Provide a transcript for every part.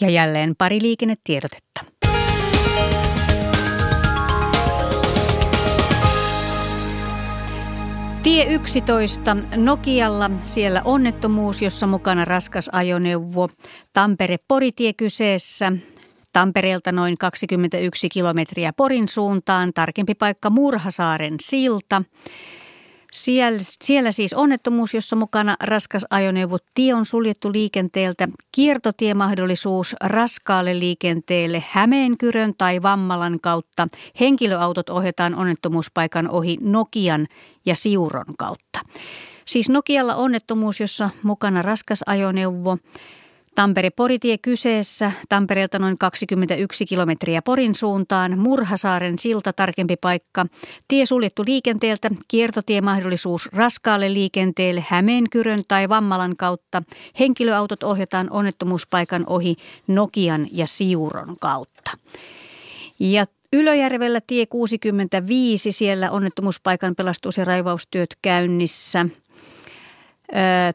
Ja jälleen pari liikennetiedotetta. Tie 11 Nokialla, siellä onnettomuus, jossa mukana raskas ajoneuvo. Tampere-Poritie kyseessä. Tampereelta noin 21 kilometriä Porin suuntaan, tarkempi paikka Murhasaaren silta. Siellä, siellä siis onnettomuus, jossa mukana raskas ajoneuvo. Tie on suljettu liikenteeltä. Kiertotiemahdollisuus raskaalle liikenteelle Hämeenkyrön tai Vammalan kautta. Henkilöautot ohjataan onnettomuuspaikan ohi Nokian ja Siuron kautta. Siis Nokialla onnettomuus, jossa mukana raskas ajoneuvo. Tampere-Poritie kyseessä, Tampereelta noin 21 kilometriä Porin suuntaan, Murhasaaren silta tarkempi paikka, tie suljettu liikenteeltä, kiertotiemahdollisuus raskaalle liikenteelle Hämeenkyrön tai Vammalan kautta, henkilöautot ohjataan onnettomuuspaikan ohi Nokian ja Siuron kautta. Ja Ylöjärvellä tie 65, siellä onnettomuuspaikan pelastus- ja raivaustyöt käynnissä –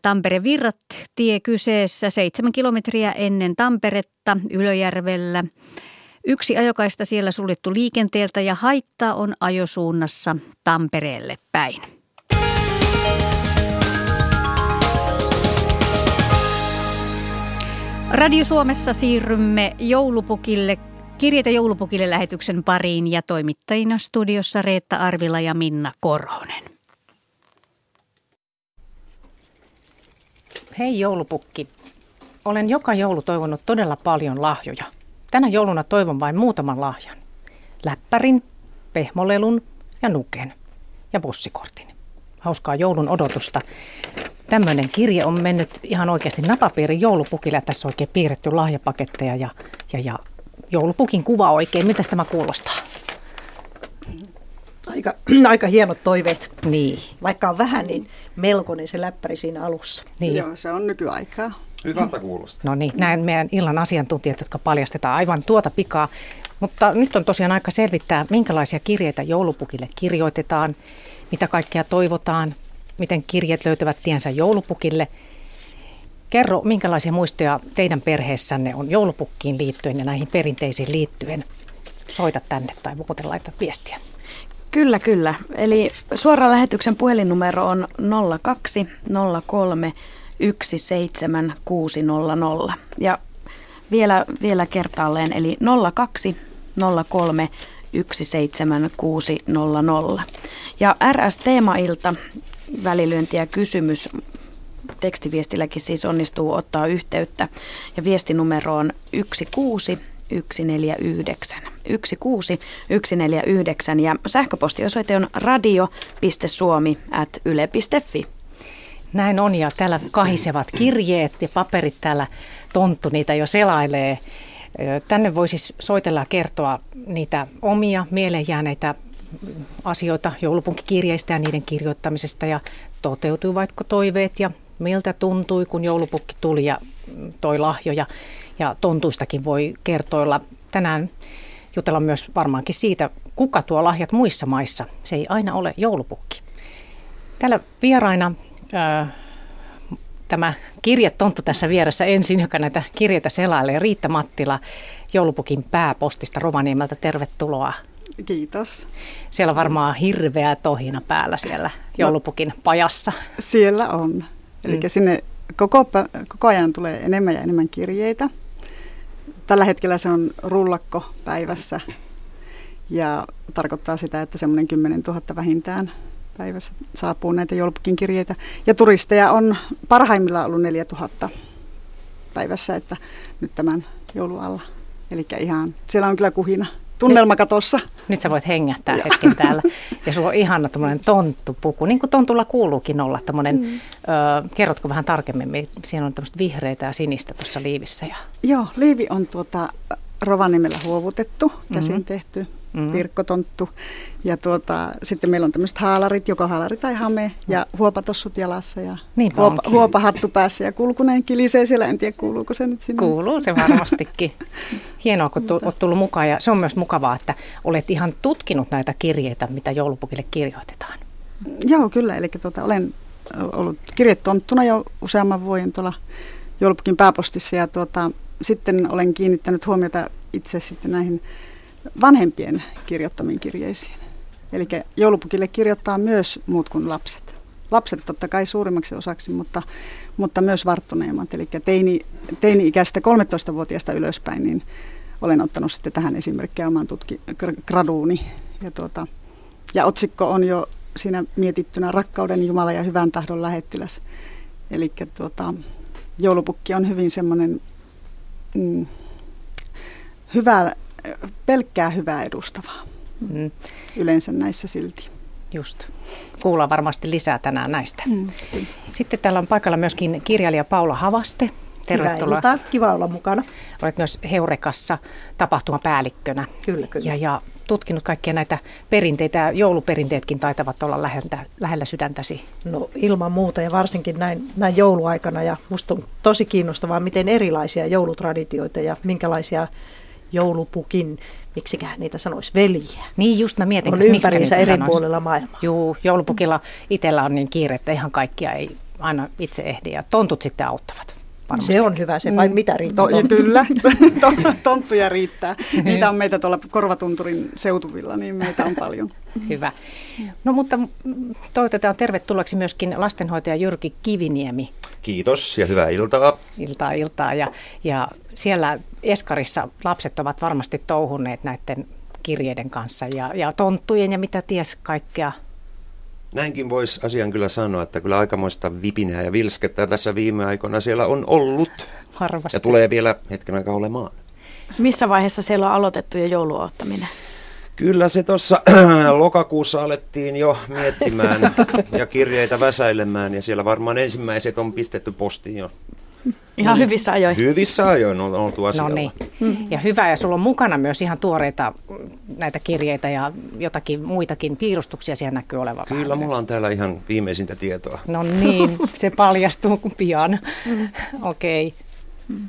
Tampere Virrat tie kyseessä seitsemän kilometriä ennen Tamperetta Ylöjärvellä. Yksi ajokaista siellä suljettu liikenteeltä ja haittaa on ajosuunnassa Tampereelle päin. Radio Suomessa siirrymme joulupukille Kirjeitä joulupukille lähetyksen pariin ja toimittajina studiossa Reetta Arvila ja Minna Korhonen. Hei joulupukki. Olen joka joulu toivonut todella paljon lahjoja. Tänä jouluna toivon vain muutaman lahjan. Läppärin, pehmolelun ja nuken ja bussikortin. Hauskaa joulun odotusta. Tämmöinen kirje on mennyt ihan oikeasti napapiirin joulupukille. Tässä on oikein piirretty lahjapaketteja ja, ja, ja joulupukin kuva oikein. Miltä tämä kuulostaa? Aika, aika hienot toiveet. Niin. Vaikka on vähän, niin melkoinen se läppäri siinä alussa. Niin. Joo, se on nykyaikaa. Hyvältä kuulostaa. No niin, näin meidän illan asiantuntijat, jotka paljastetaan aivan tuota pikaa. Mutta nyt on tosiaan aika selvittää, minkälaisia kirjeitä joulupukille kirjoitetaan, mitä kaikkea toivotaan, miten kirjeet löytävät tiensä joulupukille. Kerro, minkälaisia muistoja teidän perheessänne on joulupukkiin liittyen ja näihin perinteisiin liittyen. Soita tänne tai muuten laita viestiä. Kyllä, kyllä. Eli suora lähetyksen puhelinnumero on 02 03 17600. Ja vielä, vielä kertaalleen, eli 02 03 17600. Ja RS Teemailta välilyönti ja kysymys tekstiviestilläkin siis onnistuu ottaa yhteyttä. Ja viestinumero on 16 149. 16149 ja sähköpostiosoite on radio.suomi.yle.fi. Näin on ja täällä kahisevat kirjeet ja paperit täällä tonttu niitä jo selailee. Tänne voisi siis soitella ja kertoa niitä omia mieleenjääneitä asioita joulupunkikirjeistä ja niiden kirjoittamisesta ja toteutuivatko toiveet ja miltä tuntui, kun joulupukki tuli ja toi lahjoja ja tontuistakin voi kertoilla. Tänään jutella myös varmaankin siitä, kuka tuo lahjat muissa maissa. Se ei aina ole joulupukki. Täällä vieraina ää, tämä kirjetonttu tässä vieressä ensin, joka näitä kirjeitä selailee. Riitta Mattila joulupukin pääpostista Rovaniemeltä. Tervetuloa. Kiitos. Siellä on varmaan hirveä tohina päällä siellä joulupukin pajassa. Siellä on. Eli mm. sinne koko, koko ajan tulee enemmän ja enemmän kirjeitä. Tällä hetkellä se on rullakko päivässä ja tarkoittaa sitä, että semmoinen 10 000 vähintään päivässä saapuu näitä joulupukin kirjeitä. Ja turisteja on parhaimmillaan ollut 4 000 päivässä, että nyt tämän joulualla. Eli ihan, siellä on kyllä kuhina tunnelmakatossa. Nyt, nyt sä voit hengähtää hetken täällä. Ja sulla on ihana tämmöinen tonttupuku, niin kuin tontulla kuuluukin olla. Tämmöinen, mm. ö, kerrotko vähän tarkemmin, siinä on tämmöistä vihreitä ja sinistä tuossa liivissä. Ja... Joo, liivi on tuota Rovaniemellä huovutettu, käsin mm-hmm. tehty mm. virkkotonttu. Ja tuota, sitten meillä on tämmöiset haalarit, joko haalari tai hame, ja huopatossut jalassa ja niin huopa, huopahattu päässä ja kulkuneen kilisee siellä. En tiedä, kuuluuko se nyt sinne. Kuuluu se varmastikin. Hienoa, kun olet tullut mukaan ja se on myös mukavaa, että olet ihan tutkinut näitä kirjeitä, mitä joulupukille kirjoitetaan. Joo, kyllä. Eli tuota, olen ollut kirjetonttuna jo useamman vuoden tuolla joulupukin pääpostissa ja tuota, sitten olen kiinnittänyt huomiota itse sitten näihin vanhempien kirjoittamiin kirjeisiin. Eli joulupukille kirjoittaa myös muut kuin lapset. Lapset totta kai suurimmaksi osaksi, mutta, mutta myös varttuneemmat. Eli teini, teini-ikäistä 13-vuotiaasta ylöspäin, niin olen ottanut sitten tähän esimerkkiä oman tutki, graduuni. Ja, tuota, ja otsikko on jo siinä mietittynä Rakkauden Jumala ja hyvän tahdon lähettiläs. Eli tuota, joulupukki on hyvin semmoinen mm, hyvä, pelkkää hyvää edustavaa. Mm. Yleensä näissä silti. Just. Kuullaan varmasti lisää tänään näistä. Mm. Sitten täällä on paikalla myöskin kirjailija Paula Havaste. Tervetuloa. Hyvää Kiva olla mukana. Olet myös Heurekassa tapahtumapäällikkönä. Kyllä, kyllä. Ja, ja tutkinut kaikkia näitä perinteitä. Jouluperinteetkin taitavat olla lähellä, lähellä sydäntäsi. No ilman muuta ja varsinkin näin, näin jouluaikana. Ja musta on tosi kiinnostavaa, miten erilaisia joulutraditioita ja minkälaisia joulupukin, miksikään niitä sanoisi, veljiä. Niin just mä mietin, on ympäriinsä eri sanois. puolilla maailmaa. Juu, joulupukilla itsellä on niin kiire, että ihan kaikkia ei aina itse ehdi ja tontut sitten auttavat. Varmasti. Se on hyvä, se vai mm. mitä riittää? To, kyllä, tonttuja riittää. Niitä on meitä tuolla Korvatunturin seutuvilla, niin meitä on paljon. Hyvä. No mutta toivotetaan tervetulleeksi myöskin lastenhoitaja Jyrki Kiviniemi. Kiitos ja hyvää iltaa. Iltaa, iltaa. Ja, ja siellä Eskarissa lapset ovat varmasti touhuneet näiden kirjeiden kanssa ja, ja tonttujen ja mitä ties kaikkea Näinkin voisi asian kyllä sanoa, että kyllä aikamoista vipinää ja vilskettä tässä viime aikoina siellä on ollut. Harvasti. Ja tulee vielä hetken aikaa olemaan. Missä vaiheessa siellä on aloitettu jo jouluottaminen? Kyllä se tuossa lokakuussa alettiin jo miettimään ja kirjeitä väsäilemään ja siellä varmaan ensimmäiset on pistetty postiin jo Ihan hyvissä ajoin. Hyvissä ajoin on oltu asialla. No niin. Mm-hmm. Ja hyvä, ja sulla on mukana myös ihan tuoreita näitä kirjeitä ja jotakin muitakin piirustuksia siellä näkyy olevan. Kyllä, vähän. mulla on täällä ihan viimeisintä tietoa. No niin, se paljastuu pian. Mm. Okei. Okay.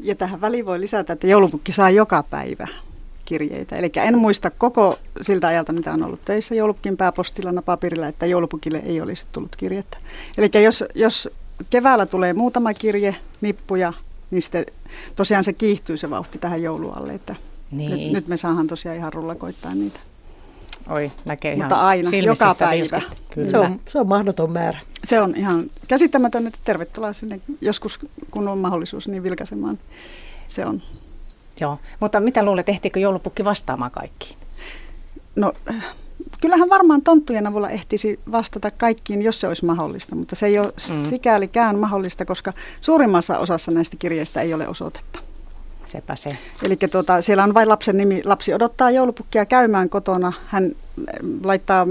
Ja tähän väliin voi lisätä, että joulupukki saa joka päivä kirjeitä. Eli en muista koko siltä ajalta, mitä on ollut töissä joulupukin pääpostilana paperilla, että joulupukille ei olisi tullut kirjettä. Eli jos, jos keväällä tulee muutama kirje, nippuja, niin sitten tosiaan se kiihtyy se vauhti tähän joulualle, että niin. nyt, nyt me saadaan tosiaan ihan rullakoittaa niitä. Oi, näkee ihan Mutta aina, joka päivä. Kyllä. Se, on, se on mahdoton määrä. Se on ihan käsittämätön, että tervetuloa sinne joskus, kun on mahdollisuus, niin vilkaisemaan. Se on. Joo, mutta mitä luulet, ehtiikö joulupukki vastaamaan kaikkiin? No kyllähän varmaan tonttujen avulla ehtisi vastata kaikkiin, jos se olisi mahdollista, mutta se ei ole mm. sikälikään mahdollista, koska suurimmassa osassa näistä kirjeistä ei ole osoitetta. Sepä se. Eli tuota, siellä on vain lapsen nimi. Lapsi odottaa joulupukkia käymään kotona. Hän eh, laittaa,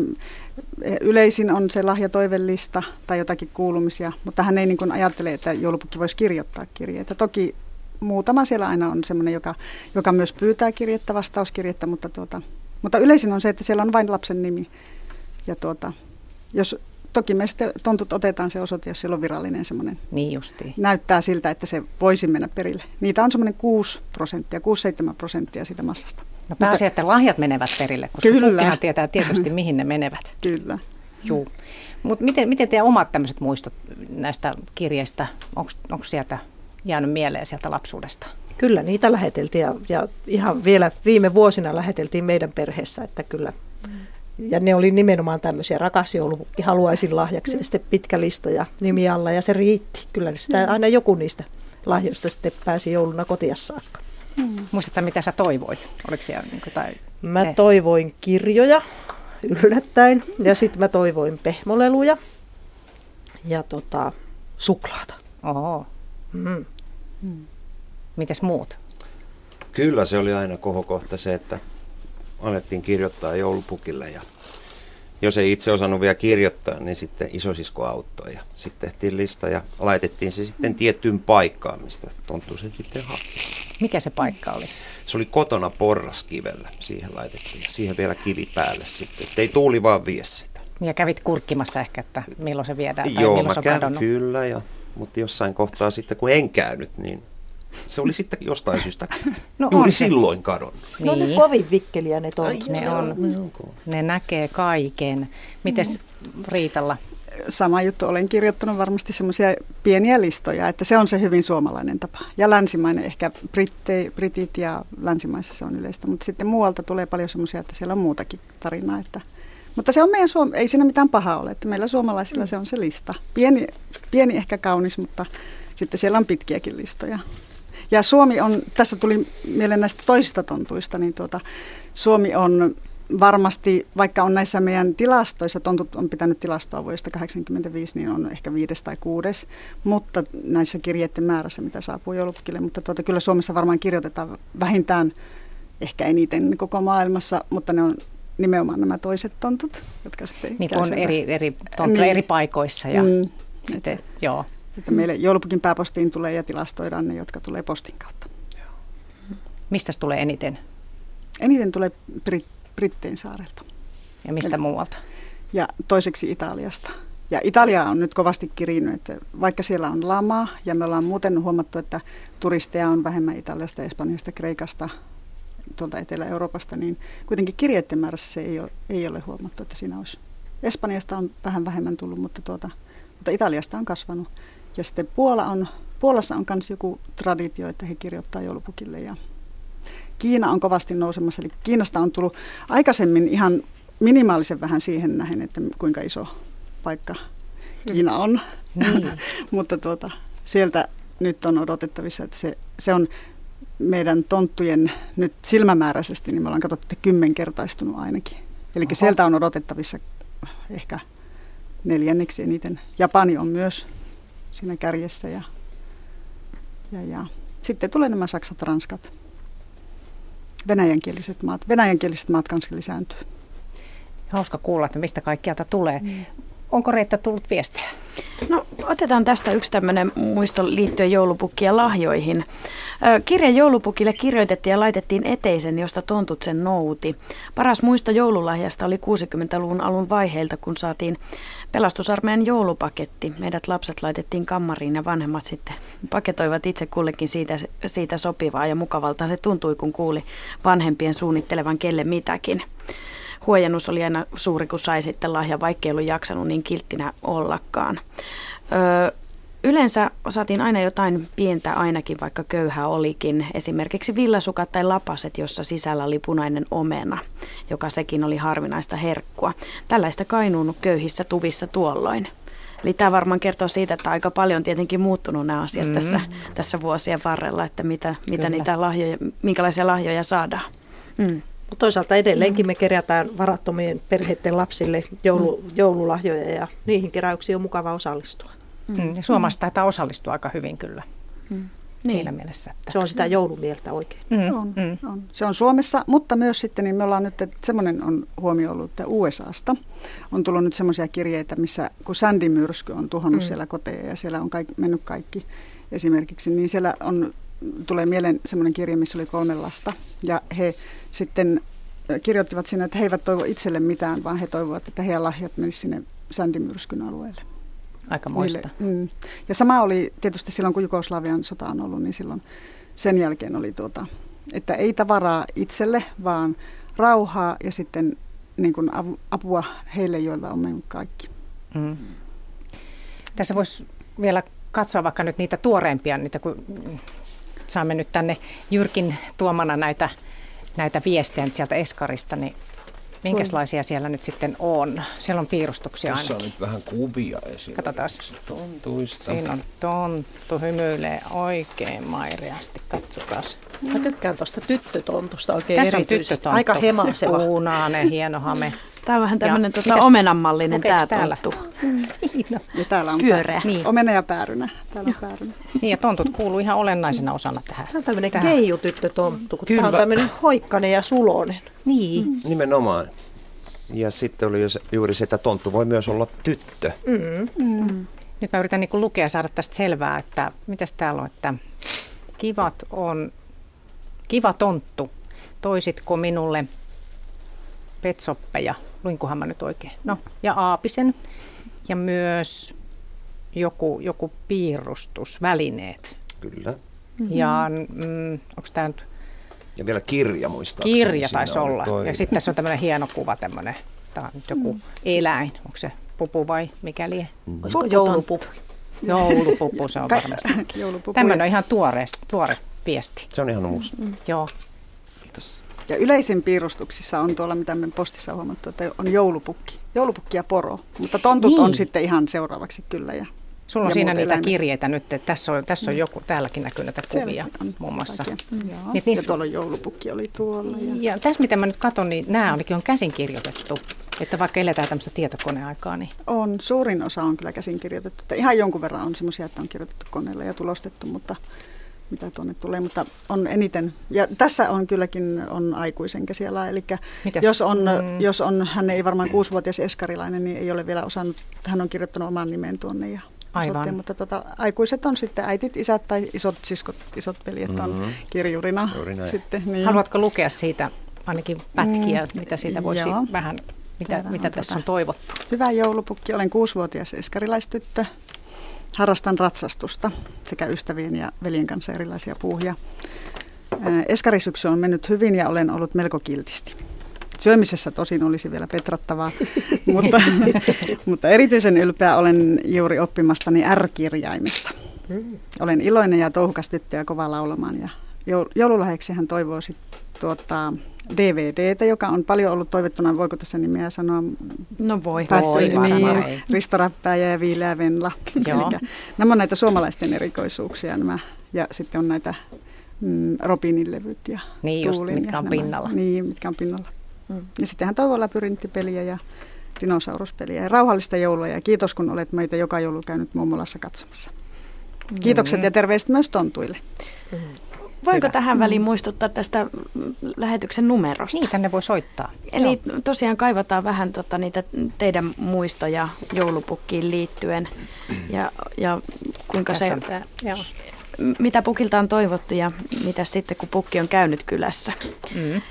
eh, yleisin on se lahjatoivellista tai jotakin kuulumisia, mutta hän ei niin ajattele, että joulupukki voisi kirjoittaa kirjeitä. Toki muutama siellä aina on sellainen, joka, joka myös pyytää kirjettä, vastauskirjettä, mutta tuota, mutta yleisin on se, että siellä on vain lapsen nimi. Ja tuota, jos toki me sitten tontut otetaan se osoite, jos siellä on virallinen semmoinen. Niin justiin. Näyttää siltä, että se voisi mennä perille. Niitä on semmoinen 6 prosenttia, 6-7 prosenttia siitä massasta. No pääsee, että lahjat menevät perille, koska kyllä. tietää tietysti, mihin ne menevät. Kyllä. Juu. Mutta miten, miten teidän omat tämmöiset muistot näistä kirjeistä, onko sieltä jäänyt mieleen sieltä lapsuudesta? Kyllä niitä läheteltiin ja, ja ihan vielä viime vuosina läheteltiin meidän perheessä, että kyllä. Ja ne oli nimenomaan tämmöisiä rakas joulupukki, haluaisin lahjaksi ja sitten pitkä lista ja nimi alla ja se riitti. Kyllä sitä aina joku niistä lahjoista sitten pääsi jouluna kotia saakka. Hmm. Muistatko mitä sä toivoit? Oliko siellä niin kuin, tai Mä te? toivoin kirjoja yllättäen ja sitten mä toivoin pehmoleluja ja tota, suklaata. Oho. Mm. Mm. Mites muut? Kyllä se oli aina kohokohta se, että alettiin kirjoittaa joulupukille ja jos ei itse osannut vielä kirjoittaa, niin sitten isosisko auttoi ja sitten tehtiin lista ja laitettiin se sitten tiettyyn paikkaan, mistä tonttu se sitten haki. Mikä se paikka oli? Se oli kotona porraskivellä, siihen laitettiin ja siihen vielä kivi päälle sitten, ettei tuuli vaan vie sitä. Ja kävit kurkkimassa ehkä, että milloin se viedään tai Joo, milloin se on käyn, kyllä, ja, mutta jossain kohtaa sitten kun en käynyt, niin se oli sitten jostain syystä no juuri se. silloin kadonnut. Niin. No ne kovin vikkeliä ne tontut. Ne on. Ne näkee kaiken. Mites Riitalla? sama juttu. Olen kirjoittanut varmasti semmoisia pieniä listoja, että se on se hyvin suomalainen tapa. Ja länsimainen, ehkä Britte, Britit ja länsimaissa se on yleistä, mutta sitten muualta tulee paljon semmoisia, että siellä on muutakin tarinaa. Että, mutta se on meidän Suom- ei siinä mitään pahaa ole, että meillä suomalaisilla se on se lista. Pieni, pieni ehkä kaunis, mutta sitten siellä on pitkiäkin listoja. Ja Suomi on, tässä tuli mieleen näistä toisista tontuista, niin tuota, Suomi on varmasti, vaikka on näissä meidän tilastoissa, Tontut on pitänyt tilastoa vuodesta 1985, niin on ehkä viides tai kuudes, mutta näissä kirjeiden määrässä, mitä saapuu joulupukille, mutta tuota, kyllä Suomessa varmaan kirjoitetaan vähintään ehkä eniten koko maailmassa, mutta ne on nimenomaan nämä toiset tontut, jotka sitten niin on eri, eri tonttuja niin. eri paikoissa ja mm, sitten, joo. Että meille joulupukin pääpostiin tulee ja tilastoidaan ne, jotka tulee postin kautta. Mistä tulee eniten? Eniten tulee Brit- Brittein saarelta. Ja mistä Eli, muualta? Ja toiseksi Italiasta. Ja Italia on nyt kovasti kirinyt, että vaikka siellä on lama ja me ollaan muuten huomattu, että turisteja on vähemmän Italiasta, Espanjasta, Kreikasta, tuolta Etelä-Euroopasta, niin kuitenkin kirjeiden määrässä se ei ole, ei ole huomattu, että siinä olisi. Espanjasta on vähän vähemmän tullut, mutta, tuota, mutta Italiasta on kasvanut. Ja sitten Puola on, Puolassa on myös joku traditio, että he kirjoittaa joulupukille ja Kiina on kovasti nousemassa. Eli Kiinasta on tullut aikaisemmin ihan minimaalisen vähän siihen nähen, että kuinka iso paikka Kiina on. Niin. Mutta tuota, sieltä nyt on odotettavissa, että se, se on meidän tonttujen nyt silmämääräisesti, niin me ollaan katsottu, että kymmenkertaistunut ainakin. Eli Oho. sieltä on odotettavissa ehkä neljänneksi eniten. Japani on myös siinä kärjessä ja, ja, ja. sitten tulee nämä Saksat, Ranskat venäjänkieliset maat, venäjänkieliset maat kanssa lisääntyy. Hauska kuulla, että mistä kaikkialta tulee. Mm. Onko Reetta tullut viestejä? No otetaan tästä yksi tämmöinen muisto liittyen joulupukkien lahjoihin. Kirja joulupukille kirjoitettiin ja laitettiin eteisen, josta tontut sen nouti. Paras muisto joululahjasta oli 60-luvun alun vaiheilta, kun saatiin pelastusarmeijan joulupaketti. Meidät lapset laitettiin kammariin ja vanhemmat sitten paketoivat itse kullekin siitä, siitä sopivaa ja mukavaltaan se tuntui, kun kuuli vanhempien suunnittelevan kelle mitäkin huojennus oli aina suuri, kun sai sitten lahja, vaikka ei ollut jaksanut niin kilttinä ollakaan. Öö, Yleensä saatiin aina jotain pientä ainakin, vaikka köyhä olikin. Esimerkiksi villasukat tai lapaset, jossa sisällä oli punainen omena, joka sekin oli harvinaista herkkua. Tällaista kainuunut köyhissä tuvissa tuolloin. Eli tämä varmaan kertoo siitä, että aika paljon on tietenkin muuttunut nämä asiat mm. tässä, tässä vuosien varrella, että mitä, mitä niitä lahjoja, minkälaisia lahjoja saadaan. Mm. Toisaalta edelleenkin me kerätään varattomien perheiden lapsille joulu, mm. joululahjoja ja niihin keräyksiin on mukava osallistua. Mm. Suomessa taitaa osallistua aika hyvin kyllä. Mm. Niin. Siinä mielessä. Että... Se on sitä joulumieltä oikein. Mm. On, mm. on. Se on Suomessa, mutta myös sitten, niin me ollaan nyt, että semmoinen on huomio ollut, että USAsta on tullut nyt semmoisia kirjeitä, missä kun Sandy-myrsky on tuhonnut mm. siellä koteja ja siellä on kaikki, mennyt kaikki esimerkiksi, niin siellä on, tulee mieleen semmoinen kirje, missä oli kolme lasta ja he sitten kirjoittivat sinne, että he eivät toivo itselle mitään, vaan he toivovat, että heidän lahjat menisivät sinne Sandy-myrskyn alueelle. Aika muista. Mm. Ja sama oli tietysti silloin, kun Jugoslavian sota on ollut, niin silloin sen jälkeen oli tuota, että ei tavaraa itselle, vaan rauhaa ja sitten niin kuin apua heille, joilla on mennyt kaikki. Mm. Tässä voisi vielä katsoa vaikka nyt niitä tuoreimpia, niitä kun saamme nyt tänne Jyrkin tuomana näitä, näitä viestejä sieltä Eskarista, niin Minkälaisia siellä nyt sitten on? Siellä on piirustuksia Tässä ainakin. on nyt vähän kuvia esimerkiksi. Katsotaan. Tontuista. Siinä on tonttu, hymyilee oikein maireasti. Katsokas. Mä tykkään tuosta tyttötontusta oikein Tässä erityisesti. On Aika hemaseva. Punainen, hieno hame. Tämä on vähän tämmöinen tuota, omenanmallinen tämä täällä? tonttu. Mm. Ja täällä on Pyöreä. Niin. Omena ja päärynä. Täällä on päärynä. Niin ja tontut kuuluu ihan olennaisena osana tähän. Tämä on tämmöinen keijutyttötonttu, kun Kyllä. tämä on tämmöinen hoikkanen ja sulonen. Niin. Mm. Nimenomaan. Ja sitten oli juuri se, että tonttu voi myös olla tyttö. Mm. Mm. Nyt mä yritän niin lukea saada tästä selvää, että mitäs täällä on, että kivat on, kiva tonttu, toisitko minulle petsoppeja, luinkohan mä nyt oikein, no ja aapisen ja myös joku, joku piirustusvälineet. Kyllä. Mm-hmm. Ja mm, onko tämä nyt Ja vielä kirja muistaakseni. kirja taisi olla. toi. Ja sitten tässä on tämmöinen hieno kuva, tämmöinen, tämä on nyt joku eläin. Onko se pupu vai mikä lie? Olisiko Puputon. joulupupu? Joulupupu se on varmasti. Tämmöinen on ihan tuore, tuore viesti. Se on ihan uusi. Joo. Kiitos. Ja yleisin piirustuksissa on tuolla, mitä me postissa on huomattu, että on joulupukki. Joulupukki ja poro. Mutta tontut Niin. on sitten ihan seuraavaksi kyllä. Ja Sulla on Ja siinä niitä eläimet. kirjeitä nyt, että tässä on, tässä on joku, täälläkin näkyy näitä kuvia on muun muassa. kaikkea. Joo. Niin, Ja tuolla joulupukki oli tuolla. Ja... Ja tässä mitä mä nyt katson, niin nämä ainakin on käsin kirjoitettu. Että vaikka eletään tämmöistä tietokoneaikaa, niin On, suurin osa on kyllä käsin kirjoitettu. Että ihan jonkun verran on semmoisia, että on kirjoitettu koneella ja tulostettu, mutta mitä tuonne tulee, mutta on eniten. Ja tässä on kylläkin on aikuisen käsiala, eli Mitäs? jos on, Mm. jos on, hän ei varmaan kuusivuotias eskarilainen, niin ei ole vielä osannut, hän on kirjoittanut oman nimen tuonne ja Aivan. osoitteen, mutta tota, aikuiset on sitten äitit, isät tai isot siskot, isot veljet on Mhm. kirjurina sitten. Niin. haluatko lukea siitä ainakin pätkiä, mitä siitä voisi joo. vähän, mitä, Täällä mitä on tässä tota- on toivottu? Hyvä joulupukki, olen kuusivuotias eskarilaistyttö. Harrastan ratsastusta sekä ystävien ja veljen kanssa erilaisia puuhia. Eskarisyksy on mennyt hyvin ja olen ollut melko kiltisti. Syömisessä tosin olisi vielä petrattavaa, mutta, mutta erityisen ylpeä olen juuri oppimastani R-kirjaimesta. Olen iloinen ja touhukas tyttö ja kova laulamaan. Ja jou- joululahjaksi hän toivoo sit, tuota, DVDtä, joka on paljon ollut toivottuna. Voiko tässä nimeä sanoa? No voi. Tässä Voi niin. Risto Räppäjä ja Viileä Venla. Joo. Nämä on näitä suomalaisten erikoisuuksia nämä. Ja sitten on näitä mm, Robinin levyt ja Niin just, Tuulin mitkä on nämä. pinnalla. Niin, mitkä on pinnalla. Mm. Ja sitten hän toivoo labyrinttipeliä ja dinosauruspeliä ja rauhallista joulua. Ja kiitos, kun olet meitä joka joulu käynyt mummolassa katsomassa. Kiitokset Mm. ja terveiset myös tontuille. Voiko Hyvä. tähän väliin muistuttaa tästä mm, lähetyksen numerosta? Niin, tänne voi soittaa. Eli tosiaan kaivataan vähän tota, niitä teidän muistoja joulupukkiin liittyen ja, ja kuinka Tässä se, on tää, joo. mitä pukilta on toivottu ja mitä sitten kun pukki on käynyt kylässä. Mm.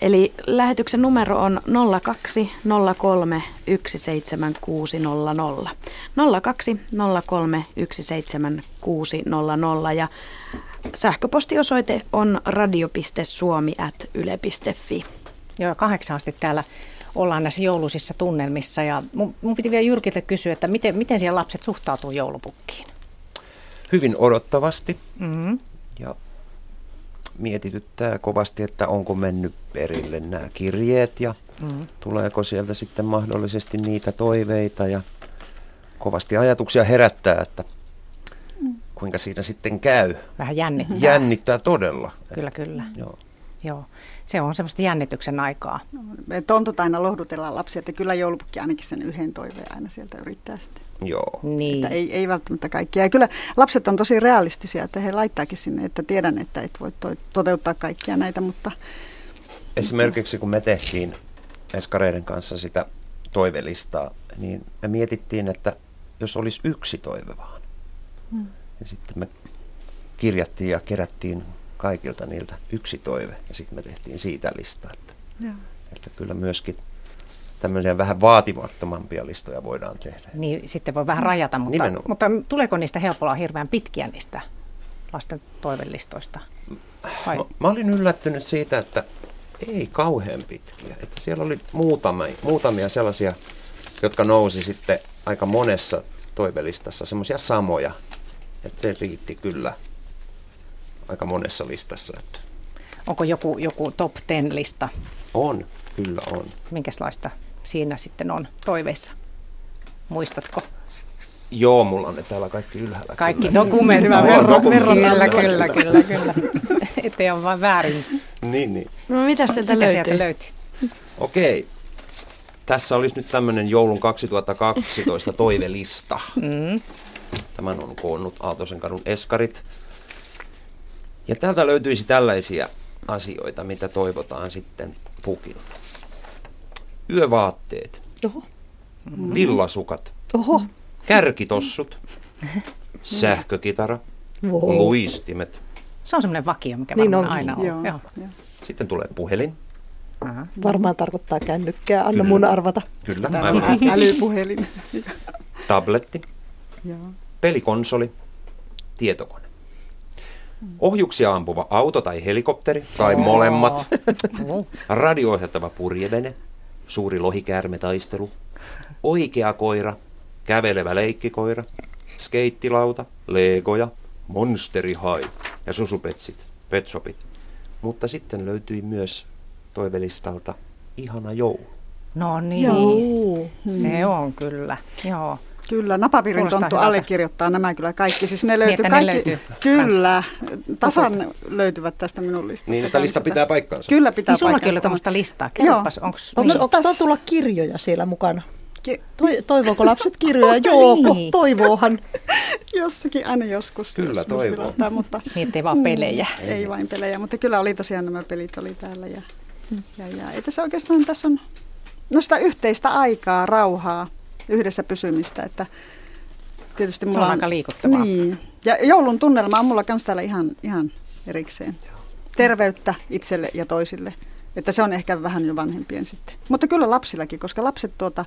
Eli lähetyksen numero on 0203 17600. 0203 17600 ja sähköpostiosoite on radio.suomi.yle.fi. Joo, kahdeksan asti täällä ollaan näissä jouluisissa tunnelmissa ja mun, mun piti vielä Jyrkiltä kysyä, että miten, miten siellä lapset suhtautuu joulupukkiin? Hyvin odottavasti Mm-hmm. ja mietityttää kovasti, että onko mennyt perille nämä kirjeet ja Mm. tuleeko sieltä sitten mahdollisesti niitä toiveita ja kovasti ajatuksia herättää, että kuinka siinä sitten käy. Vähän jännittää. Jännittää todella. Kyllä, kyllä. Joo. Joo. Se on semmoista jännityksen aikaa. Me tontut aina lohdutellaan lapsia, että kyllä joulupukki ainakin sen yhden toiveen aina sieltä yrittää sitten. Joo. Niin. Että ei, ei välttämättä kaikkia. Ja kyllä lapset on tosi realistisia, että he laittaakin sinne, että tiedän, että et voi to- toteuttaa kaikkia näitä, mutta Esimerkiksi kun me tehtiin eskareiden kanssa sitä toivelistaa, niin me mietittiin, että jos olisi yksi toive vaan. Mm. Ja sitten me kirjattiin ja kerättiin kaikilta niiltä yksi toive ja sitten me tehtiin siitä lista. Että, Joo. että kyllä myöskin tämmöisiä vähän vaatimattomampia listoja voidaan tehdä. Niin sitten voi vähän rajata, mutta, Nimenomaan. mutta tuleeko niistä helpolla hirveän pitkiä niistä lasten toivelistoista? Vai? Mä, mä olin yllättynyt siitä, että ei kauhean pitkiä. Että siellä oli muutamia, muutamia sellaisia, jotka nousi sitten aika monessa toivelistassa, semmoisia samoja. Että se riitti kyllä aika monessa listassa. Että Onko joku, joku top 10 lista? on, kyllä on. Minkälaista siinä sitten on toiveissa? Muistatko? Joo, mulla on ne täällä kaikki ylhäällä. Kaikki kyllä. dokumentit. Hyvä, verran- Kyllä, verrataan. kyllä, kyllä, kyllä. Ettei ole vain väärin. Niin, niin. No mitä sieltä Mitä löytyy? sieltä löytyy? Okei. Tässä olisi nyt tämmöinen joulun 2012 toivelista. Mm. Tämän on koonnut Aaltosen kadun eskarit. Ja täältä löytyisi tällaisia asioita, mitä toivotaan sitten pukilta. Yövaatteet, Oho. villasukat, Oho. kärkitossut, sähkökitara, Wow. luistimet. Se on semmoinen vakio, mikä Niin onkin, aina on. joo. Joo. Sitten tulee puhelin. Aha. Varmaan tarkoittaa kännykkää. Anna Kyllä. mun arvata. Kyllä, aivan. on älypuhelin. Tabletti, joo. Pelikonsoli, tietokone. Ohjuksia ampuva auto tai helikopteri, tai molemmat. Oh. Radio-ohjattava purjevene, suuri lohikäärmetaistelu, oikea koira, kävelevä leikkikoira, skeittilauta, legoja, monsterihai ja susupetsit, petsopit. Mutta sitten löytyi myös toivelistalta ihana joulu. No niin, Joo. se on kyllä. Joo. Kyllä, Napapiirin tonttu allekirjoittaa nämä kyllä kaikki. Siis ne löytyy ne kaikki. löytyy kyllä, tasan löytyvät tästä minun listasta. Niin, että lista kanssa. pitää paikkaansa. Kyllä pitää Niin sullakin oli tämmöistä listaa. Kerropas, onks, Onko, niin, onko tulla kirjoja siellä mukana? Ki- Toi, toivooko lapset kirjoja? Joo, Niin. toivoohan. Jossakin aina joskus. Kyllä, toivoo. mutta niin ettei vaan pelejä. ei vain pelejä. Mutta kyllä oli tosiaan nämä pelit oli täällä. Ja, ja, ja ei tässä oikeastaan tässä on no sitä yhteistä aikaa, rauhaa, yhdessä pysymistä. Että tietysti Se mulla on aika liikuttavaa. Niin. Ja joulun tunnelma on mulla kans täällä ihan, ihan erikseen. Terveyttä itselle ja toisille. Että se on ehkä vähän jo vanhempien sitten. Mutta kyllä lapsillakin, koska lapset tuota,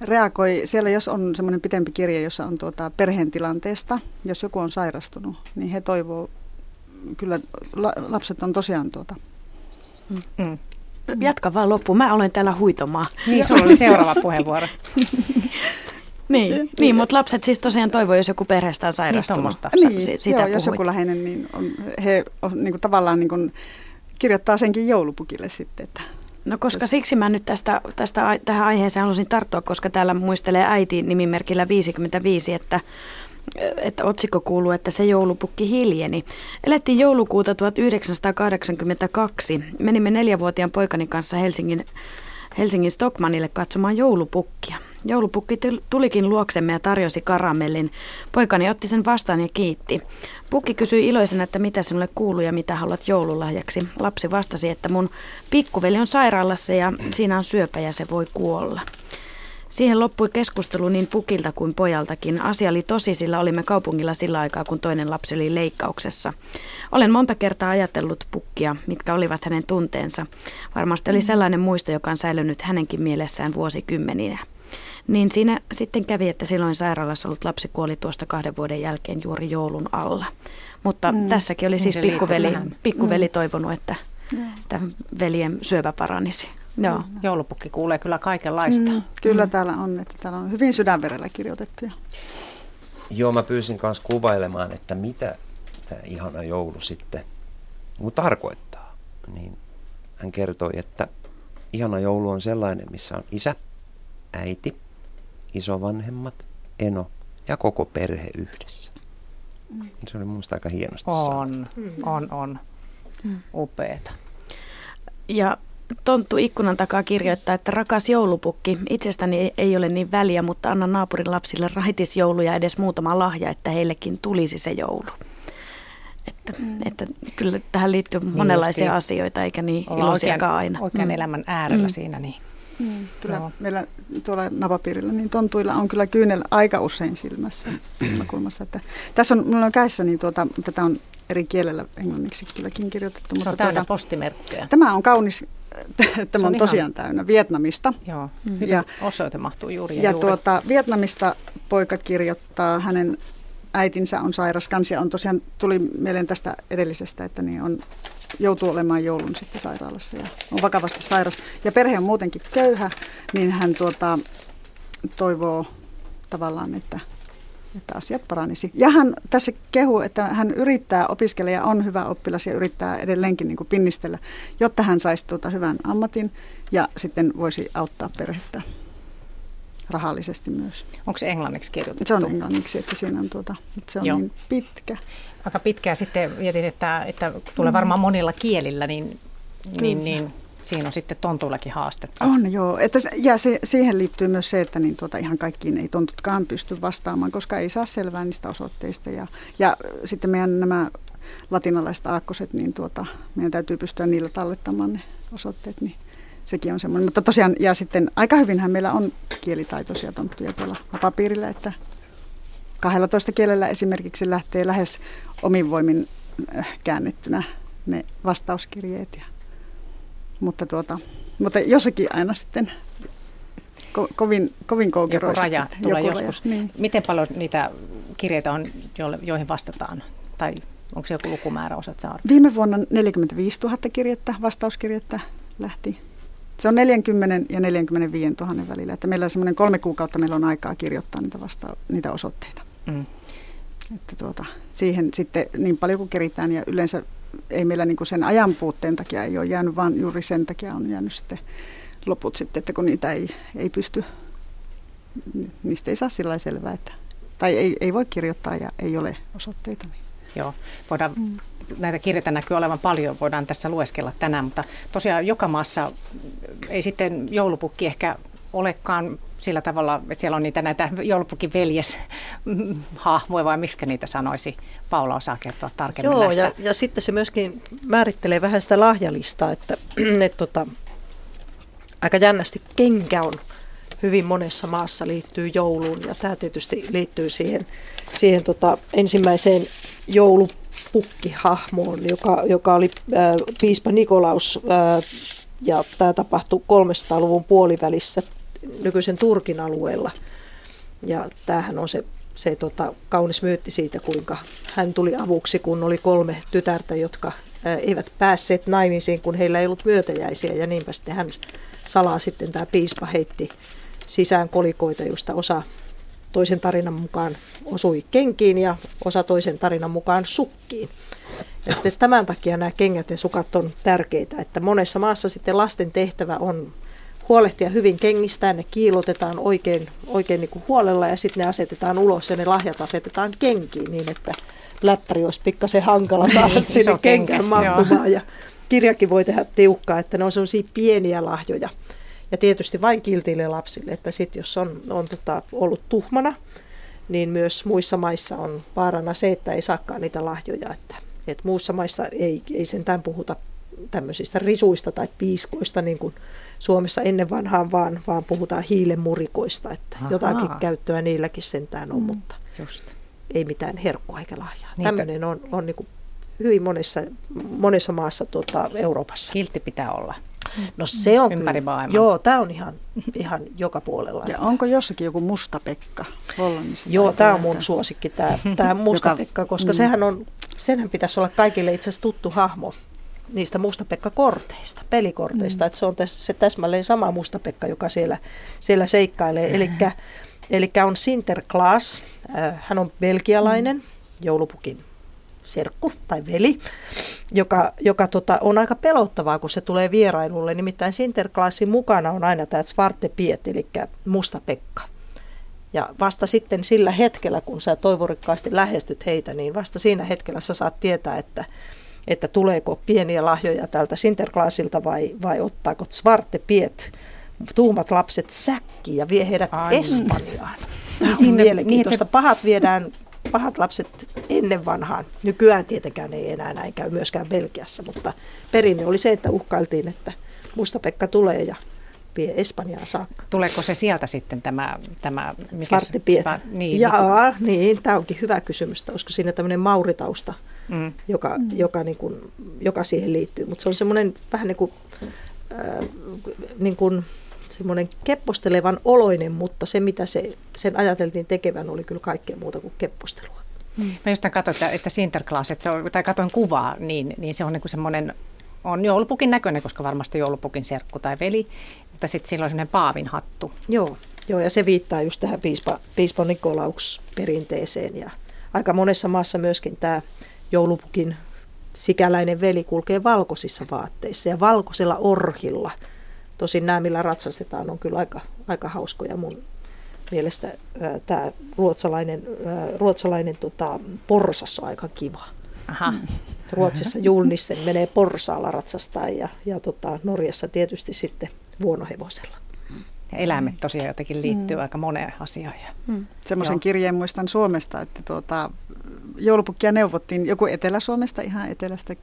reagoi, siellä jos on semmoinen pitempi kirje, jossa on tuota perheen tilanteesta, jos joku on sairastunut, niin he toivoo, kyllä la, lapset on tosiaan tuota, Mm. Jatka vaan loppuun. Mä olen täällä huitomaan. Niin, sulla oli seuraava puheenvuoro. Niin, niin mutta lapset siis tosiaan toivoo, jos joku perheestä on sairastunut. tommosta. Sä- niin, si- sitä joo, jos joku läheinen, niin on, he on, niin kuin, tavallaan niin kuin, kirjoittaa senkin joulupukille sitten, että No koska siksi mä nyt tästä, tästä tähän aiheeseen halusin tarttua, koska täällä muistelee äiti nimimerkillä 55, että että otsikko kuuluu, että se joulupukki hiljeni. Elettiin joulukuuta 1982. Menimme neljävuotiaan poikani kanssa Helsingin, Helsingin Stockmanille katsomaan joulupukkia. Joulupukki tul- tulikin luoksemme ja tarjosi karamellin. Poikani otti sen vastaan ja kiitti. Pukki kysyi iloisena, että mitä sinulle kuuluu ja mitä haluat joululahjaksi. Lapsi vastasi, että mun pikkuveli on sairaalassa ja siinä on syöpä ja se voi kuolla. Siihen loppui keskustelu niin pukilta kuin pojaltakin. Asia oli tosi, sillä olimme kaupungilla sillä aikaa, kun toinen lapsi oli leikkauksessa. Olen monta kertaa ajatellut pukkia, mitkä olivat hänen tunteensa. Varmasti oli sellainen muisto, joka on säilynyt hänenkin mielessään vuosikymmeninä. Niin siinä sitten kävi, että silloin sairaalassa ollut lapsi kuoli tuosta kahden vuoden jälkeen juuri joulun alla. Mutta mm. tässäkin oli Niin siis pikkuveli, pikkuveli toivonut, että, että veljen syövä paranisi. Joo. Joulupukki kuulee kyllä kaikenlaista. Mm, kyllä mm. täällä on, että täällä on hyvin sydänverellä kirjoitettuja. Joo, mä pyysin kanssa kuvailemaan, että mitä tämä ihana joulu sitten niin tarkoittaa. Niin hän kertoi, että ihana joulu on sellainen, missä on isä, äiti, isovanhemmat, eno ja koko perhe yhdessä. Se oli mielestä aika hienosti. On, on, on. Upeeta. Ja Tonttu ikkunan takaa kirjoittaa, että rakas joulupukki, itsestäni ei- ole niin väliä, mutta anna naapurin lapsille raitisjoulu ja edes muutama lahja, että heillekin tulisi se joulu. Että, mm. että kyllä tähän liittyy monenlaisia justiin. asioita, eikä niin Ollaan iloisiakaan oikein, aina. oikein Mm. elämän äärellä Mm. siinä. Niin. Mm, kyllä Joo. meillä tuolla napapiirillä, niin tontuilla on kyllä kyynel aika usein silmässä. silmäkulmassa. Että tässä on, minulla on kädessä, niin tuota, tätä on eri kielellä englanniksi kylläkin kirjoitettu. Se on mutta täynnä tuota, postimerkkejä. tämä on kaunis, tämä on on, ihan- tosiaan täynnä Vietnamista. Joo, Mm. hyvin Ja- osoite mahtuu juuri ja, Ja juuri. tuota, Vietnamista poika kirjoittaa, hänen äitinsä on sairas kans ja on tosiaan, tuli mieleen tästä edellisestä, että niin on, joutuu olemaan joulun sitten sairaalassa ja on vakavasti sairas. Ja perhe on muutenkin köyhä, niin hän tuota, toivoo tavallaan, että, että asiat paranisi. Ja hän tässä kehuu, että hän yrittää opiskella ja on hyvä oppilas ja yrittää edelleenkin niin kuin pinnistellä, jotta hän saisi tuota hyvän ammatin ja sitten voisi auttaa perhettä rahallisesti myös. Onko se englanniksi kirjoitettu? Se on englanniksi, että siinä on tuota, mutta se on Joo. niin pitkä. Aika pitkään sitten mietin, että, että tulee varmaan monilla kielillä, niin, niin, niin siinä on sitten tontuillakin haastetta. On joo, että ja se, siihen liittyy myös se, että niin tuota, ihan kaikkiin ei tontutkaan pysty vastaamaan, koska ei saa selvää niistä osoitteista. Ja, ja sitten meidän nämä latinalaiset aakkoset, niin tuota, meidän täytyy pystyä niillä tallettamaan ne osoitteet, niin sekin on semmoinen. Mutta tosiaan, ja sitten aika hyvinhän meillä on kielitaitoisia tonttuja tuolla papiirilla, että 12 kielellä esimerkiksi lähtee lähes omin voimin äh, käännettynä ne vastauskirjeet. Ja, mutta, tuota, mutta jossakin aina sitten ko, kovin, kovin Joku raja sitten. tulee Joku joskus. Raja, niin. Miten paljon niitä kirjeitä on, joihin vastataan? Tai Onko se joku lukumäärä, osaat saa Viime vuonna 45 000 kirjettä, vastauskirjettä lähti. Se on 40 ja 45 000 välillä. Että meillä on semmoinen kolme kuukautta meillä on aikaa kirjoittaa niitä, vasta- niitä osoitteita. Mm. Että tuota, siihen sitten niin paljon kuin keritään ja yleensä ei meillä niin kuin sen ajan puutteen takia ei ole jäänyt, vaan juuri sen takia on jäänyt sitten loput sitten, että kun niitä ei, ei pysty, niistä ei saa sillä selvää, että, tai ei, ei voi kirjoittaa ja ei ole osoitteita. Niin. Joo, voidaan, mm. Näitä kirjeitä näkyy olevan paljon, voidaan tässä lueskella tänään, mutta tosiaan joka maassa ei sitten joulupukki ehkä olekaan sillä tavalla, että siellä on niitä näitä joulupukin veljes hahmoja vai miksi niitä sanoisi. Paula osaa kertoa tarkemmin Joo, näistä. Ja, ja sitten se myöskin määrittelee vähän sitä lahjalistaa, että et, tota, aika jännästi kenkä on hyvin monessa maassa liittyy jouluun ja tämä tietysti liittyy siihen, siihen tota, ensimmäiseen joulupukkihahmoon, joka, joka oli äh, piispa Nikolaus äh, ja tämä tapahtui 300-luvun puolivälissä nykyisen Turkin alueella. Ja tämähän on se, se tota, kaunis myytti siitä, kuinka hän tuli avuksi, kun oli kolme tytärtä, jotka ää, eivät päässeet naimisiin, kun heillä ei ollut myötäjäisiä. Ja niinpä sitten hän salaa sitten tämä piispa heitti sisään kolikoita, josta osa toisen tarinan mukaan osui kenkiin ja osa toisen tarinan mukaan sukkiin. Ja sitten tämän takia nämä kengät ja sukat on tärkeitä, että monessa maassa sitten lasten tehtävä on huolehtia hyvin kengistään, ne kiilotetaan oikein, oikein niin kuin huolella ja sitten ne asetetaan ulos ja ne lahjat asetetaan kenkiin niin, että läppäri olisi pikkasen hankala saada niin, sinne kenkään mahtumaan. Ja kirjakin voi tehdä tiukkaa, että ne on sellaisia pieniä lahjoja. Ja tietysti vain kiltille lapsille, että sitten jos on, on tota, ollut tuhmana, niin myös muissa maissa on vaarana se, että ei saakaan niitä lahjoja. Että, että muussa maissa ei, ei sentään puhuta tämmöisistä risuista tai piiskoista niin kuin Suomessa ennen vanhaan, vaan, vaan puhutaan hiilemurikoista, että Ahaa. jotakin käyttöä niilläkin sentään on, mm, mutta just. ei mitään herkkua eikä lahjaa. Niinpä. Tämmöinen on, on niin kuin hyvin monessa, monessa maassa tuota, Euroopassa. Kiltti pitää olla. No se on Ympäri kyllä. Maailman. Joo, tämä on ihan, ihan joka puolella. Ja onko jossakin joku musta Pekka Hollannissa? Joo, tämä on mun suosikki, tämä, tämä musta joka, Pekka, koska mm. sehän on, senhän pitäisi olla kaikille itse asiassa tuttu hahmo niistä Mustapekka-korteista, pelikorteista, mm. että se on täs, se täsmälleen sama Mustapekka, joka siellä, siellä seikkailee. Eli on Sinterklaas, äh, hän on belgialainen, mm. joulupukin serkku tai veli, joka, joka tota, on aika pelottavaa, kun se tulee vierailulle. Nimittäin Sinterklaasin mukana on aina tämä Svarte Piet, eli Musta Pekka. Ja vasta sitten sillä hetkellä, kun sä toivorikkaasti lähestyt heitä, niin vasta siinä hetkellä sä saat tietää, että että tuleeko pieniä lahjoja tältä Sinterklaasilta vai, vai ottaako Svarte Piet tuumat lapset säkki ja vie heidät Ai. Espanjaan. Tämä niin sinne, mielenkiintoista. Niin, se... Pahat viedään pahat lapset ennen vanhaan. Nykyään tietenkään ei enää näin käy myöskään Belgiassa, mutta perinne oli se, että uhkailtiin, että Musta Pekka tulee ja vie Espanjaan saakka. Tuleeko se sieltä sitten tämä... tämä Svarttipiet. Niin, Jaa, niin, tämä onkin hyvä kysymys. Olisiko siinä tämmöinen mauritausta mm. joka, mm. Joka, niin kuin, joka siihen liittyy. Mutta se on semmoinen vähän niin kuin, äh, niin kuin semmoinen keppostelevan oloinen, mutta se mitä se, sen ajateltiin tekevän oli kyllä kaikkea muuta kuin keppostelua. Mm. Mä just katsoin, että, että Sinterklaas, että se on, tai katsoin kuvaa, niin, niin se on niin kuin semmoinen on joulupukin näköinen, koska varmasti joulupukin serkku tai veli, mutta sitten sillä on semmoinen paavin hattu. Joo, joo, ja se viittaa just tähän piispa, piispa Nikolauks perinteeseen ja aika monessa maassa myöskin tämä joulupukin sikäläinen veli kulkee valkoisissa vaatteissa ja valkoisella orhilla. Tosin nämä, millä ratsastetaan, on kyllä aika, aika hauskoja mun mielestä. Tämä ruotsalainen, ää, ruotsalainen tota, porsas on aika kiva. Aha. Ruotsissa julnisten menee porsaalla ratsastaa ja, ja tota, Norjassa tietysti sitten vuonohevosella. Ja eläimet tosiaan jotenkin liittyy mm. aika moneen asiaan. Mm. Semmoisen kirjeen muistan Suomesta, että tuota, joulupukkia neuvottiin, joku Etelä-Suomesta ihan etelästä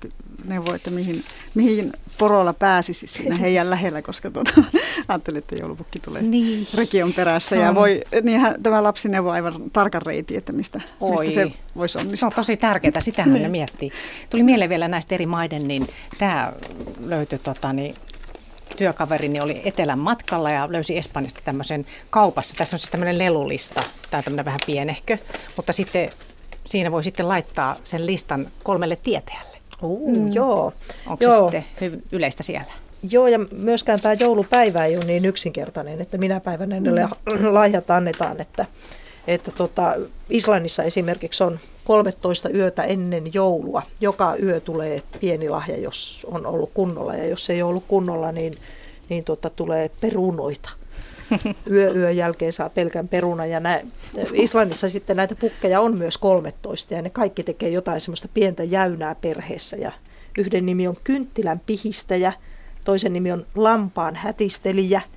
neuvoi, että mihin, mihin porolla pääsisi siinä heidän lähellä, koska tuota, ajattelin, että joulupukki tulee niin. rekion perässä. Ja voi, niin hän, tämä lapsi neuvoi aivan tarkan reitin, että mistä, mistä se voisi onnistua. Se on tosi tärkeää, sitähän ne niin. miettii. Tuli mieleen vielä näistä eri maiden, niin tämä löytyi tota, niin, työkaverini oli etelän matkalla ja löysi Espanjasta tämmöisen kaupassa. Tässä on siis tämmöinen lelulista, tämä on tämmöinen vähän pienehkö, mutta sitten siinä voi sitten laittaa sen listan kolmelle tietäjälle. Uh, mm. Joo. Onko joo. se sitten yleistä siellä? Joo, ja myöskään tämä joulupäivä ei ole niin yksinkertainen, että minä päivänä ne mm. lahjat annetaan. Että, että tota, Islannissa esimerkiksi on 13 yötä ennen joulua. Joka yö tulee pieni lahja, jos on ollut kunnolla, ja jos ei ole ollut kunnolla, niin, niin tota, tulee perunoita. Yö yön jälkeen saa pelkän peruna. Ja nä, Islannissa sitten näitä pukkeja on myös 13, ja ne kaikki tekee jotain semmoista pientä jäynää perheessä. Ja yhden nimi on kynttilän pihistäjä, toisen nimi on lampaan hätistelijä –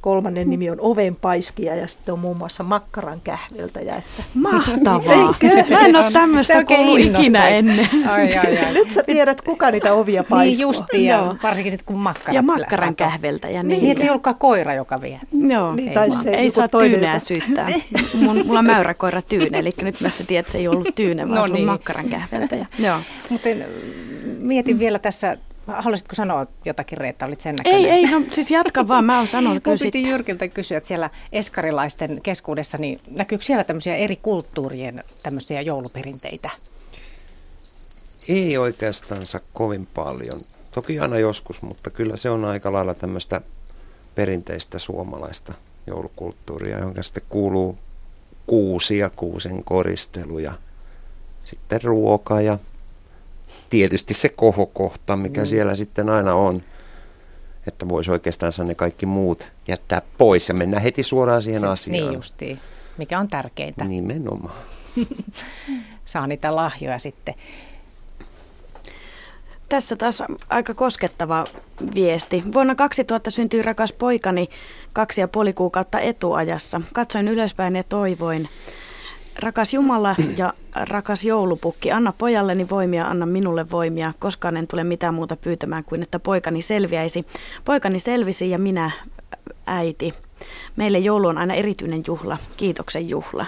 kolmannen nimi on ovenpaiskija ja sitten on muun muassa makkaran kähveltäjä. Että... Mahtavaa! Eikö? Mä en ole tämmöistä kuullut ikinä ennen. Ai, ai, ai. Nyt sä tiedät, kuka niitä ovia paiskoo. Niin justi, ja varsinkin nyt kun makkara Ja makkaran kähveltäjä. Niin. niin, että se ei ollutkaan koira, joka vie. Joo, niin, tai se ei saa tyyneä syyttää. Mun, mulla on mäyräkoira Tyyne, eli nyt mä sitten tiedän, että se ei ollut Tyyne, vaan no niin. makkaran kähveltäjä. Joo. Mutta mietin vielä tässä Haluaisitko sanoa jotakin, Reetta, olit sen näköinen? Ei, ei, no siis jatka vaan, mä oon sanonut kyllä piti Jyrkiltä kysyä, että siellä eskarilaisten keskuudessa, niin näkyykö siellä tämmöisiä eri kulttuurien tämmöisiä jouluperinteitä? Ei oikeastaan kovin paljon. Toki aina joskus, mutta kyllä se on aika lailla tämmöistä perinteistä suomalaista joulukulttuuria, jonka sitten kuuluu kuusi ja kuusen koristelu ja sitten ruoka ja tietysti se kohokohta, mikä mm. siellä sitten aina on, että voisi oikeastaan ne kaikki muut jättää pois ja mennä heti suoraan siihen se, asiaan. Niin justiin, mikä on tärkeintä. Nimenomaan. Saa niitä lahjoja sitten. Tässä taas aika koskettava viesti. Vuonna 2000 syntyi rakas poikani kaksi ja puoli kuukautta etuajassa. Katsoin ylöspäin ja toivoin. Rakas Jumala ja rakas joulupukki, anna pojalleni voimia, anna minulle voimia. Koskaan en tule mitään muuta pyytämään kuin, että poikani selviäisi. Poikani selvisi ja minä äiti. Meille joulu on aina erityinen juhla, kiitoksen juhla.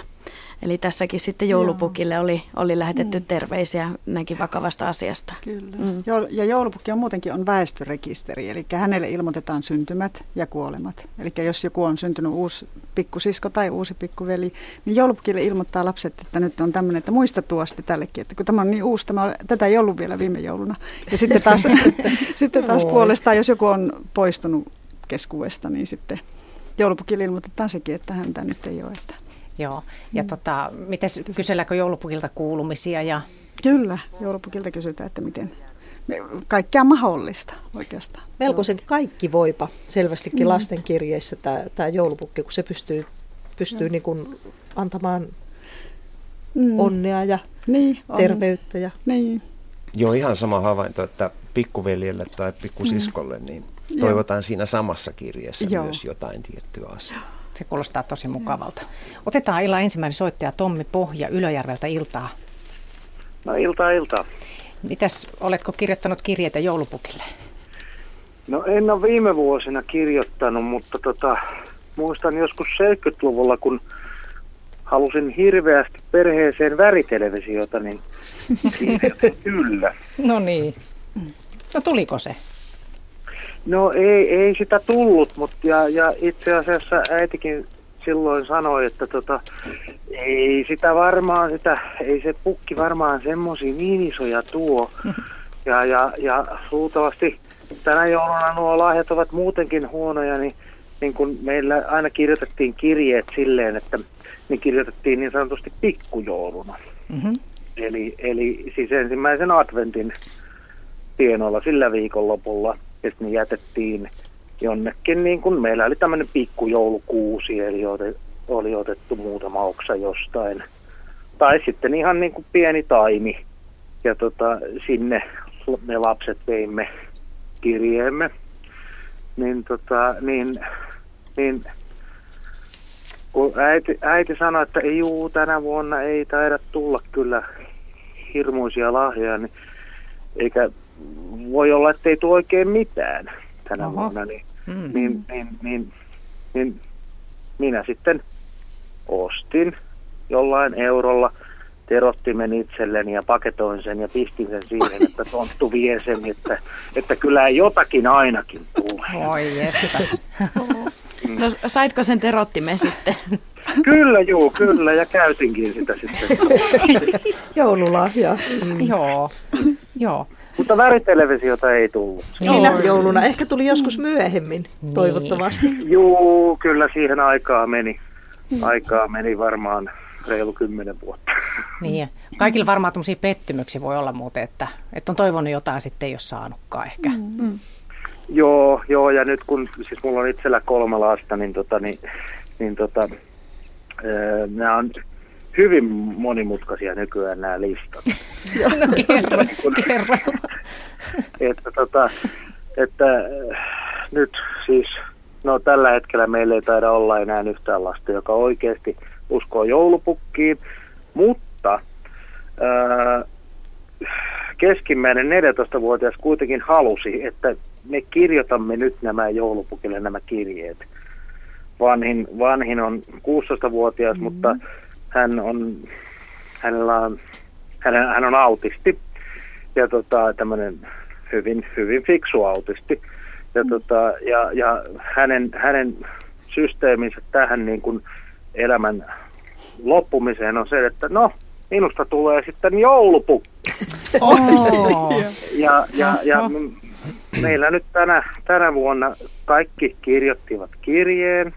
Eli tässäkin sitten joulupukille oli, oli lähetetty mm. terveisiä näinkin vakavasta asiasta. Kyllä. Mm. Ja joulupukki on muutenkin on väestörekisteri, eli hänelle ilmoitetaan syntymät ja kuolemat. Eli jos joku on syntynyt uusi pikkusisko tai uusi pikkuveli, niin joulupukille ilmoittaa lapset, että nyt on tämmöinen, että muista tuosti tällekin, että kun tämä on niin uusi, tämä, tätä ei ollut vielä viime jouluna. Ja sitten taas, sitten taas puolestaan, jos joku on poistunut keskuudesta, niin sitten joulupukille ilmoitetaan sekin, että häntä nyt ei ole. Että Joo, ja mm. tota, miten kyselläänkö joulupukilta kuulumisia? Ja... Kyllä, joulupukilta kysytään, että miten, kaikkea mahdollista oikeastaan. Melkoisen kaikki voipa selvästikin mm. lastenkirjeissä tämä, tämä joulupukki, kun se pystyy, pystyy mm. niin kuin antamaan mm. onnea ja niin, terveyttä. Ja... Niin. Joo, ihan sama havainto, että pikkuveljelle tai pikkusiskolle, mm. niin toivotaan Joo. siinä samassa kirjeessä Joo. myös jotain tiettyä asiaa. Se kuulostaa tosi mukavalta. Otetaan illan ensimmäinen soittaja Tommi Pohja Ylöjärveltä iltaa. No iltaa, iltaa. Mitäs, oletko kirjoittanut kirjeitä joulupukille? No en ole viime vuosina kirjoittanut, mutta tota, muistan joskus 70-luvulla, kun halusin hirveästi perheeseen värittelevisiota, niin kyllä. No niin. No tuliko se? No ei, ei sitä tullut, mutta ja, ja itse asiassa äitikin silloin sanoi, että tota, ei sitä varmaan, sitä, ei se pukki varmaan semmoisia niin isoja tuo. Ja, ja, ja luultavasti tänä jouluna nuo lahjat ovat muutenkin huonoja, niin, niin kun meillä aina kirjoitettiin kirjeet silleen, että ne kirjoitettiin niin sanotusti pikkujouluna. Mm-hmm. Eli, eli siis ensimmäisen adventin tienoilla sillä viikonlopulla – ja sitten ne jätettiin jonnekin, niin kuin meillä oli tämmöinen pikkujoulukuusi, eli oli otettu muutama oksa jostain. Tai sitten ihan niin kuin pieni taimi. Ja tota, sinne me lapset veimme kirjeemme. Niin, tota, niin, niin kun äiti, äiti sanoi, että ei juu, tänä vuonna ei taida tulla kyllä hirmuisia lahjoja, niin eikä voi olla, että ei tule oikein mitään tänä Oho. vuonna, niin, mm. niin, niin, niin, niin minä sitten ostin jollain eurolla terottimen itselleni ja paketoin sen ja pistin sen siihen, että tonttu vie sen, että, että kyllä jotakin ainakin tulee. Oi jestas. No saitko sen terottimen sitten? Kyllä, juu, kyllä, ja käytinkin sitä sitten. Joululahja. Mm. Joo, joo. Mutta värittelevisiota ei tullut. Sinä jouluna. Ehkä tuli joskus myöhemmin, niin. toivottavasti. Juu, kyllä siihen aikaa meni. Aikaa meni varmaan reilu kymmenen vuotta. Niin, kaikilla varmaan tämmöisiä pettymyksiä voi olla muuten, että, että on toivonut jotain, sitten ei ole saanutkaan ehkä. Mm. Joo, joo, ja nyt kun siis mulla on itsellä kolme lasta, niin, tota, niin, niin tota, nämä on hyvin monimutkaisia nykyään nämä listat. No kerro, kerro. että, tota, että nyt siis, no tällä hetkellä meillä ei taida olla enää yhtään lasta, joka oikeasti uskoo joulupukkiin, mutta ää, keskimmäinen 14-vuotias kuitenkin halusi, että me kirjoitamme nyt nämä joulupukille nämä kirjeet. Vanhin, vanhin on 16-vuotias, mm-hmm. mutta hän on, hänellä on, hän, hän on autisti ja tota, tämmöinen hyvin, hyvin fiksu autisti. Ja, mm. tota, ja, ja hänen, hänen systeeminsä tähän niin kuin elämän loppumiseen on se, että no, minusta tulee sitten joulupukki. Oh. ja, ja, ja meillä nyt tänä, tänä vuonna kaikki kirjoittivat kirjeen.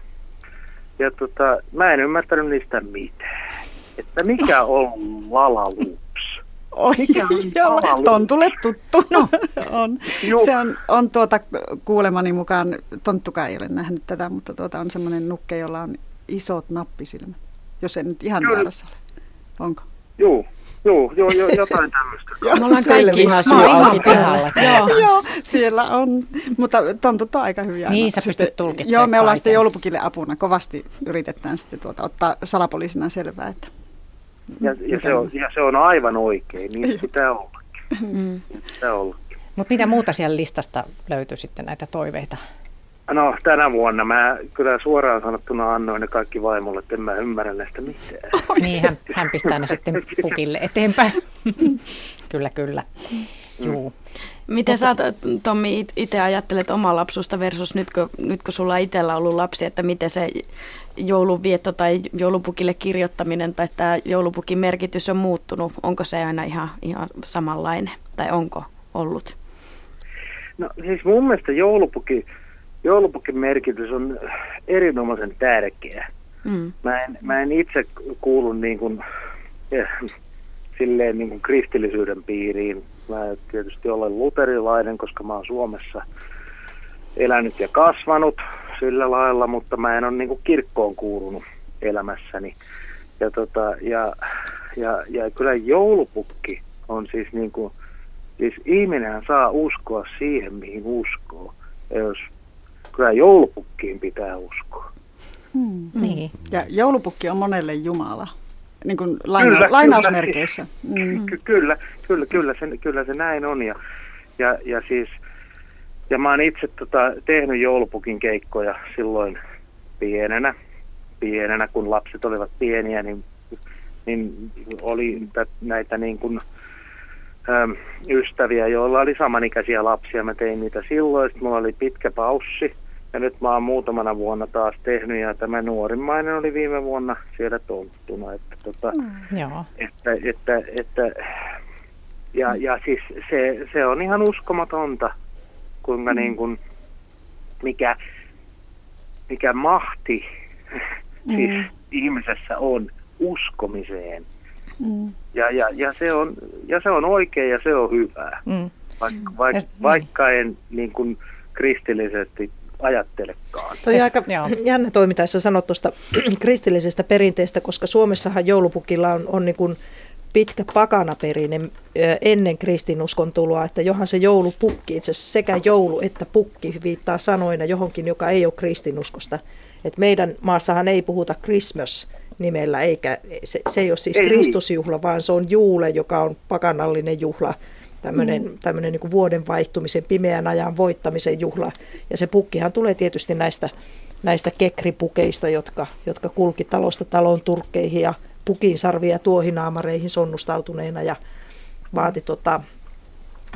Ja tota, mä en ymmärtänyt niistä mitään. Että mikä on Lala Loops? Oi, Jolla, Tontulle tuttu. No. on. Se on, on tuota, kuulemani mukaan, Tonttukaan ei ole nähnyt tätä, mutta tuota on semmoinen nukke, jolla on isot nappisilmät, jos en nyt ihan väärässä ole. Onko? Joo, joo, joo, joo jotain tämmöistä. Joo, me ollaan kaikki ihan täällä. joo. joo, siellä on, mutta tontut on aika hyviä. Niin, sä pystyt tulkitsemaan Joo, me ollaan sitten joulupukille apuna. Kovasti yritetään sitten tuota, ottaa salapoliisina selvää, että ja, ja, se on, ja se on aivan oikein, niin pitää ollakin. Mm. Pitää ollakin. Mutta mitä muuta siellä listasta löytyy sitten näitä toiveita? No tänä vuonna mä kyllä suoraan sanottuna annoin ne kaikki vaimolle, että en mä ymmärrä näistä mitään. niin, hän, hän pistää ne sitten pukille eteenpäin. kyllä, kyllä. Mm. Juu. Miten sä, Tommi, itse ajattelet oma lapsusta versus nyt kun, nyt kun sulla itsellä ollut lapsi, että miten se jouluvietto tai joulupukille kirjoittaminen tai tämä joulupukin merkitys on muuttunut? Onko se aina ihan, ihan samanlainen tai onko ollut? No siis mun mielestä joulupuki joulupukin merkitys on erinomaisen tärkeä. Mm. Mä, en, mä en itse kuulu niin kuin, eh, silleen niin kuin kristillisyyden piiriin. Mä tietysti olen luterilainen, koska mä oon Suomessa elänyt ja kasvanut sillä lailla, mutta mä en ole niin kirkkoon kuulunut elämässäni. Ja, tota, ja, ja, ja kyllä joulupukki on siis niin kuin, siis ihminen saa uskoa siihen, mihin uskoo. Ja jos kyllä joulupukkiin pitää uskoa. Hmm. Niin. Ja joulupukki on monelle Jumala, niin kuin laina- kyllä, lainausmerkeissä. Kyllä, mm. ky- kyllä, kyllä, kyllä, se, kyllä se näin on. Ja, ja, ja siis, ja mä oon itse tota, tehnyt joulupukin keikkoja silloin pienenä, pienenä, kun lapset olivat pieniä, niin, niin oli näitä niin kuin, äm, ystäviä, joilla oli samanikäisiä lapsia. Mä tein niitä silloin, sitten mulla oli pitkä paussi ja nyt mä oon muutamana vuonna taas tehnyt ja tämä nuorimmainen oli viime vuonna siellä tonttuna. Että, tota, mm, joo. että, että, että, ja, ja siis se, se on ihan uskomatonta, kuinka mm. niin kuin, mikä, mikä mahti mm. siis ihmisessä on uskomiseen. Mm. Ja, ja, ja, se on, ja se on oikein ja se on hyvää. Mm. Vaikka, vaik, vaikka en niin kuin kristillisesti ajattelekaan. Toi aika Joo. jännä toimintaessa sanot tuosta kristillisestä perinteestä, koska Suomessahan joulupukilla on, on niin kuin pitkä pakanaperinne ennen kristinuskon tuloa, että johan se joulupukki, itse asiassa sekä joulu että pukki viittaa sanoina johonkin, joka ei ole kristinuskosta. Et meidän maassahan ei puhuta Christmas nimellä, eikä se, se ei ole siis ei. Kristusjuhla, vaan se on juule, joka on pakanallinen juhla tämmöinen, mm. tämmöinen niin vuoden vaihtumisen, pimeän ajan voittamisen juhla. Ja se pukkihan tulee tietysti näistä, näistä kekripukeista, jotka, jotka kulki talosta talon turkkeihin ja pukin sarvia tuohinaamareihin sonnustautuneena ja vaati, tota,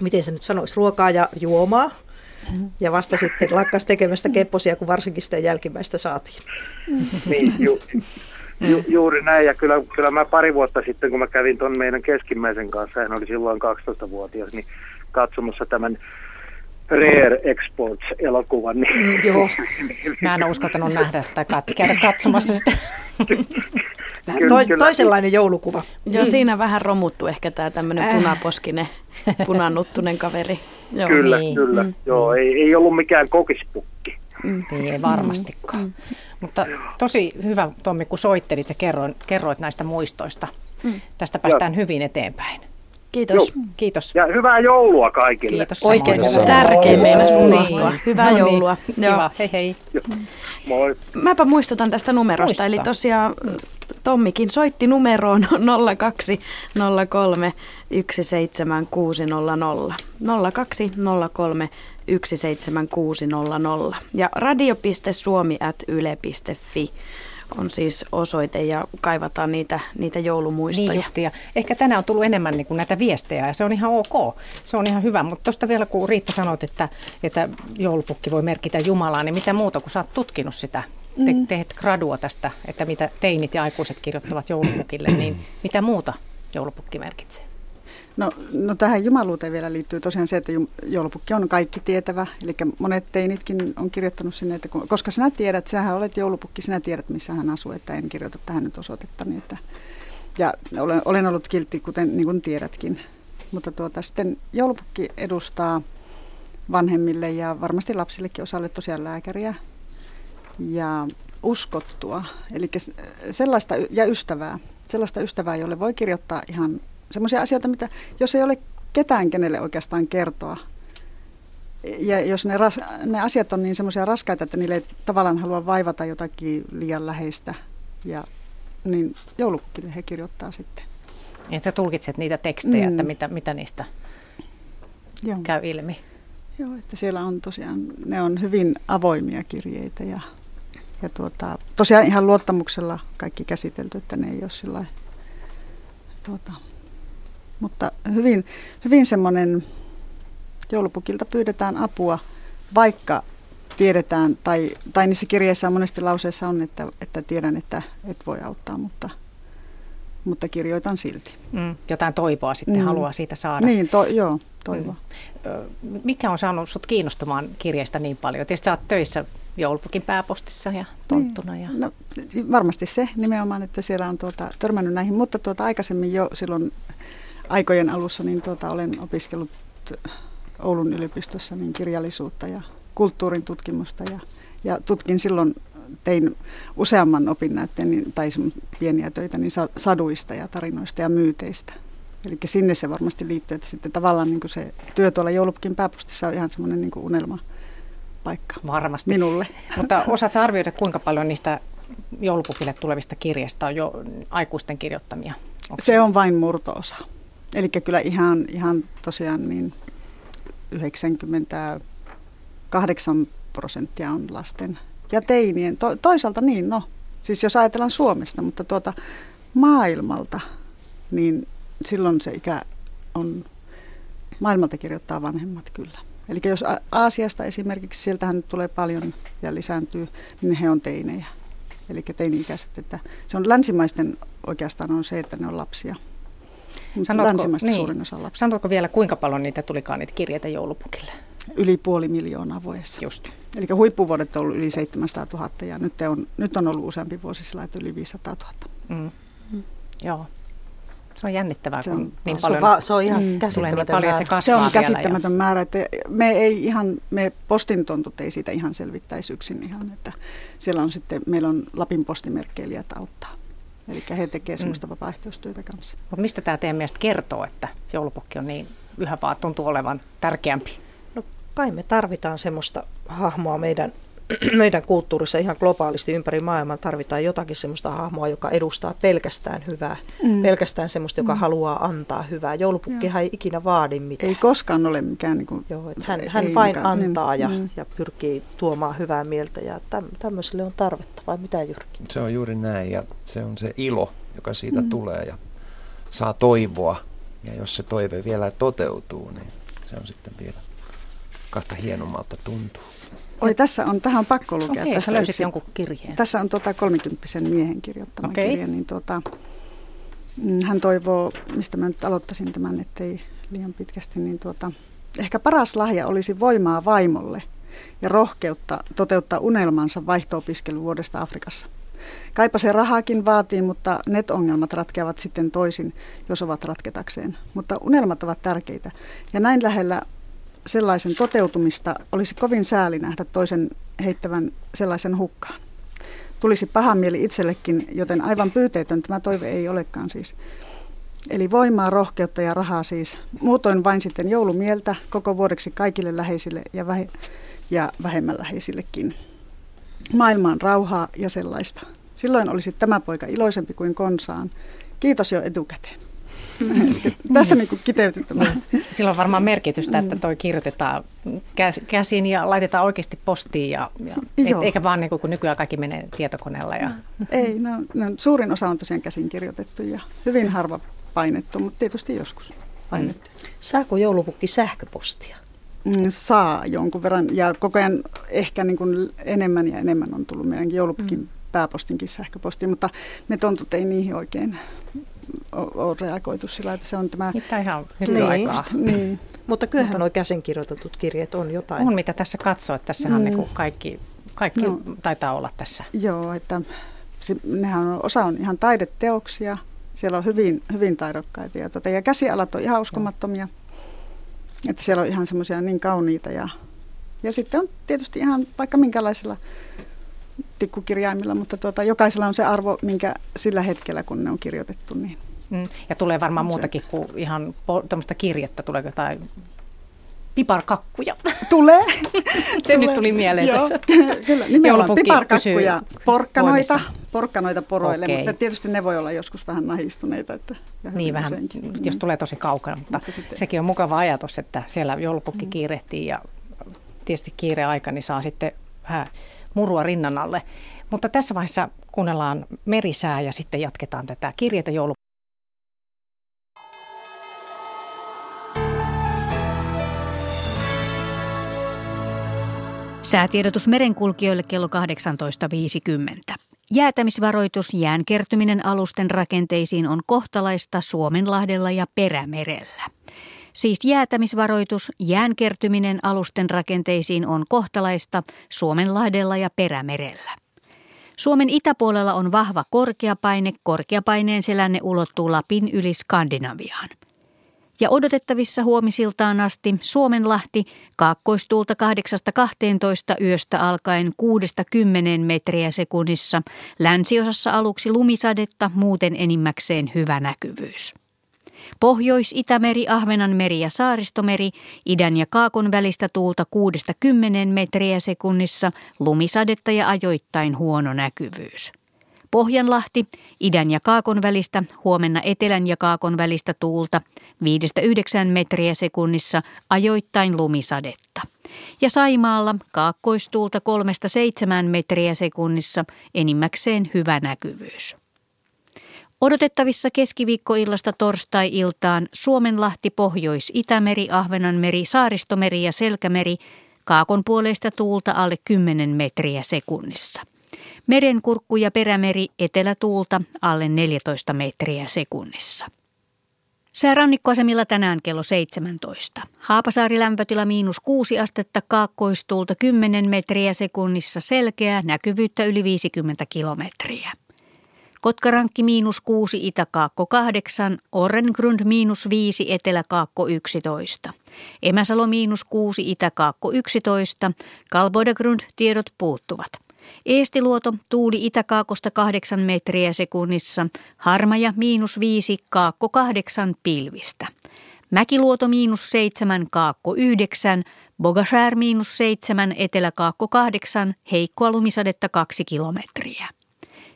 miten se nyt sanoisi, ruokaa ja juomaa. Mm. Ja vasta sitten lakkas tekemästä kepposia, kun varsinkin sitä jälkimmäistä saatiin. Niin, ju, Ju, juuri näin, ja kyllä, kyllä mä pari vuotta sitten, kun mä kävin tuon meidän keskimmäisen kanssa, hän oli silloin 12-vuotias, niin katsomassa tämän Rare Exports-elokuvan. Niin, mm, joo, mä en uskaltanut nähdä tai käydä katsomassa sitä. Tois, toisenlainen joulukuva. Joo, mm. siinä vähän romuttu ehkä tämä tämmöinen äh. punaposkinen, punannuttunen kaveri. Joo. Kyllä, niin. kyllä. Mm. Joo, ei, ei ollut mikään kokispukki. Mm. Ei varmastikaan. Mm. Mutta tosi hyvä, Tommi, kun soittelit ja kerroit, kerroit näistä muistoista. Mm. Tästä päästään Joo. hyvin eteenpäin. Kiitos. Joo. Kiitos. Ja hyvää joulua kaikille. Kiitos. Oikein tärkein meidän unohtua. Niin. Hyvää no niin. joulua. Joo. Kiva. Hei hei. Moi. Mäpä muistutan tästä numerosta. Muista. Eli tosiaan Tommikin soitti numeroon 0203 17600. 0203 17600 ja radio.suomi.yle.fi on siis osoite ja kaivataan niitä, niitä joulumuistoja. Niin justi, ja ehkä tänään on tullut enemmän niin kuin näitä viestejä ja se on ihan ok, se on ihan hyvä. Mutta tuosta vielä kun Riitta sanoit, että, että joulupukki voi merkitä Jumalaa, niin mitä muuta kun sä oot tutkinut sitä te, mm. teet gradua tästä, että mitä teinit ja aikuiset kirjoittavat joulupukille, niin mitä muuta joulupukki merkitsee? No, no tähän jumaluuteen vielä liittyy tosiaan se, että joulupukki on kaikki tietävä. Eli monet teinitkin on kirjoittanut sinne, että kun, koska sinä tiedät, sinähän olet joulupukki, sinä tiedät missä hän asuu, että en kirjoita tähän nyt osoitetta. Niin että, ja olen, olen ollut kiltti, kuten niin kuin tiedätkin. Mutta tuota, sitten joulupukki edustaa vanhemmille ja varmasti lapsillekin osalle tosiaan lääkäriä ja uskottua, eli sellaista ja ystävää, sellaista ystävää, jolle voi kirjoittaa ihan semmoisia asioita, mitä jos ei ole ketään, kenelle oikeastaan kertoa, ja jos ne, ras, ne asiat on niin semmoisia raskaita, että niille ei tavallaan halua vaivata jotakin liian läheistä, ja, niin joulukukkille he kirjoittaa sitten. Että sä tulkitset niitä tekstejä, mm. että mitä, mitä niistä Joo. käy ilmi. Joo, että siellä on tosiaan, ne on hyvin avoimia kirjeitä ja, ja tuota, tosiaan ihan luottamuksella kaikki käsitelty, että ne ei ole sillä tuota, mutta hyvin, hyvin semmoinen, joulupukilta pyydetään apua, vaikka tiedetään, tai, tai niissä kirjeissä on monesti lauseessa on, että, että tiedän, että et voi auttaa, mutta, mutta kirjoitan silti. Mm, jotain toivoa sitten mm. haluaa siitä saada. Niin, to, joo, toivoa. Mm. Mikä on saanut sinut kiinnostumaan kirjeistä niin paljon? Tietysti sä oot töissä joulupukin pääpostissa ja tonttuna. Ja... Niin. No, varmasti se nimenomaan, että siellä on tuota, törmännyt näihin, mutta tuota, aikaisemmin jo silloin aikojen alussa niin tuota, olen opiskellut Oulun yliopistossa niin kirjallisuutta ja kulttuurin tutkimusta ja, ja tutkin silloin, tein useamman opinnäytteen niin, tai pieniä töitä niin saduista ja tarinoista ja myyteistä. Eli sinne se varmasti liittyy, että sitten tavallaan niin se työ tuolla joulupukin pääpostissa on ihan semmoinen niin unelma paikka Varmasti. minulle. Mutta osaatko arvioida, kuinka paljon niistä joulupukille tulevista kirjeistä on jo aikuisten kirjoittamia? Onko se on vain murtoosa. Eli kyllä ihan, ihan tosiaan niin 98 prosenttia on lasten ja teinien. To, toisaalta niin, no, siis jos ajatellaan Suomesta, mutta tuota maailmalta, niin silloin se ikä on, maailmalta kirjoittaa vanhemmat kyllä. Eli jos Aasiasta esimerkiksi, sieltähän tulee paljon ja lisääntyy, niin he on teinejä. Eli teini-ikäiset. Että se on länsimaisten oikeastaan on se, että ne on lapsia. Sanotko, niin, suurin osa lapsia. Sanotko vielä, kuinka paljon niitä tulikaan niitä kirjeitä joulupukille? Yli puoli miljoonaa vuodessa. Just. Eli huippuvuodet on ollut yli 700 000 ja nyt on, nyt on ollut useampi vuosi sillä, että yli 500 000. Mm. Mm. Joo. Se on jännittävää, se on, kun niin paljon, se on, va- se on ihan mm, käsittämätön niin paljon, että se, se on käsittämätön ja... määrä. Että me ei ihan, me postintontut ei siitä ihan selvittäisi yksin ihan, että siellä on sitten, meillä on Lapin postimerkkeilijät auttaa. Eli he tekevät sellaista mm. vapaaehtoistyötä kanssa. Mutta mistä tämä teidän mielestä kertoo, että joulupukki on niin yhä vaan tuntuu olevan tärkeämpi? Kai me tarvitaan semmoista hahmoa meidän meidän kulttuurissa ihan globaalisti ympäri maailman tarvitaan jotakin semmoista hahmoa, joka edustaa pelkästään hyvää, mm. pelkästään semmoista, joka mm. haluaa antaa hyvää. Joulupukkihan ei ikinä vaadi mitään. Ei koskaan ole mikään... Niin kuin, Joo, että hän, hän vain mikään, antaa niin, ja, mm. ja pyrkii tuomaan hyvää mieltä ja täm, tämmöiselle on tarvetta, vai mitä Jyrki? Se on juuri näin ja se on se ilo, joka siitä mm. tulee ja saa toivoa. Ja jos se toive vielä toteutuu, niin se on sitten vielä kahta hienommalta tuntuu. Oi, tässä on, tähän on pakko lukea. Okei, tästä sä löysit yksi. jonkun kirjeen. Tässä on tota 30 miehen kirjoittama Okei. kirja, niin tota, mm, hän toivoo, mistä mä nyt aloittaisin tämän, ettei liian pitkästi, niin tuota, ehkä paras lahja olisi voimaa vaimolle ja rohkeutta toteuttaa unelmansa vaihto-opiskelun vuodesta Afrikassa. Kaipa se rahaakin vaatii, mutta net-ongelmat ratkeavat sitten toisin, jos ovat ratketakseen. Mutta unelmat ovat tärkeitä. Ja näin lähellä sellaisen toteutumista olisi kovin sääli nähdä toisen heittävän sellaisen hukkaan. Tulisi paha mieli itsellekin, joten aivan pyyteetön tämä toive ei olekaan siis. Eli voimaa, rohkeutta ja rahaa siis. Muutoin vain sitten joulumieltä koko vuodeksi kaikille läheisille ja, vähe- ja vähemmän läheisillekin. Maailmaan rauhaa ja sellaista. Silloin olisi tämä poika iloisempi kuin konsaan. Kiitos jo etukäteen. Tässä niin kuin kiteytyy tämä. Sillä on varmaan merkitystä, että toi kirjoitetaan käs- käsin ja laitetaan oikeasti postiin, ja, ja et, eikä vaan niin kuin, kun nykyään kaikki menee tietokoneella. Ja, Ei, no, no, suurin osa on tosiaan käsin kirjoitettu ja hyvin harva painettu, mutta tietysti joskus painettu. Saako joulupukki sähköpostia? Mm, saa jonkun verran ja koko ajan ehkä niin kuin enemmän ja enemmän on tullut meidänkin joulupukin mm. pääpostinkin sähköpostiin, mutta me tontut ei niihin oikein ole reagoitu sillä, että se on tämä... Mitä ihan Niin. nykyaikaa. Niin, Mutta kyllähän nuo käsin kirjoitetut kirjeet on jotain. On mitä tässä katsoo, että tässähän Mm. niin kuin kaikki, kaikki No. taitaa olla tässä. joo, että se, nehän on, osa on ihan taideteoksia, siellä on hyvin, hyvin taidokkaita ja, tuota, ja käsialat on ihan uskomattomia, että siellä on ihan semmoisia niin kauniita ja, ja sitten on tietysti ihan vaikka minkälaisella tikkukirjaimilla, mutta tuota, jokaisella on se arvo, minkä sillä hetkellä, kun ne on kirjoitettu, niin Mm. Ja tulee varmaan Se- muutakin kuin ihan tuommoista kirjettä, tuleeko jotain piparkakkuja. tulee. Se nyt tuli mieleen Joo, tässä. Kyllä, nimenomaan piparkakkuja, porkkanoita, voimissa. porkkanoita poroille, Okei. mutta tietysti ne voi olla joskus vähän nahistuneita. Että, Niin vähän, useinkin. jos Mm. tulee tosi kaukana, mutta, Mutta sitten- sekin on mukava ajatus, että siellä joulupukki kiirehtii ja tietysti kiireaika, niin saa sitten vähän murua rinnan alle. Mutta tässä vaiheessa kuunnellaan merisää ja sitten jatketaan tätä kirjeitä joulu. Säätiedotus merenkulkijoille kello 18.50. Jäätämisvaroitus jään kertyminen alusten rakenteisiin on kohtalaista Suomenlahdella ja Perämerellä. Siis jäätämisvaroitus jään kertyminen alusten rakenteisiin on kohtalaista Suomenlahdella ja Perämerellä. Suomen itäpuolella on vahva korkeapaine. Korkeapaineen selänne ulottuu Lapin yli Skandinaviaan. Ja odotettavissa huomisiltaan asti Suomenlahti kaakkoistuulta 8-12 yöstä alkaen 6-10 metriä sekunnissa. Länsiosassa aluksi lumisadetta, muuten enimmäkseen hyvä näkyvyys. Pohjois-Itämeri, Ahvenanmeri ja Saaristomeri, idän ja kaakon välistä tuulta 6-10 metriä sekunnissa, lumisadetta ja ajoittain huono näkyvyys. Pohjanlahti, idän ja kaakon välistä, huomenna etelän ja kaakon välistä tuulta 5-9 metriä sekunnissa, ajoittain lumisadetta. Ja Saimaalla kaakkoistuulta 3-7 metriä sekunnissa, enimmäkseen hyvä näkyvyys. Odotettavissa keskiviikkoillasta torstai-iltaan Suomenlahti, Pohjois-Itämeri, Ahvenanmeri, Saaristomeri ja Selkämeri kaakon puoleista tuulta alle 10 metriä sekunnissa. Merenkurkku ja perämeri etelätuulta alle 14 metriä sekunnissa. Säärannikkoasemilla tänään kello 17. Haapasaari lämpötila miinus 6 astetta, kaakkoistuulta 10 metriä sekunnissa selkeä, näkyvyyttä yli 50 kilometriä. Kotkarankki miinus 6, Itäkaakko 8, Orrengrund miinus 5, Eteläkaakko 11. Emäsalo miinus 6, Itäkaakko 11, Kalboidagrund tiedot puuttuvat. Eestiluoto tuuli itäkaakosta 8 metriä sekunnissa, Harmaja miinus 5, Kaakko 8 pilvistä. Mäkiluoto miinus 7, Kaakko 9, Bogashär miinus 7, Eteläkaakko 8, heikkoa lumisadetta 2 kilometriä.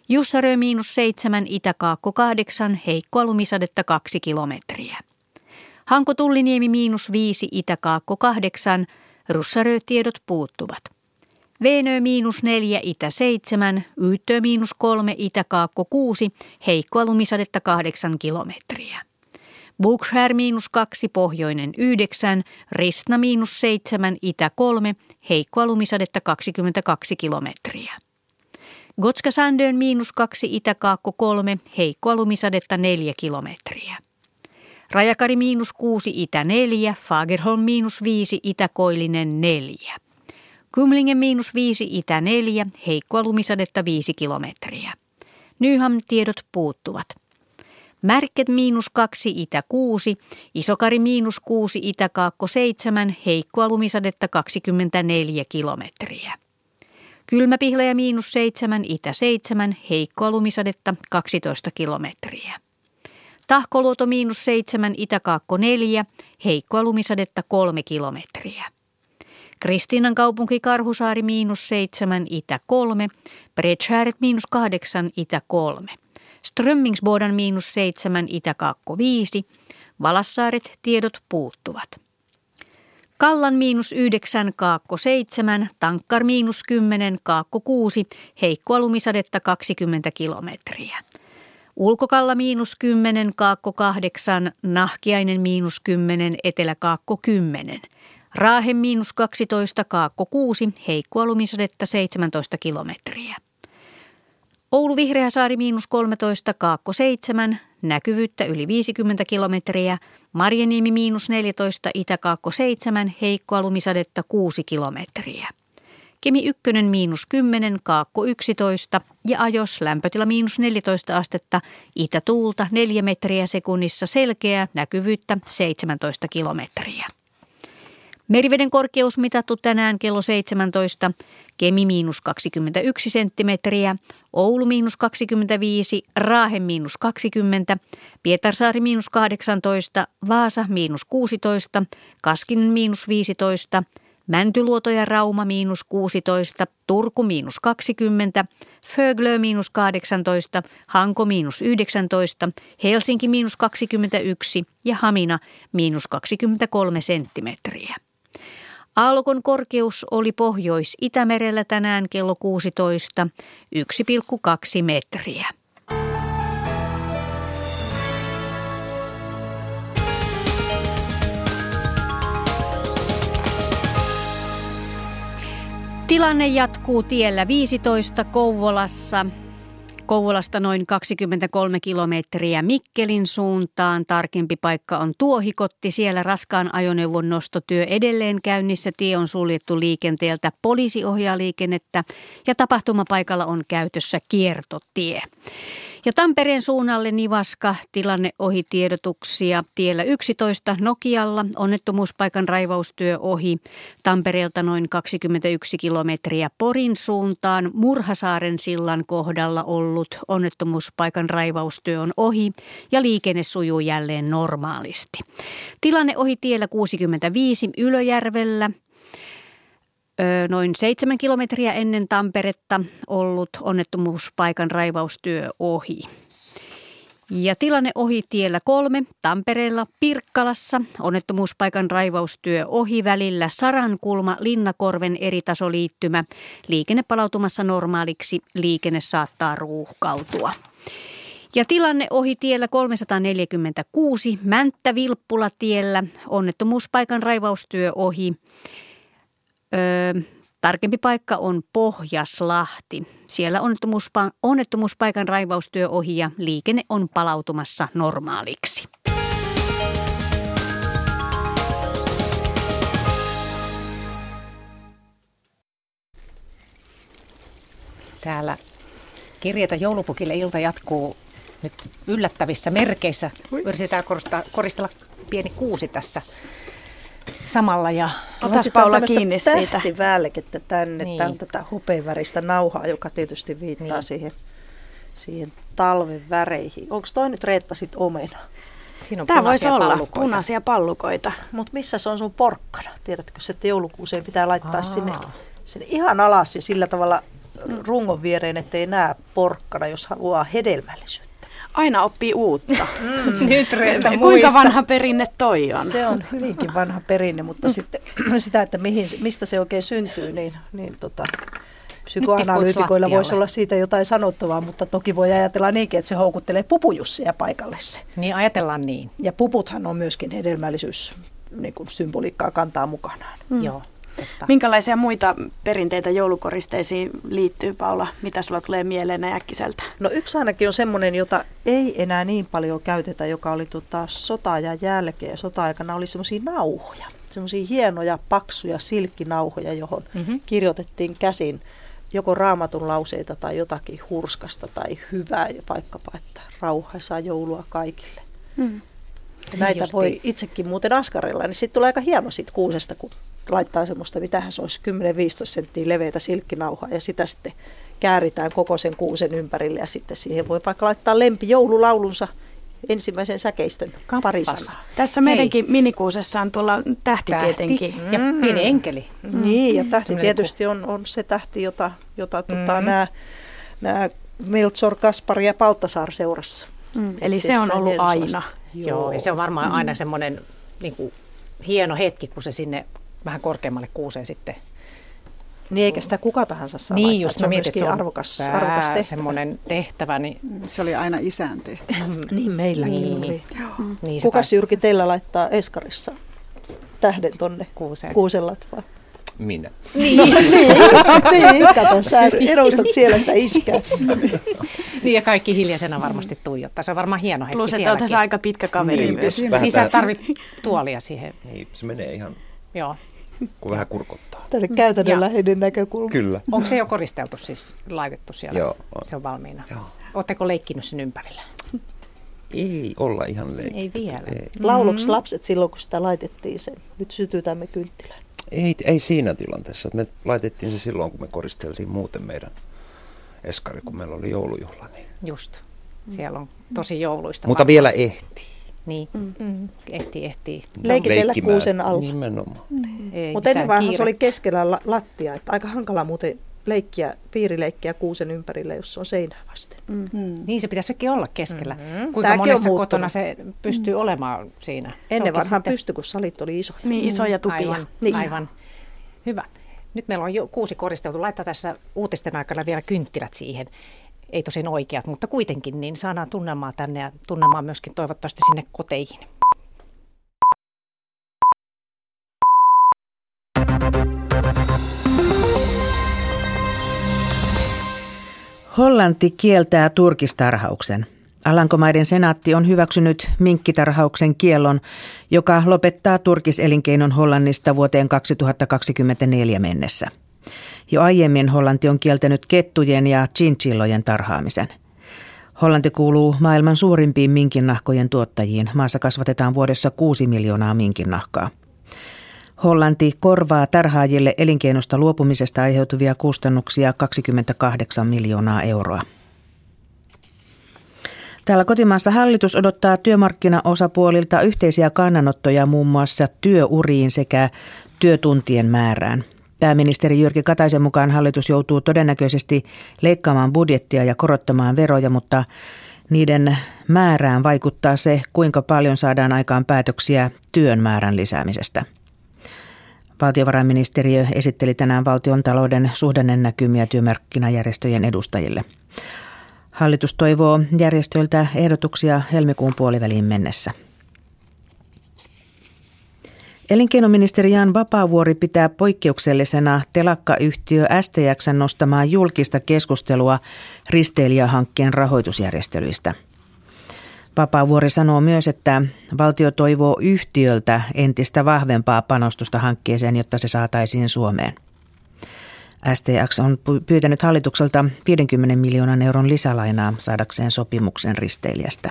Jussarö miinus 7, Itäkaakko 8, heikkoa lumisadetta 2 kilometriä. Hanko Tulliniemi miinus 5, Itäkaakko 8, Russarö tiedot puuttuvat. Veenö miinus 4, Itä 7, Yyttö miinus 3, Itäkaakko 6, heikkoa lumisadetta 8 kilometriä. Bookshare miinus 2, pohjoinen 9, Ristna miinus 7, itä 3, heikkoa lumisadetta 22 kilometriä. Gotska Sandön miinus 2, itä kaakko 3, heikkoa lumisadetta 4 kilometriä. Rajakari miinus 6, itä 4, Fagerholm miinus 5, itä koillinen 4. Kumlingen miinus 5, itä 4, heikkoa lumisadetta 5 kilometriä. Nyham tiedot puuttuvat. Märket miinus 2, itä 6, Isokari miinus 6, itä kaakko 7, heikkoa lumisadetta 24 kilometriä. Kylmäpihlaja miinus 7, itä 7, heikkoa lumisadetta 12 kilometriä. Tahkoluoto miinus 7, itäkaakko 4, heikkoa lumisadetta 3 kilometriä. Kristiinan kaupunki Karhusaari miinus 7, itä 3, Bredshäret miinus 8, itä 3. Strömmingsbodan miinus 7, itä kaakko 5, Valassaaret tiedot puuttuvat. Kallan miinus 9, kaakko 7, Tankkar miinus 10, kaakko 6, heikkoa lumisadetta 20 kilometriä. Ulkokalla miinus 10, kaakko 8, Nahkiainen miinus 10, Etelä-kaakko 10. Raahe miinus 12, kaakko 6, heikkoa lumisadetta 17 kilometriä. Oulu Vihreäsaari miinus 13, kaakko 7, näkyvyyttä yli 50 kilometriä. Marjaniemi miinus 14, itäkaakko 7, heikkoa lumisadetta 6 kilometriä. Kemi 1 miinus 10, kaakko 11 ja ajos lämpötila miinus 14 astetta, itätuulta 4 metriä sekunnissa selkeä, näkyvyyttä 17 kilometriä. Meriveden korkeus mitattu tänään kello 17, Kemi miinus 21 senttimetriä, Oulu miinus 25, Raahe miinus 20, Pietarsaari miinus 18, Vaasa miinus 16, Kaskinen miinus 15, Mäntyluoto ja Rauma miinus 16, Turku miinus 20, Föglö miinus 18, Hanko miinus 19, Helsinki miinus 21 ja Hamina miinus 23 senttimetriä. Aallokon korkeus oli Pohjois-Itämerellä tänään kello 16 1,2 metriä. Tilanne jatkuu tiellä 15 Kouvolassa. Kouvolasta noin 23 kilometriä Mikkelin suuntaan. Tarkempi paikka on Tuohikotti. Siellä raskaan ajoneuvon nostotyö edelleen käynnissä. Tie on suljettu liikenteeltä. Poliisi ohjaa liikennettä ja tapahtumapaikalla on käytössä kiertotie. Ja Tampereen suunnalle Nivaska tilanne ohi tiedotuksia tiellä 11 Nokialla. Onnettomuuspaikan raivaustyö ohi Tampereelta noin 21 kilometriä Porin suuntaan. Murhasaaren sillan kohdalla ollut onnettomuuspaikan raivaustyö on ohi ja liikenne sujuu jälleen normaalisti. Tilanne ohi tiellä 65 Ylöjärvellä noin seitsemän kilometriä ennen Tamperetta ollut onnettomuuspaikan raivaustyö ohi. Ja tilanne ohi tiellä kolme Tampereella Pirkkalassa. Onnettomuuspaikan raivaustyö ohi välillä Sarankulma Linnakorven eritasoliittymä. Liikenne palautumassa normaaliksi. Liikenne saattaa ruuhkautua. Ja tilanne ohi tiellä 346 Mänttä-Vilppula tiellä. Onnettomuuspaikan raivaustyö ohi. Öö, tarkempi paikka on Pohjaslahti. Siellä onnettomuuspa- onnettomuuspaikan raivaustyö ohi ja liikenne on palautumassa normaaliksi. Täällä kirjeitä joulupukille ilta jatkuu nyt yllättävissä merkeissä. Yritetään koristella pieni kuusi tässä samalla. Ja Otas Paula kiinni siitä. Tähtivälkettä tänne. Niin. Tämä on tätä hupeenväristä nauhaa, joka tietysti viittaa niin. siihen, siihen talven väreihin. Onko toi nyt Reetta sit omena? Siinä on Tämä voisi olla pallukoita. punaisia pallukoita. Mutta missä se on sun porkkana? Tiedätkö, että joulukuuseen pitää laittaa sinne, sinne ihan alas ja sillä tavalla rungon viereen, ettei näe porkkana, jos haluaa hedelmällisyyttä. Aina oppii uutta. Mm. Nyt Reetta, Kuinka vanha perinne toi on? Se on hyvinkin vanha perinne, mutta mm. sitten sitä, että mihin, mistä se oikein syntyy, niin, niin tota, Psykoanalyytikoilla voisi olla siitä jotain sanottavaa, mutta toki voi ajatella niinkin, että se houkuttelee pupujussia paikalle se. Niin ajatellaan niin. Ja puputhan on myöskin hedelmällisyys niin kuin symboliikkaa kantaa mukanaan. Mm. Joo. Totta. Minkälaisia muita perinteitä joulukoristeisiin liittyy, Paula? Mitä sulla tulee mieleen äkkiseltä? No yksi ainakin on semmoinen, jota ei enää niin paljon käytetä, joka oli tota sota ja jälkeen. Sota-aikana oli semmoisia nauhoja, semmoisia hienoja, paksuja silkkinauhoja, johon mm-hmm. kirjoitettiin käsin joko raamatun lauseita tai jotakin hurskasta tai hyvää, vaikkapa, että rauhaisaa joulua kaikille. Mm. Ja näitä Justiin. voi itsekin muuten askarilla, niin sitten tulee aika hieno siitä kuusesta, kun laittaa semmoista, mitähän se olisi 10-15 senttiä leveitä silkkinauhaa ja sitä sitten kääritään koko sen kuusen ympärille ja sitten siihen voi vaikka laittaa lempi joululaulunsa ensimmäisen säkeistön Kappas. pari sanaa. Tässä meidänkin Hei. minikuusessa on tuolla tähti, tähti tietenkin. Ja mm. pieni enkeli. Mm. Niin, ja tähti tietysti on, on se tähti, jota, jota tota, mm. tota, nämä, nämä Melchor, Kaspar ja Paltasar seurassa. Mm. Eli se on ollut aina. Joo. Joo, ja se on varmaan mm. aina semmoinen niin kuin, hieno hetki, kun se sinne vähän korkeammalle kuuseen sitten. Niin eikä sitä kuka tahansa saa Niin laittaa. just, se on mietin, se on arvokas, pää, arvokas tehtävä. semmoinen tehtävä. Niin... Se oli aina isän tehtävä. niin meilläkin niin. oli. Niin, Kuka Jyrki teillä laittaa Eskarissa tähden tonne kuuseen? Kuusellat vai? Minä. Niin, niin, niin kato, sä edustat siellä sitä iskää. niin ja kaikki hiljaisena varmasti tuijottaa. Se on varmaan hieno hetki Plus, että on aika pitkä kaveri niin, myös. Niin sä tarvit tuolia siihen. Niin, se menee ihan Joo. Kun vähän kurkottaa. Tämä oli käytännönläheinen näkökulma. Kyllä. Onko se jo koristeltu siis, laitettu siellä? Joo. On. Se on valmiina. Joo. Oletteko leikkinyt sen ympärillä? Ei olla ihan leikitty. Ei vielä. Ei. Lauluksi mm-hmm. lapset silloin, kun sitä laitettiin sen? Nyt sytytämme kynttilän. Ei, ei siinä tilanteessa. Me laitettiin se silloin, kun me koristeltiin muuten meidän eskari, kun meillä oli joulujuhla. Niin. Just. Siellä on tosi jouluista. Mutta varmaan. vielä ehtii. Niin, mm. ehtii, ehtii. Leikitellä kuusen alla. Nimenomaan. Mm. Mutta ennen vaiheessa se oli keskellä lattia, että aika hankala muuten leikkiä, piirileikkiä kuusen ympärille, jos se on seinää vasten. Mm. Mm. Niin se pitäisikin olla keskellä. Mm-hmm. Kuinka Tämäkin monessa kotona se pystyy mm. olemaan siinä? Ennen vanhaan sitten... pystyi, kun salit oli isoja. Niin, isoja tupia. Aivan, niin. aivan. Hyvä. Nyt meillä on jo kuusi koristeltu. Laittaa tässä uutisten aikana vielä kynttilät siihen ei tosin oikeat, mutta kuitenkin, niin saadaan tunnelmaa tänne ja tunnelmaa myöskin toivottavasti sinne koteihin. Hollanti kieltää turkistarhauksen. Alankomaiden senaatti on hyväksynyt minkkitarhauksen kiellon, joka lopettaa turkiselinkeinon Hollannista vuoteen 2024 mennessä. Jo aiemmin Hollanti on kieltänyt kettujen ja chinchillojen tarhaamisen. Hollanti kuuluu maailman suurimpiin minkinnahkojen tuottajiin. Maassa kasvatetaan vuodessa 6 miljoonaa minkinnahkaa. Hollanti korvaa tarhaajille elinkeinosta luopumisesta aiheutuvia kustannuksia 28 miljoonaa euroa. Täällä kotimaassa hallitus odottaa työmarkkinaosapuolilta yhteisiä kannanottoja muun muassa työuriin sekä työtuntien määrään. Pääministeri Jyrki Kataisen mukaan hallitus joutuu todennäköisesti leikkaamaan budjettia ja korottamaan veroja, mutta niiden määrään vaikuttaa se, kuinka paljon saadaan aikaan päätöksiä työn määrän lisäämisestä. Valtiovarainministeriö esitteli tänään valtion talouden suhdannenäkymiä työmarkkinajärjestöjen edustajille. Hallitus toivoo järjestöiltä ehdotuksia helmikuun puoliväliin mennessä. Elinkeinoministeri Jan Vapaavuori pitää poikkeuksellisena telakkayhtiö STX nostamaa julkista keskustelua risteilijähankkeen rahoitusjärjestelyistä. Vapaavuori sanoo myös, että valtio toivoo yhtiöltä entistä vahvempaa panostusta hankkeeseen, jotta se saataisiin Suomeen. STX on pyytänyt hallitukselta 50 miljoonan euron lisälainaa saadakseen sopimuksen risteilijästä.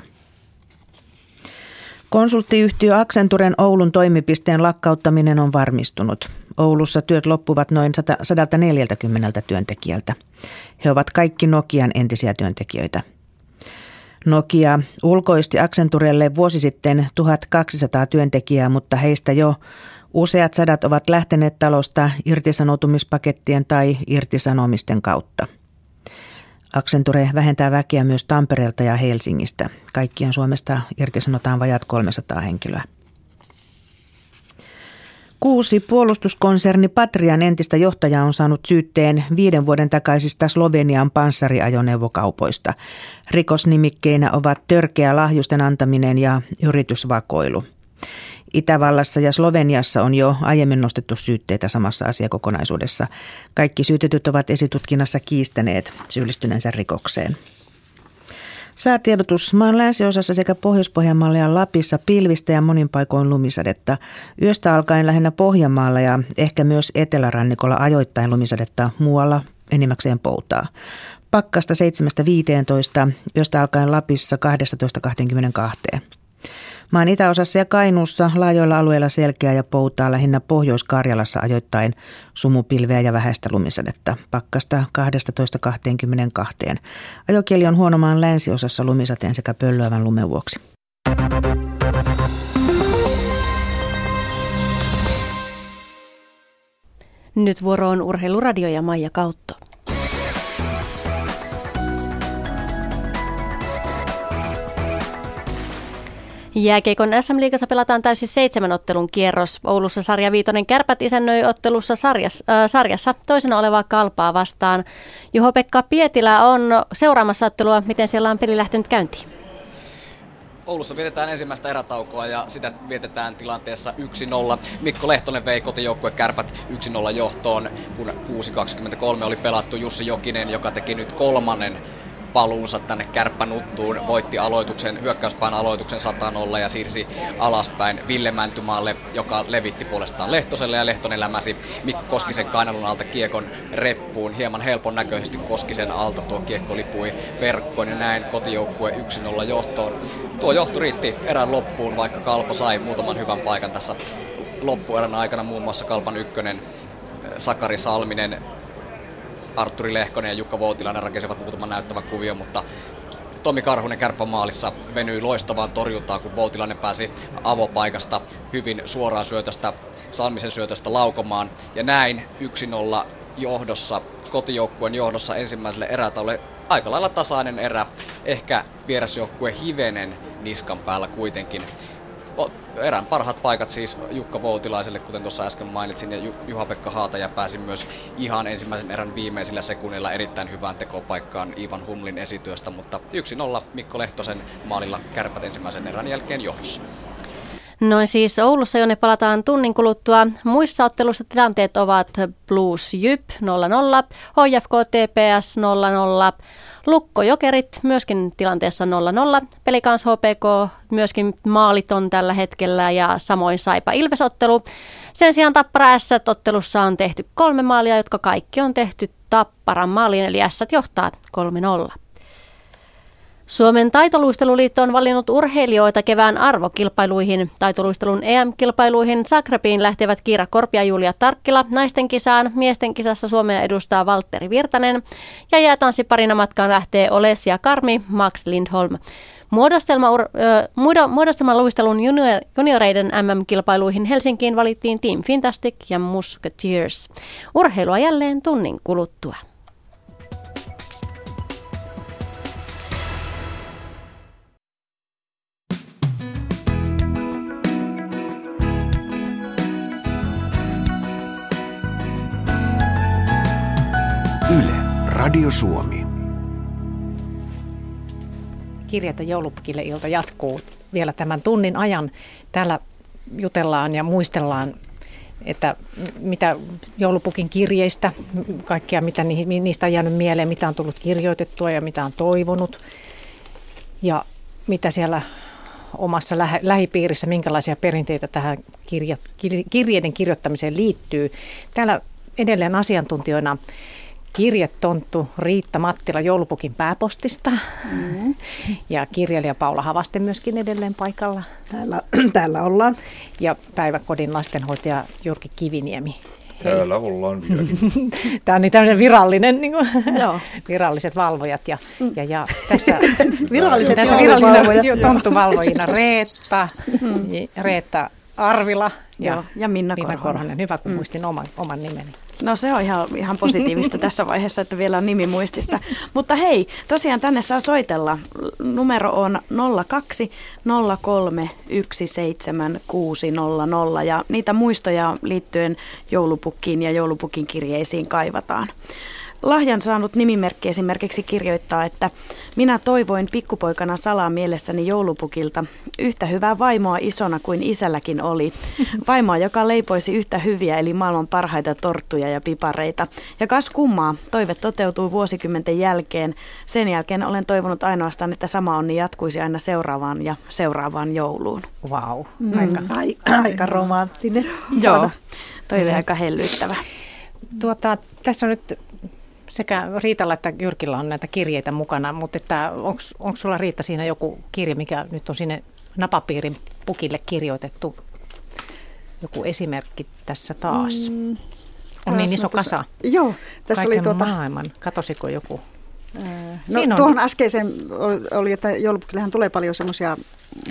Konsulttiyhtiö Accenturen Oulun toimipisteen lakkauttaminen on varmistunut. Oulussa työt loppuvat noin 140 työntekijältä. He ovat kaikki Nokian entisiä työntekijöitä. Nokia ulkoisti Accenturelle vuosi sitten 1200 työntekijää, mutta heistä jo useat sadat ovat lähteneet talosta irtisanoutumispakettien tai irtisanomisten kautta. Accenture vähentää väkeä myös Tampereelta ja Helsingistä. Kaikkien Suomesta irtisanotaan vajat 300 henkilöä. Kuusi puolustuskonserni Patrian entistä johtajaa on saanut syytteen viiden vuoden takaisista Slovenian panssariajoneuvokaupoista. Rikosnimikkeinä ovat törkeä lahjusten antaminen ja yritysvakoilu. Itävallassa ja Sloveniassa on jo aiemmin nostettu syytteitä samassa asiakokonaisuudessa. Kaikki syytetyt ovat esitutkinnassa kiistäneet syyllistyneensä rikokseen. Säätiedotus maan länsiosassa sekä Pohjois-Pohjanmaalla ja Lapissa pilvistä ja monin paikoin lumisadetta. Yöstä alkaen lähinnä Pohjanmaalla ja ehkä myös Etelärannikolla ajoittain lumisadetta muualla enimmäkseen poutaa. Pakkasta 7.15, yöstä alkaen Lapissa 12.22. Maan itäosassa ja Kainuussa laajoilla alueilla selkeää ja poutaa lähinnä Pohjois-Karjalassa ajoittain sumupilveä ja vähäistä lumisadetta. Pakkasta 12-22. Ajokieli on huonomaan länsiosassa lumisateen sekä pöllöävän lumen vuoksi. Nyt vuoro on Urheiluradio ja Maija Kautto. Jääkeikon SM-liigassa pelataan täysin seitsemän ottelun kierros. Oulussa sarja Viitonen Kärpät isännöi ottelussa sarjassa, äh, sarjassa toisena olevaa kalpaa vastaan. Juho-Pekka Pietilä on seuraamassa ottelua. Miten siellä on peli lähtenyt käyntiin? Oulussa vietetään ensimmäistä erätaukoa ja sitä vietetään tilanteessa 1-0. Mikko Lehtonen vei kotijoukkue kärpät 1-0 johtoon, kun 6.23 oli pelattu Jussi Jokinen, joka teki nyt kolmannen paluunsa tänne kärppänuttuun, voitti aloituksen, hyökkäyspään aloituksen 100 ja siirsi alaspäin Ville Mäntymaalle, joka levitti puolestaan Lehtoselle ja Lehtonen lämäsi Mikko Koskisen kainalun alta kiekon reppuun. Hieman helpon näköisesti Koskisen alta tuo kiekko lipui verkkoon ja näin kotijoukkue 1-0 johtoon. Tuo johto riitti erän loppuun, vaikka Kalpo sai muutaman hyvän paikan tässä loppuerän aikana, muun muassa Kalpan ykkönen Sakari Salminen Arturi Lehkonen ja Jukka Voutilainen rakensivat muutaman näyttävän kuvion, mutta Tomi Karhunen kärppämaalissa venyi loistavaan torjuntaan, kun Voutilainen pääsi avopaikasta hyvin suoraan syötöstä, Salmisen syötöstä laukomaan. Ja näin 1-0 johdossa, kotijoukkueen johdossa ensimmäiselle erätaululle aika lailla tasainen erä. Ehkä vierasjoukkue hivenen niskan päällä kuitenkin erän parhaat paikat siis Jukka Voutilaiselle, kuten tuossa äsken mainitsin, ja Juha-Pekka Haataja pääsi myös ihan ensimmäisen erän viimeisillä sekunnilla erittäin hyvään tekopaikkaan Ivan Humlin esityöstä, mutta 1-0 Mikko Lehtosen maalilla kärpät ensimmäisen erän jälkeen johdossa. Noin siis Oulussa, jonne palataan tunnin kuluttua. Muissa otteluissa tilanteet ovat Blues Jyp 0-0, HFK TPS 0-0, Lukko Jokerit myöskin tilanteessa 0-0. Pelikans HPK myöskin maaliton tällä hetkellä ja samoin Saipa Ilvesottelu. Sen sijaan Tappara S ottelussa on tehty kolme maalia, jotka kaikki on tehty Tapparan maaliin, eli S johtaa 3-0. Suomen taitoluisteluliitto on valinnut urheilijoita kevään arvokilpailuihin. Taitoluistelun EM-kilpailuihin Zagrebiin lähtevät Kiira Korpi ja Julia Tarkkila. Naisten kisaan miesten kisassa Suomea edustaa Valtteri Virtanen. Ja jäätanssiparina matkaan lähtee Olesia Karmi, Max Lindholm. Muodostelma, äh, muodostelman luistelun junior, junioreiden MM-kilpailuihin Helsinkiin valittiin Team Fantastic ja Musketeers. Urheilua jälleen tunnin kuluttua. Radio Suomi. Kirjata joulupukille ilta jatkuu vielä tämän tunnin ajan. Täällä jutellaan ja muistellaan, että mitä joulupukin kirjeistä, kaikkia mitä niistä on jäänyt mieleen, mitä on tullut kirjoitettua ja mitä on toivonut. Ja mitä siellä omassa lähipiirissä, minkälaisia perinteitä tähän kirja, kirjeiden kirjoittamiseen liittyy. Täällä edelleen asiantuntijoina kirjetonttu Riitta Mattila joulupukin pääpostista mm. ja kirjailija Paula Havaste myöskin edelleen paikalla. Täällä, täällä ollaan. Ja päiväkodin lastenhoitaja Jyrki Kiviniemi. Täällä ollaan vieläkin. Tämä on niin tämmöinen virallinen, niin kuin, Joo. viralliset valvojat. Ja, mm. ja, ja tässä, viralliset tässä virallisina tonttuvalvojina Reetta, mm. Reetta Arvila ja, Joo, ja Minna, Minna Korhonen. Korhonen. Hyvä, kun muistin oman, oman nimeni. No se on ihan, ihan positiivista tässä vaiheessa, että vielä on nimi muistissa. Mutta hei, tosiaan tänne saa soitella. Numero on 02 03 17600 ja niitä muistoja liittyen joulupukkiin ja joulupukin kirjeisiin kaivataan. Lahjan saanut nimimerkki esimerkiksi kirjoittaa, että minä toivoin pikkupoikana salaa mielessäni joulupukilta yhtä hyvää vaimoa isona kuin isälläkin oli. Vaimoa, joka leipoisi yhtä hyviä eli maailman parhaita torttuja ja pipareita. Ja kas kummaa, toive toteutui vuosikymmenten jälkeen. Sen jälkeen olen toivonut ainoastaan, että sama onni jatkuisi aina seuraavaan ja seuraavaan jouluun. Wow. Mm. Aika, aika romanttinen. Joo, toive aika hellyttävä. Tuota, tässä on nyt sekä Riitalla että Jyrkillä on näitä kirjeitä mukana, mutta että onko sulla Riitta siinä joku kirje, mikä nyt on sinne napapiirin pukille kirjoitettu? Joku esimerkki tässä taas. Mm, on niin iso kasa. Tässä, joo, tässä Kaiken oli tuota... maailman. Katosiko joku? No, on... tuohon äskeiseen oli, että joulupukillehän tulee paljon semmoisia,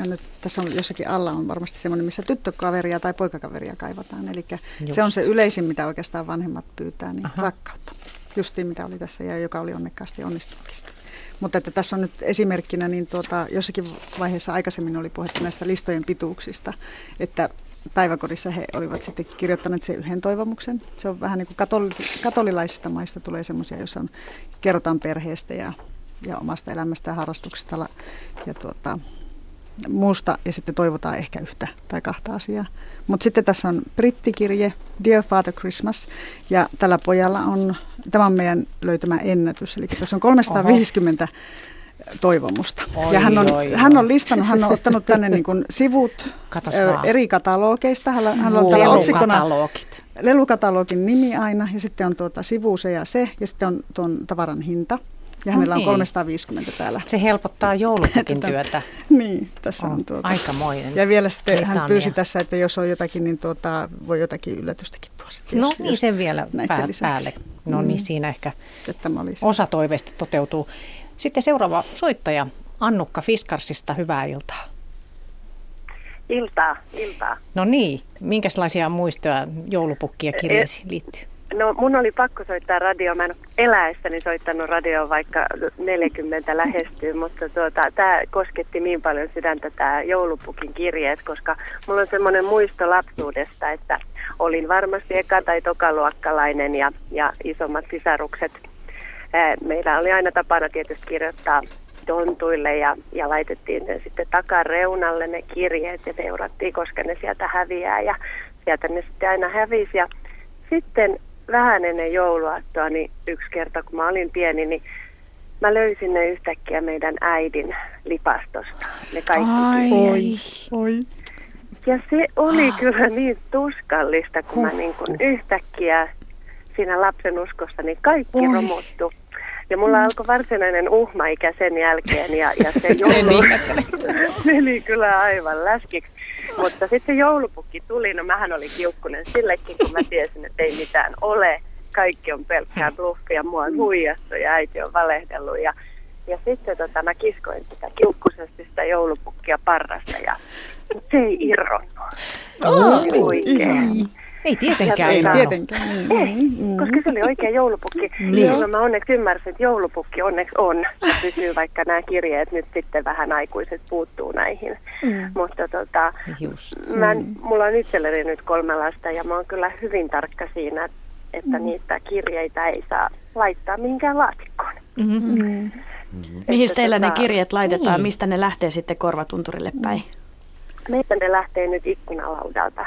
nyt tässä on jossakin alla on varmasti semmoinen, missä tyttökaveria tai poikakaveria kaivataan. Eli Just. se on se yleisin, mitä oikeastaan vanhemmat pyytää, niin Aha. rakkautta justiin mitä oli tässä ja joka oli onnekkaasti onnistunutkin. Mutta että tässä on nyt esimerkkinä, niin tuota, jossakin vaiheessa aikaisemmin oli puhetta näistä listojen pituuksista, että päiväkodissa he olivat sitten kirjoittaneet sen yhden toivomuksen. Se on vähän niin kuin katoli- katolilaisista maista tulee semmoisia, joissa kerrotaan perheestä ja, ja omasta elämästä ja harrastuksesta ja tuota, muusta ja sitten toivotaan ehkä yhtä tai kahta asiaa. Mutta sitten tässä on brittikirje, Dear Father Christmas, ja tällä pojalla on, tämä on meidän löytämä ennätys, eli tässä on 350 Oho. toivomusta. Oi, ja hän on, oi, hän on listannut, hän on ottanut tänne niin kuin sivut ö, eri katalogeista. Hän, hän on tällä otsikkona lelukatalogin nimi aina, ja sitten on tuota sivu se ja se, ja sitten on tuon tavaran hinta. Ja hänellä on 350 täällä. Se helpottaa joulupukin työtä. niin, tässä on, on tuota. Aikamoinen. Ja vielä sitten Britannia. hän pyysi tässä, että jos on jotakin, niin tuota, voi jotakin yllätystäkin tuoda. No jos, niin, sen vielä pää, päälle. No mm. niin, siinä ehkä osa toiveista toteutuu. Sitten seuraava soittaja, Annukka Fiskarsista, hyvää iltaa. Iltaa, iltaa. No niin, minkälaisia muistoja joulupukkia kirjeisiin liittyy? No mun oli pakko soittaa radio. Mä en eläessäni soittanut radioon, vaikka 40 lähestyy, mutta tuota, tämä kosketti niin paljon sydäntä tämä joulupukin kirjeet, koska mulla on semmoinen muisto lapsuudesta, että olin varmasti eka- tai tokaluokkalainen ja, ja isommat sisarukset. Meillä oli aina tapana tietysti kirjoittaa tontuille ja, ja laitettiin ne sitten takareunalle ne kirjeet ja seurattiin, koska ne sieltä häviää ja sieltä ne sitten aina hävisi. Ja sitten vähän ennen jouluaattoa, niin yksi kerta kun mä olin pieni, niin mä löysin ne yhtäkkiä meidän äidin lipastosta, ne kaikki Ai, oi, oi. Ja se oli ah. kyllä niin tuskallista, kun mä niin kun yhtäkkiä siinä lapsen uskossa, niin kaikki oi. romuttu. Ja mulla mm. alkoi varsinainen uhmaikä sen jälkeen ja, ja se joulu meni kyllä aivan läskiksi. Mutta sitten joulupukki tuli, no mähän oli kiukkunen sillekin, kun mä tiesin, että ei mitään ole. Kaikki on pelkkää bluffia, mua on huijattu ja äiti on valehdellut. Ja, ja sitten tota, mä kiskoin sitä kiukkusesti sitä joulupukkia parrasta ja se ei irronnut. Oh, oikein. Ei tietenkään. Ei tietenkään. Ei, mm. koska se oli oikea joulupukki. Niin. mä onneksi ymmärsin, että joulupukki onneksi on ja pysyy, vaikka nämä kirjeet nyt sitten vähän aikuiset puuttuu näihin. Mm. Mutta tota, Just. Mä, mm. mulla on itselleni nyt kolme lasta ja mä oon kyllä hyvin tarkka siinä, että mm. niitä kirjeitä ei saa laittaa mihinkään laatikkoon. Mm-hmm. Mm-hmm. Mihin teillä tota, ne kirjeet laitetaan? Niin. Mistä ne lähtee sitten korvatunturille päin? Meitä ne lähtee nyt ikkunalaudalta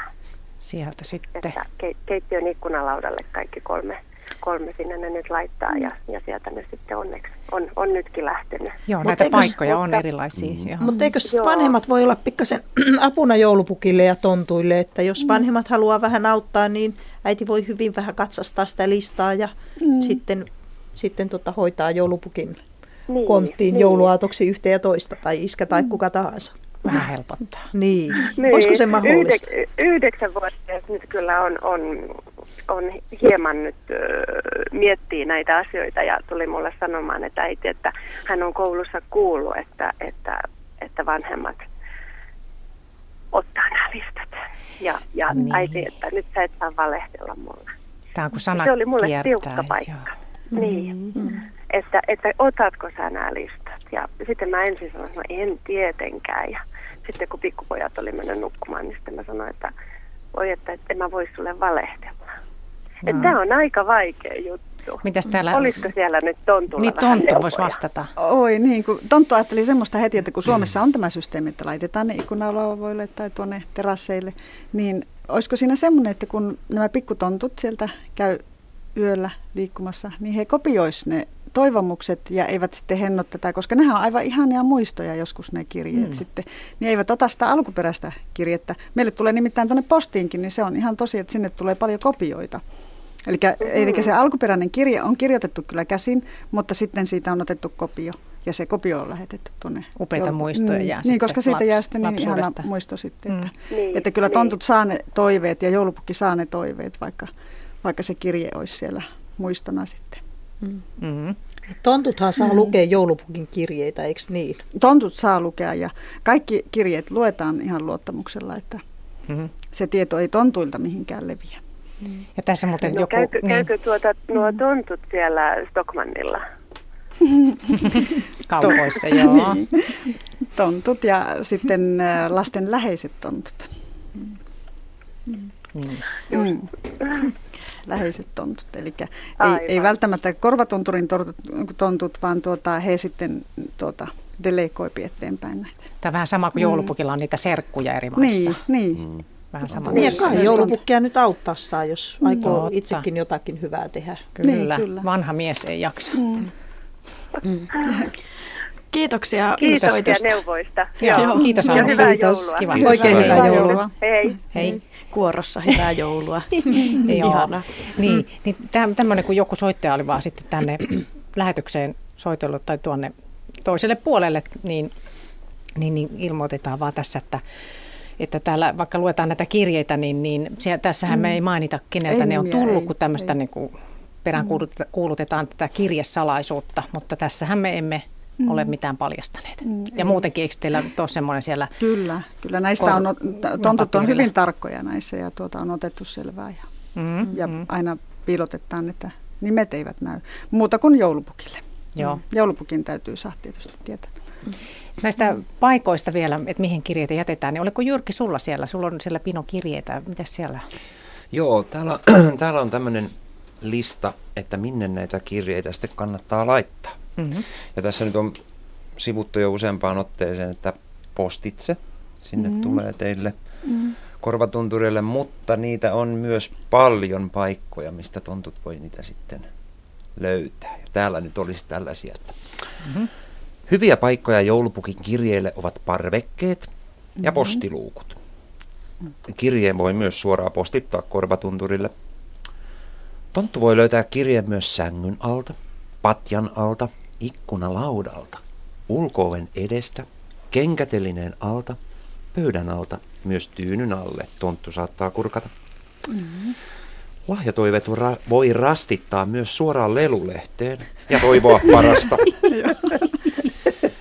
sieltä sitten. Että ke- keittiön ikkunalaudalle kaikki kolme, kolme sinne ne nyt laittaa ja, ja sieltä ne sitten onneksi on, on nytkin lähtenyt. Joo, Mut näitä eikös, paikkoja mutta, on erilaisia. Mm. Mutta eikö Joo. vanhemmat voi olla pikkasen apuna joulupukille ja tontuille, että jos mm. vanhemmat haluaa vähän auttaa, niin äiti voi hyvin vähän katsastaa sitä listaa ja mm. sitten, sitten tota hoitaa joulupukin niin, konttiin niin. jouluaatoksi yhtä ja toista tai iskä tai mm. kuka tahansa vähän helpottaa. Niin. niin. Olisiko se mahdollista? Yhdek- yhdeksän vuotta nyt kyllä on, on, on hieman nyt ö, miettii näitä asioita ja tuli mulle sanomaan, että äiti, että hän on koulussa kuullut, että, että, että vanhemmat ottaa nämä listat. Ja, ja niin. äiti, että nyt sä et saa valehdella mulle. Tämä on kun sana se oli mulle kiertää, tiukka paikka. Joo. Niin. Mm. Että, että otatko sä nämä listat? Ja sitten mä ensin sanoin, että no en tietenkään. Ja sitten kun pikkupojat oli mennyt nukkumaan, niin sitten mä sanoin, että voi, että, että en mä voi sulle valehdella. No. Että tämä on aika vaikea juttu. Mitäs täällä... Olisiko siellä nyt Tontulla Niin Tonttu voisi vastata. Oi niin, kun Tonttu ajatteli semmoista heti, että kun Suomessa on tämä systeemi, että laitetaan ne ikkunalavoille tai tuonne terasseille, niin olisiko siinä semmoinen, että kun nämä pikkutontut sieltä käy yöllä liikkumassa, niin he kopiois ne toivomukset ja eivät sitten henno tätä, koska nehän on aivan ihania muistoja joskus ne kirjeet mm. sitten, niin eivät ota sitä alkuperäistä kirjettä. Meille tulee nimittäin tuonne postiinkin, niin se on ihan tosi, että sinne tulee paljon kopioita. Eli, mm. eli se alkuperäinen kirje on kirjoitettu kyllä käsin, mutta sitten siitä on otettu kopio ja se kopio on lähetetty tuonne. Upeita jo, muistoja mm, jää Niin, koska siitä jää sitten niin ihana muisto sitten, että, mm. että, että kyllä tontut niin. saa ne toiveet ja joulupukki saa ne toiveet, vaikka, vaikka se kirje olisi siellä muistona sitten. Mm. Mm-hmm. Tontuthan saa mm. lukea joulupukin kirjeitä, eikö niin? Tontut saa lukea ja kaikki kirjeet luetaan ihan luottamuksella, että mm-hmm. se tieto ei tontuilta mihinkään leviä. Mm. Ja tässä muuten no, joku... Käykö, niin. käykö tuota, nuo tontut siellä Stockmannilla? Kaupoissa, joo. Niin. Tontut ja sitten lasten läheiset tontut. Mm. Mm läheiset tontut. Eli ei, ei välttämättä korvatunturin tontut, vaan tuota, he sitten tuota, delegoipi eteenpäin näitä. Tämä on vähän sama kuin mm. joulupukilla on niitä serkkuja eri maissa. Niin, niin. Mm. Vähän sama. Niin, kai joulupukkia nyt auttaa saa, jos mm. aikoo Totta. itsekin jotakin hyvää tehdä. Kyllä, niin, kyllä. vanha mies ei jaksa. Mm. Mm. Kiitoksia Kiitos neuvoista. Joo, Joo. kiitos Anna. Hyvää kiitos. joulua. Kiva. Oikein hyvää, joulua. Hei. Hei kuorossa hyvää joulua. Ihana. Niin, niin tämmöinen, kun joku soittaja oli vaan sitten tänne lähetykseen soitellut tai tuonne toiselle puolelle, niin, niin, niin ilmoitetaan vaan tässä, että että täällä vaikka luetaan näitä kirjeitä, niin, niin siellä, tässähän mm. me ei mainita, keneltä ei ne on tullut, ei, kun tämmöistä niin kuin peräänkuulutetaan tätä kirjesalaisuutta, mutta tässähän me emme mm. ole mitään paljastaneet. Mm, ja ei. muutenkin, eikö teillä ole semmoinen siellä? Kyllä, kyllä näistä on, tontut on hyvin tarkkoja näissä ja tuota on otettu selvää ja, mm, ja mm. aina piilotetaan, että nimet eivät näy muuta kuin joulupukille. Joo. Mm. Joulupukin täytyy saada tietysti tietää. Näistä paikoista vielä, että mihin kirjeitä jätetään, niin oliko Jyrki sulla siellä? Sulla on siellä Pino kirjeitä. Mitä siellä? Joo, täällä, täällä on tämmöinen lista, että minne näitä kirjeitä sitten kannattaa laittaa. Mm-hmm. Ja tässä nyt on sivuttu jo useampaan otteeseen, että postitse sinne mm-hmm. tulee teille mm-hmm. korvatunturille, mutta niitä on myös paljon paikkoja, mistä tontut voi niitä sitten löytää. Ja täällä nyt olisi tällaisia, että mm-hmm. hyviä paikkoja joulupukin kirjeille ovat parvekkeet mm-hmm. ja postiluukut. Kirjeen voi myös suoraan postittaa korvatunturille. Tonttu voi löytää kirjeen myös sängyn alta, patjan alta ikkunalaudalta, ulkooven edestä, kenkätelineen alta, pöydän alta, myös tyynyn alle tonttu saattaa kurkata. Mm-hmm. Lahjatoiveet voi rastittaa myös suoraan lelulehteen ja toivoa parasta.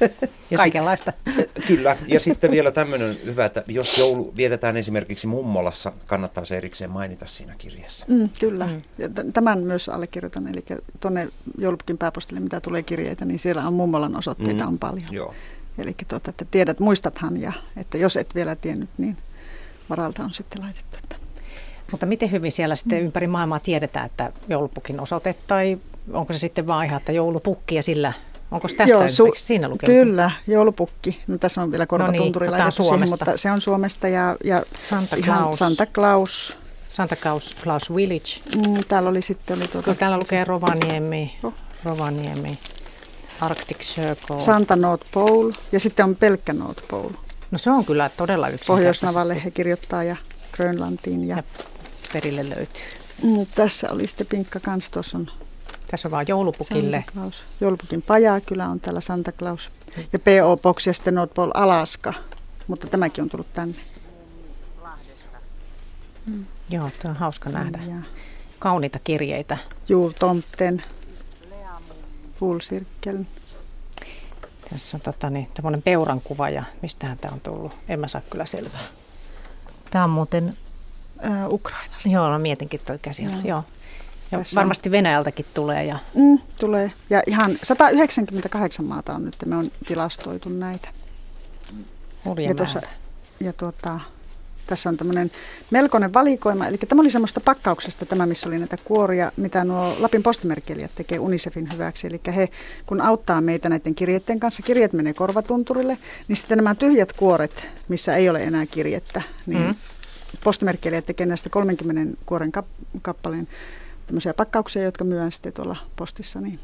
Ja Kaikenlaista. Sit, kyllä. Ja sitten vielä tämmöinen hyvä, että jos joulu vietetään esimerkiksi mummolassa, kannattaa se erikseen mainita siinä kirjassa. Mm, kyllä. Mm. Ja tämän myös allekirjoitan. Eli tuonne joulupukin pääpostille, mitä tulee kirjeitä, niin siellä on mummolan osoitteita mm. on paljon. Joo. Eli tuota, että tiedät, muistathan ja että jos et vielä tiennyt, niin varalta on sitten laitettu. Että. Mutta miten hyvin siellä sitten mm. ympäri maailmaa tiedetään, että joulupukin osoite tai onko se sitten vaan ihan, että joulupukki ja sillä Onko tässä Joo, su- siinä lukenut? Kyllä, joulupukki. No, tässä on vielä korvatunturi no niin, siihen, mutta se on Suomesta. Ja, ja Santa Claus. Santa Claus. Santa Claus, Claus Village. Mm, täällä oli sitten... Oli tuota, täällä lukee Rovaniemi, oh. Rovaniemi, Arctic Circle. Santa North Pole ja sitten on pelkkä North Pole. No se on kyllä todella Pohjoisnavalle he kirjoittaa ja Grönlantiin. Ja, ja perille löytyy. Mm, tässä oli sitten pinkka kans, tuossa on tässä on vaan joulupukille. Santa Claus. Joulupukin pajaa kyllä on täällä Santa Claus. Ja P.O. Box ja sitten North Pole Alaska. Mutta tämäkin on tullut tänne. Mm. Joo, tuo on hauska nähdä. Ja. Kauniita kirjeitä. Juu, Tomten. Full Tässä on tota, niin, tämmöinen peuran kuva ja mistähän tämä on tullut. En mä saa kyllä selvää. Tämä on muuten äh, Ukrainasta. Joo, no mietinkin toi käsi. Joo. Joo. Ja Tässä varmasti Venäjältäkin tulee. Ja... Mm, tulee. Ja ihan 198 maata on nyt, me on tilastoitu näitä. Hurja ja, tuossa, ja tuota, tässä on tämmöinen melkoinen valikoima. Eli tämä oli semmoista pakkauksesta tämä, missä oli näitä kuoria, mitä nuo Lapin postimerkkeilijät tekee Unicefin hyväksi. Eli he, kun auttaa meitä näiden kirjeiden kanssa, kirjeet menee korvatunturille, niin sitten nämä tyhjät kuoret, missä ei ole enää kirjettä, niin mm. postimerkkeilijät tekee näistä 30 kuoren kappaleen tämmöisiä pakkauksia, jotka myydään sitten tuolla postissa niin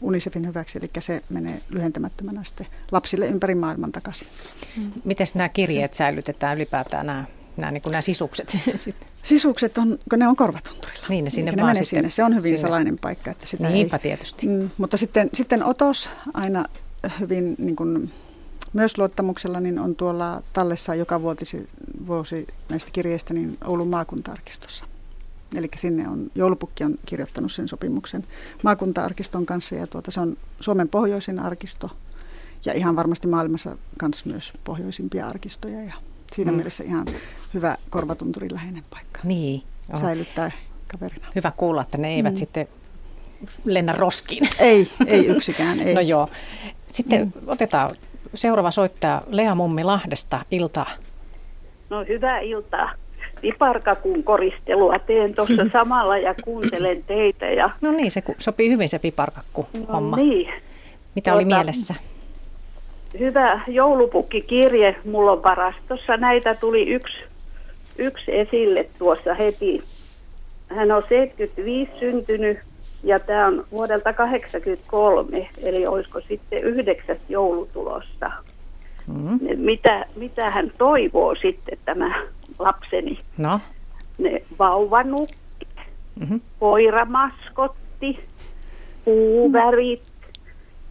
Unicefin hyväksi, eli se menee lyhentämättömänä sitten lapsille ympäri maailman takaisin. Mm. Miten nämä kirjeet säilytetään ylipäätään nämä nämä, niin nämä sisukset? Sisukset on, kun ne on korvatunturilla. Niin, ne sinne ne vaan sinne. Se on hyvin sinne. salainen paikka. Että sitä Niinpä ei, tietysti. Mm, mutta sitten, sitten otos aina hyvin niin kuin, myös luottamuksella niin on tuolla tallessa joka vuotisi, vuosi näistä kirjeistä niin Oulun maakuntaarkistossa. Eli sinne on, joulupukki on kirjoittanut sen sopimuksen maakuntaarkiston kanssa ja tuota, se on Suomen pohjoisin arkisto ja ihan varmasti maailmassa kanssa myös pohjoisimpia arkistoja ja siinä mm. mielessä ihan hyvä korvatunturin läheinen paikka. Niin. On. Säilyttää kaverina. Hyvä kuulla, että ne eivät mm. sitten lennä roskiin. Ei, ei yksikään, ei. no joo. Sitten mm. otetaan seuraava soittaja Lea Mummi Lahdesta. Iltaa. No hyvää iltaa. Piparkakun koristelua teen tuossa samalla ja kuuntelen teitä. Ja... No niin, se sopii hyvin se piparkakku homma. No niin. Mitä tuota, oli mielessä? hyvä joulupukkikirje mulla on varastossa. Näitä tuli yksi, yksi esille tuossa heti. Hän on 75 syntynyt ja tämä on vuodelta 83, eli olisiko sitten yhdeksäs joulutulossa. Mm. Mitä, mitä hän toivoo sitten tämä lapseni? No? Ne vauvanukki, mm-hmm. koiramaskotti, puuvärit,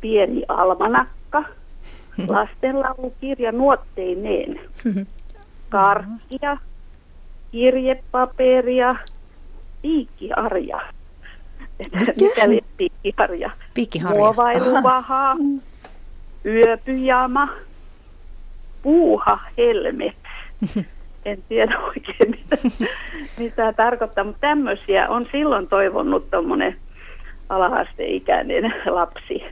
pieni almanakka – lastenlaulukirja nuotteineen. Karkkia, kirjepaperia, piikkiarja. Mikä oli piikkiharja? Piikkiharja. Muovailuvaha, yöpyjama, puuha helmet. En tiedä oikein, mitä, mitä tarkoittaa, mutta tämmöisiä on silloin toivonut tuommoinen ala-asteikäinen lapsi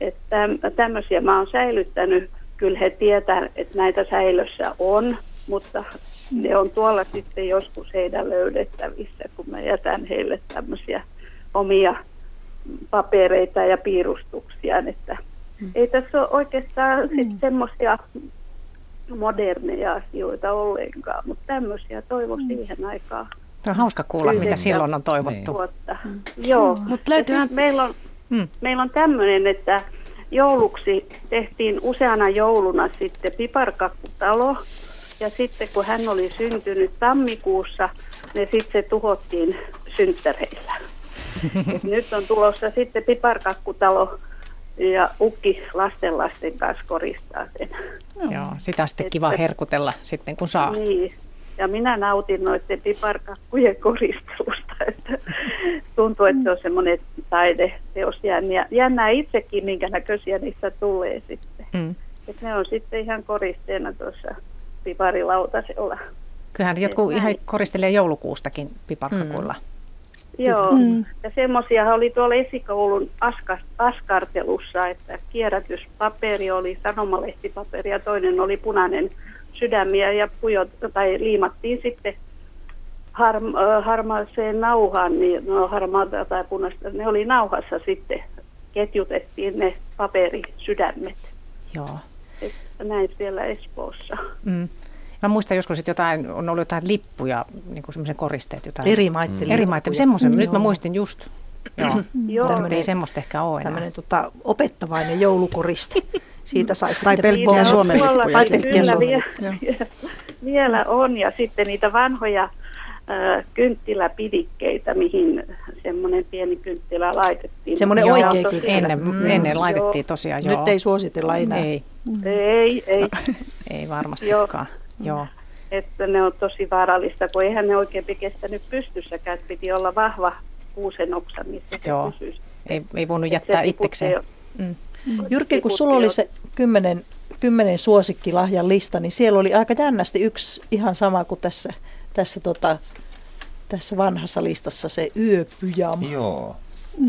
että tämmöisiä mä oon säilyttänyt. Kyllä he tietää, että näitä säilössä on, mutta ne on tuolla sitten joskus heidän löydettävissä, kun mä jätän heille tämmöisiä omia papereita ja piirustuksia, että ei tässä ole oikeastaan mm. semmoisia moderneja asioita ollenkaan, mutta tämmöisiä toivon mm. siihen aikaan. Tämä on hauska kuulla, mitä silloin on toivottu. Mm. Joo, mm. mutta löytyyhän... meillä on Hmm. Meillä on tämmöinen, että jouluksi tehtiin useana jouluna sitten piparkakkutalo. Ja sitten kun hän oli syntynyt tammikuussa, ne sitten se tuhottiin synttäreillä. nyt on tulossa sitten piparkakkutalo ja ukki lastenlasten kanssa koristaa sen. Joo, sitä sitten kiva herkutella sitten kun saa. Niin, ja minä nautin noiden piparkakkujen koristelusta, että tuntuu, että se on semmoinen taideteos jännä. Jännää itsekin, minkä näköisiä niistä tulee sitten. Mm. Et ne on sitten ihan koristeena tuossa piparilautasella. Kyllähän jotkut ihan koristelee joulukuustakin piparkakuilla. Mm. Joo, mm. ja semmoisia oli tuolla esikoulun aska, askartelussa, että kierrätyspaperi oli sanomalehtipaperi ja toinen oli punainen sydämiä ja pujot, tai liimattiin sitten harm, harmaaseen nauhaan, niin no harmaata tai punaista, ne oli nauhassa sitten, ketjutettiin ne paperisydämet. Joo. Että näin siellä Espoossa. Mm. Mä muistan joskus, että jotain, on ollut jotain lippuja, niin kuin semmoisen koristeet. Jotain, eri maiden mm. Eri maiden, semmoisen. Mm, Nyt mä muistin just. Joo. Joo. Tämmöinen, ei semmoista ehkä ole Tämmöinen tota, opettavainen joulukoriste. Siitä saisi tai pelkkiä suomen lippuja. Tai pelkkiä suomen vielä, vielä on ja sitten niitä vanhoja äh, kynttiläpidikkeitä, mihin semmoinen pieni kynttilä laitettiin. Semmoinen joo, oikea kynttilä. Ennen, mm, ennen laitettiin tosiaan, joo. Nyt ei suositella enää. Ei, ei. ei. ei varmastikaan, joo. Joo. Että ne on tosi vaarallista, kun eihän ne oikein kestänyt pystyssäkään. Piti olla vahva kuusen oksa, missä joo. se Ei, ei voinut jättää itsekseen. Mm. Jyrki, kun sulla oli se kymmenen, kymmenen suosikkilahjan lista, niin siellä oli aika jännästi yksi ihan sama kuin tässä, tässä tota, tässä vanhassa listassa se yöpyjama. Joo.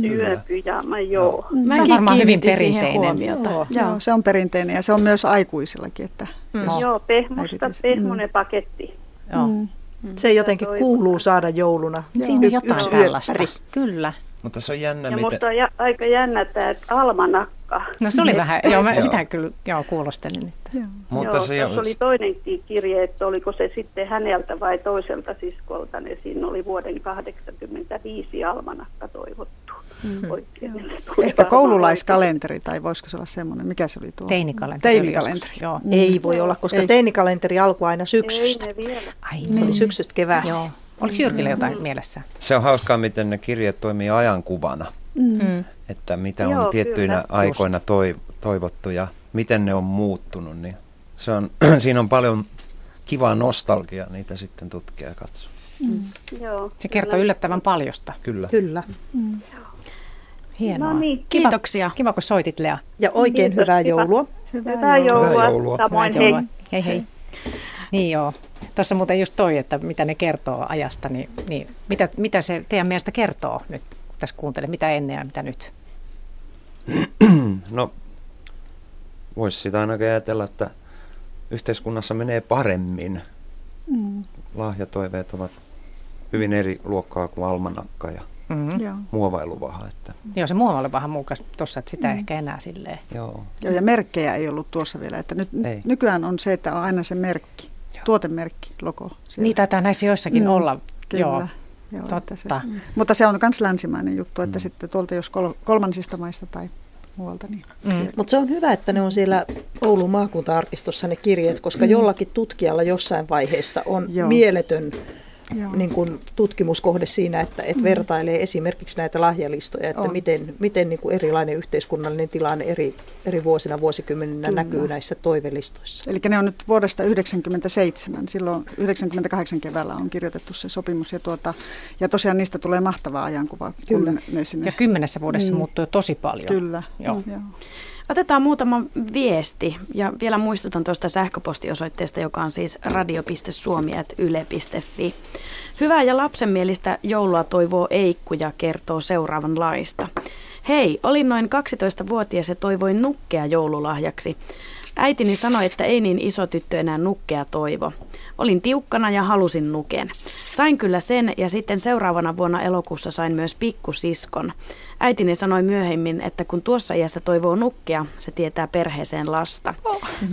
Yöpyjama, joo. Se on varmaan hyvin perinteinen. Huomiota. Joo, joo, se on perinteinen ja se on myös aikuisillakin. Että Mm. Joo, pehmosta, äiti- pehmonen paketti. Joo. Mm. Se jotenkin kuuluu saada jouluna. Siinä on Y- jotain yksi tällaista. Kyllä. Mutta se on jännä, Ja miten... musta on ja, aika jännä tämä almanakka. No se oli vähän, joo, mä sitä kyllä joo, kuulostelin. Että. Joo. Mutta Joo, se on, oli toinenkin kirje, että oliko se sitten häneltä vai toiselta siskolta, niin siinä oli vuoden 85 almanakka toivottu. Mm. Oikein. Tuli Ehkä koululaiskalenteri tai voisiko se olla semmoinen, mikä se oli tuo? Teinikalenteri. Teinikalenteri. Joo. Ei voi olla, koska Ei. teinikalenteri alkoi aina Ei syksystä. ne vielä. Ai Se oli niin. syksystä kevääseen. Joo. Oliko Jyrkillä jotain mielessä? se on hauskaa, miten ne kirjeet toimii ajankuvana. Mm. Että mitä Joo, on tiettyinä kyllä. aikoina toi, toivottu ja miten ne on muuttunut. Niin se on, siinä on paljon kivaa nostalgiaa niitä sitten tutkia ja katsoa. Joo, Se kertoo kyllä. yllättävän paljosta. Kyllä. Kyllä. Hienoa. No niin, Kiva, Kiitoksia. kiva, kun soitit Lea. Ja oikein Kiitos, hyvää kiva. joulua. Hyvää joulua. Hyvää joulua. Samoin, Hyvää hei. joulua. Hei hei. Niin joo. Tuossa muuten just toi, että mitä ne kertoo ajasta, niin, niin mitä, mitä se teidän mielestä kertoo nyt, kun tässä kuuntelee, mitä ennen ja mitä nyt? No, voisi sitä ainakin ajatella, että yhteiskunnassa menee paremmin. Mm. Lahjatoiveet ovat hyvin eri luokkaa kuin almanakka ja Mm-hmm. Joo. muovailuvaha. Että, Joo, se muovaili vähän muukas tuossa, että sitä mm. ehkä enää silleen. joo. Joo, ja merkkejä ei ollut tuossa vielä. Että nyt, Ei. nykyään on se, että on aina se merkki, tuotemerkki, logo. siellä. Niin taitaa näissä joissakin Mm, olla. Kyllä. Joo, Joo, totta. se, mutta se on myös länsimainen juttu, että sitten tuolta jos kol, kolmansista maista tai muualta, niin Mm. Mutta se on hyvä, että ne on siellä Oulun maakunta-arkistossa ne kirjeet, koska jollakin tutkijalla jossain vaiheessa on Joo. mieletön Joo. niin kuin tutkimuskohde siinä, että et vertailee esimerkiksi näitä lahjalistoja, että On. miten, miten niin kuin erilainen yhteiskunnallinen tilanne eri, eri vuosina, vuosikymmeninä Kyllä. näkyy näissä toivelistoissa. Eli ne on nyt vuodesta 1997, silloin 98 keväällä on kirjoitettu se sopimus ja, tuota, ja tosiaan niistä tulee mahtavaa ajankuva, kun Kyllä. ne sinne... Ja kymmenessä vuodessa Mm. muuttuu tosi paljon. Kyllä. Joo. Joo. Otetaan muutama viesti ja vielä muistutan tuosta sähköpostiosoitteesta, joka on siis radio.suomi.yle.fi. Hyvää ja lapsenmielistä joulua toivoo Eikku ja kertoo seuraavanlaista. Hei, olin noin 12-vuotias ja toivoin nukkea joululahjaksi. Äitini sanoi, että ei niin iso tyttö enää nukkea toivo. Olin tiukkana ja halusin nuken. Sain kyllä sen ja sitten seuraavana vuonna elokuussa sain myös pikkusiskon. Äitini sanoi myöhemmin, että kun tuossa iässä toivoo nukkea, se tietää perheeseen lasta.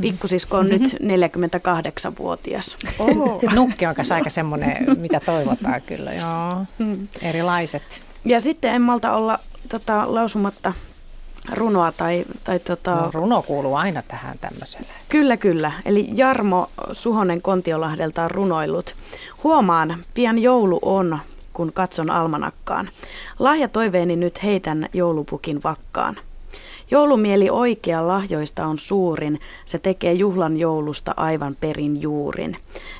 Pikkusisko on nyt 48-vuotias. Nukke on kanssa aika semmoinen, mitä toivotaan kyllä. Joo. Mm. Erilaiset. Ja sitten en malta olla tota, lausumatta runoa tai, tai tota, No, runo kuuluu aina tähän tämmöiselle. Kyllä, kyllä. Eli Jarmo Suhonen Kontiolahdelta on runoillut. Huomaan, pian joulu on, kun katson almanakkaan. Lahjatoiveeni nyt heitän joulupukin vakkaan. Joulumieli oikea lahjoista on suurin, se tekee juhlan joulusta aivan perin juurin.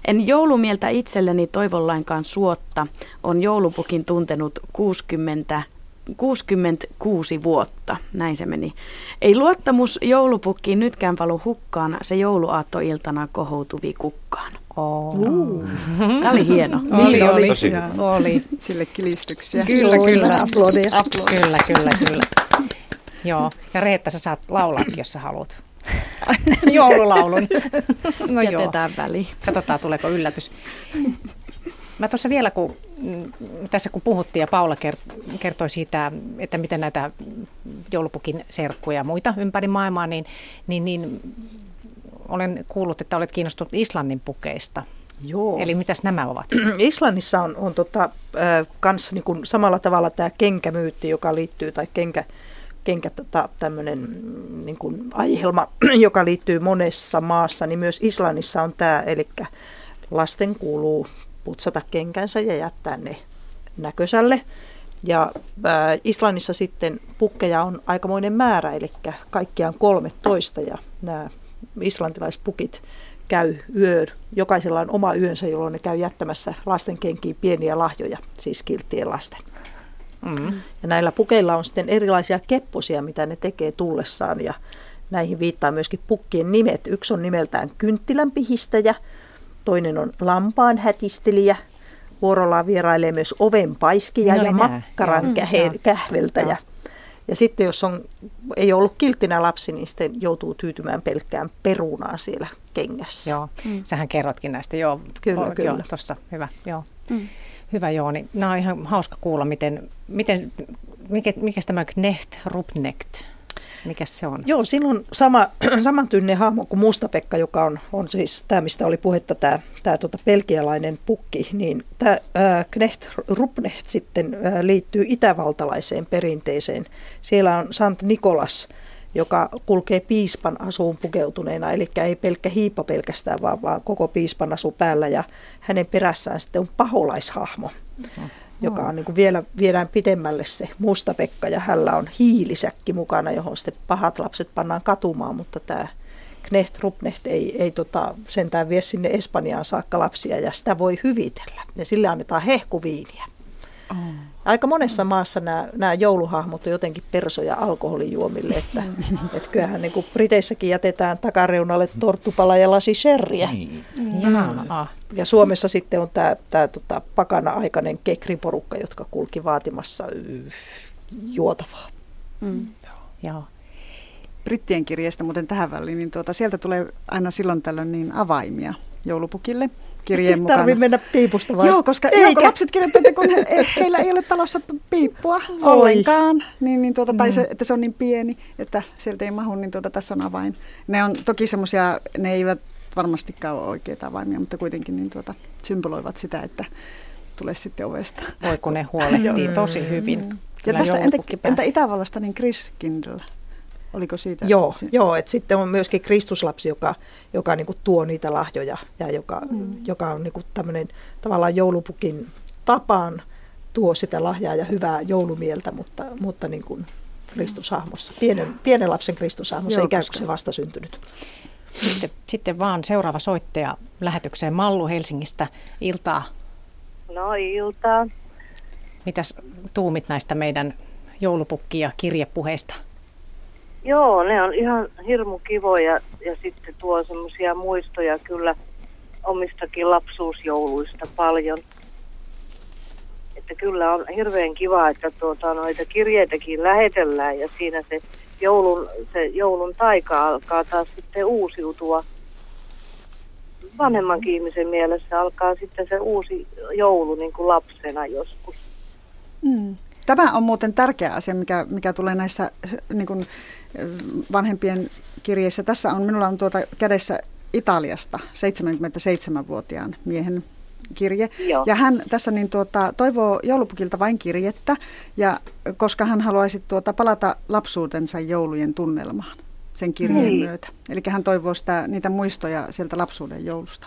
En joulumieltä itselleni toivon lainkaan suotta, on joulupukin tuntenut 60 66 vuotta, näin se meni. Ei luottamus joulupukkiin nytkään valu hukkaan, se jouluaattoiltana kohoutuvi kukkaan. Oh. Tämä oli hieno. Oli, oli. Tosi Ja oli. Sille kilistyksiä. Kyllä, kyllä. Aplodeja. Kyllä, kyllä, kyllä. Joo, ja Reetta, sä saat laulaakin, jos sä haluat. Joululaulun. No joo. Jätetään väliin. Katsotaan, tuleeko yllätys. Mä tuossa vielä, kun mm, tässä kun puhuttiin ja Paula kert- kertoi siitä, että miten näitä joulupukin serkkuja ja muita ympäri maailmaa, niin, niin, niin olen kuullut, että olet kiinnostunut Islannin pukeista. Joo. Eli mitäs nämä ovat? Islannissa on, on tota, äh, kans niin kuin samalla tavalla tämä kenkämyytti, joka liittyy, tai kenkä, kenkä tota, tämmöinen niin kuin aihelma, joka liittyy monessa maassa, niin myös Islannissa on tämä, eli lasten kuuluu putsata kenkänsä ja jättää ne näkösälle. Ja äh, Islannissa sitten pukkeja on aikamoinen määrä, eli kaikkiaan 13 ja nämä islantilaispukit käy yö, jokaisella on oma yönsä, jolloin ne käy jättämässä lasten kenkiin pieniä lahjoja, siis kilttien lasten. Mm. Ja näillä pukeilla on sitten erilaisia kepposia, mitä ne tekee tullessaan ja näihin viittaa myöskin pukkien nimet. Yksi on nimeltään kynttilän pihistäjä, toinen on lampaan hätistelijä, vuorollaan vierailee myös ovenpaiskija Niin ja makkaran kähe, Joo. kähveltäjä. Ja sitten jos on, ei ollut kilttinä lapsi, niin sitten joutuu tyytymään pelkkään perunaan siellä kengässä. Joo, mm. sähän kerrotkin näistä, joo. Kyllä, o, kyllä. Joo, tossa, hyvä, joo. Mm. Hyvä Jooni. Nämä on ihan hauska kuulla, miten, miten mikä, mikä tämä Knecht Rupnekt, mikä se on? Joo, silloin sama, samantyinen hahmo kuin Mustapekka, joka on, on siis tämä, mistä oli puhetta, tämä, tämä tota belgialainen pukki, niin tämä ää, Knecht Rupnecht sitten ää, liittyy itävaltalaiseen perinteeseen. Siellä on Sant Nikolas, joka kulkee piispan asuun pukeutuneena, eli ei pelkkä hiippa pelkästään, vaan, vaan koko piispan asu päällä, ja hänen perässään sitten on paholaishahmo joka on niin kuin vielä viedään pitemmälle se musta Pekka ja hänellä on hiilisäkki mukana, johon sitten pahat lapset pannaan katumaan, mutta tämä Knecht Rupnecht ei, ei tota, sentään vie sinne Espanjaan saakka lapsia ja sitä voi hyvitellä ja sille annetaan hehkuviiniä. Oh. Aika monessa maassa nämä, nämä jouluhahmot on jotenkin persoja alkoholijuomille, että, että kyllähän niin kuin Briteissäkin jätetään takareunalle torttupala ja lasi sherriä. Niin. Jaa. Ja Suomessa sitten on tämä, tämä tota, pakana-aikainen kekriporukka, jotka kulki vaatimassa juotavaa. Mm. Joo. Brittien kirjeestä muuten tähän väliin, niin tuota, sieltä tulee aina silloin tällöin niin avaimia joulupukille kirjeen Ei mukana. tarvitse mennä piipusta vai? Joo, koska, joo, kun lapset kirjoittavat, että kun he, heillä ei ole talossa piippua Oi. ollenkaan, niin, niin tuota, tai Mm. se, että se on niin pieni, että sieltä ei mahu, niin tuota, tässä on avain. Ne on toki semmoisia, ne eivät varmastikaan ole oikeita avaimia, mutta kuitenkin niin tuota, symboloivat sitä, että tulee sitten ovesta. Voi kun ne huolehtii tosi hyvin. Ja Kyllä tästä, entä, entä. Itävallasta, niin Chris Kindle, oliko siitä? Joo, se- joo että sitten on myöskin Kristuslapsi, joka, joka niin kuin tuo niitä lahjoja ja joka, mm. joka on niin kuin tämmöinen tavallaan joulupukin tapaan tuo sitä lahjaa ja hyvää joulumieltä, mutta, mutta niin kuin Kristushahmossa, pienen, pienen lapsen Kristushahmossa, Joo, ikään kuin se vastasyntynyt. Sitten, sitten vaan seuraava soittaja lähetykseen Mallu Helsingistä. Iltaa. No iltaa. Mitäs tuumit näistä meidän joulupukki- ja kirjepuheista? Joo, ne on ihan hirmu kivoja ja sitten tuo semmoisia muistoja kyllä omistakin lapsuusjouluista paljon. Että kyllä on hirveän kiva, että tuota, noita kirjeitäkin lähetellään ja siinä se joulun, se joulun taika alkaa taas sitten uusiutua. Vanhemmankin ihmisen mielessä alkaa sitten se uusi joulu niin kuin lapsena joskus. Mm. Tämä on muuten tärkeä asia, mikä, mikä tulee näissä niin kuin, vanhempien kirjeissä. Tässä on, minulla on tuota kädessä Italiasta 77-vuotiaan miehen kirje. Joo. Ja hän tässä niin tuota, toivoo joulupukilta vain kirjettä, ja, koska hän haluaisi tuota, palata lapsuutensa joulujen tunnelmaan sen kirjeen Niin. myötä. Eli hän toivoo sitä, niitä muistoja sieltä lapsuuden joulusta.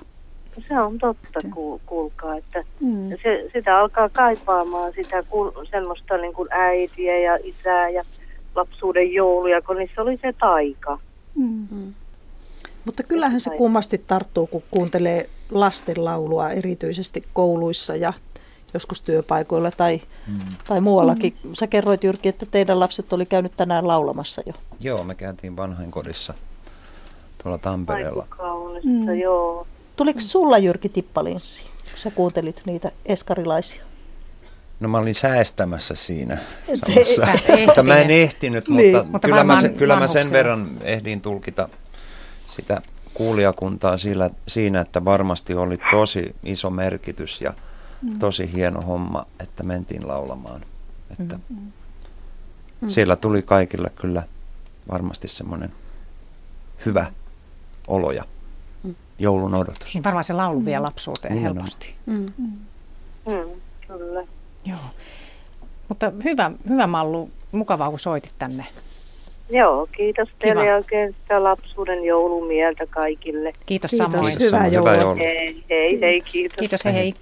Se on totta, ku, kuulkaa, että Mm. se, sitä alkaa kaipaamaan sitä ku, semmoista niin kuin äitiä ja isää ja lapsuuden jouluja, kun niissä oli se taika. Mm. Mutta kyllähän se kummasti tarttuu, kun kuuntelee lastenlaulua erityisesti kouluissa ja joskus työpaikoilla tai, mm. tai muuallakin. Sä kerroit Jyrki, että teidän lapset oli käynyt tänään laulamassa jo. Joo, me käytiin vanhainkodissa tuolla Tampereella. Kaunista, mm. joo. Tuliko sulla Jyrki Tippalinssi? Sä kuuntelit niitä eskarilaisia. No mä olin säästämässä siinä samassa. mutta mä en ehtinyt. Niin. mutta, Mutta kyllä, mä sen, kyllä mä sen verran ehdin tulkita sitä kuulijakuntaa sillä, siinä, että varmasti oli tosi iso merkitys ja Mm. tosi hieno homma, että mentiin laulamaan. Että Mm. Siellä tuli kaikille kyllä varmasti semmoinen hyvä olo ja Mm. joulun odotus. Niin varmaan se laulu vie lapsuuteen Nimenomaan. helposti. Mm. Mm, kyllä. Joo. Mutta hyvä, hyvä Mallu, mukavaa kun soitit tänne. Joo, kiitos teille Kiva. ja oikein sitä lapsuuden joulumieltä kaikille. Kiitos, Kiitos, samoin. hyvää. Hyvää joulua. Hei, hei, hei, kiitos. Kiitos, hei hei.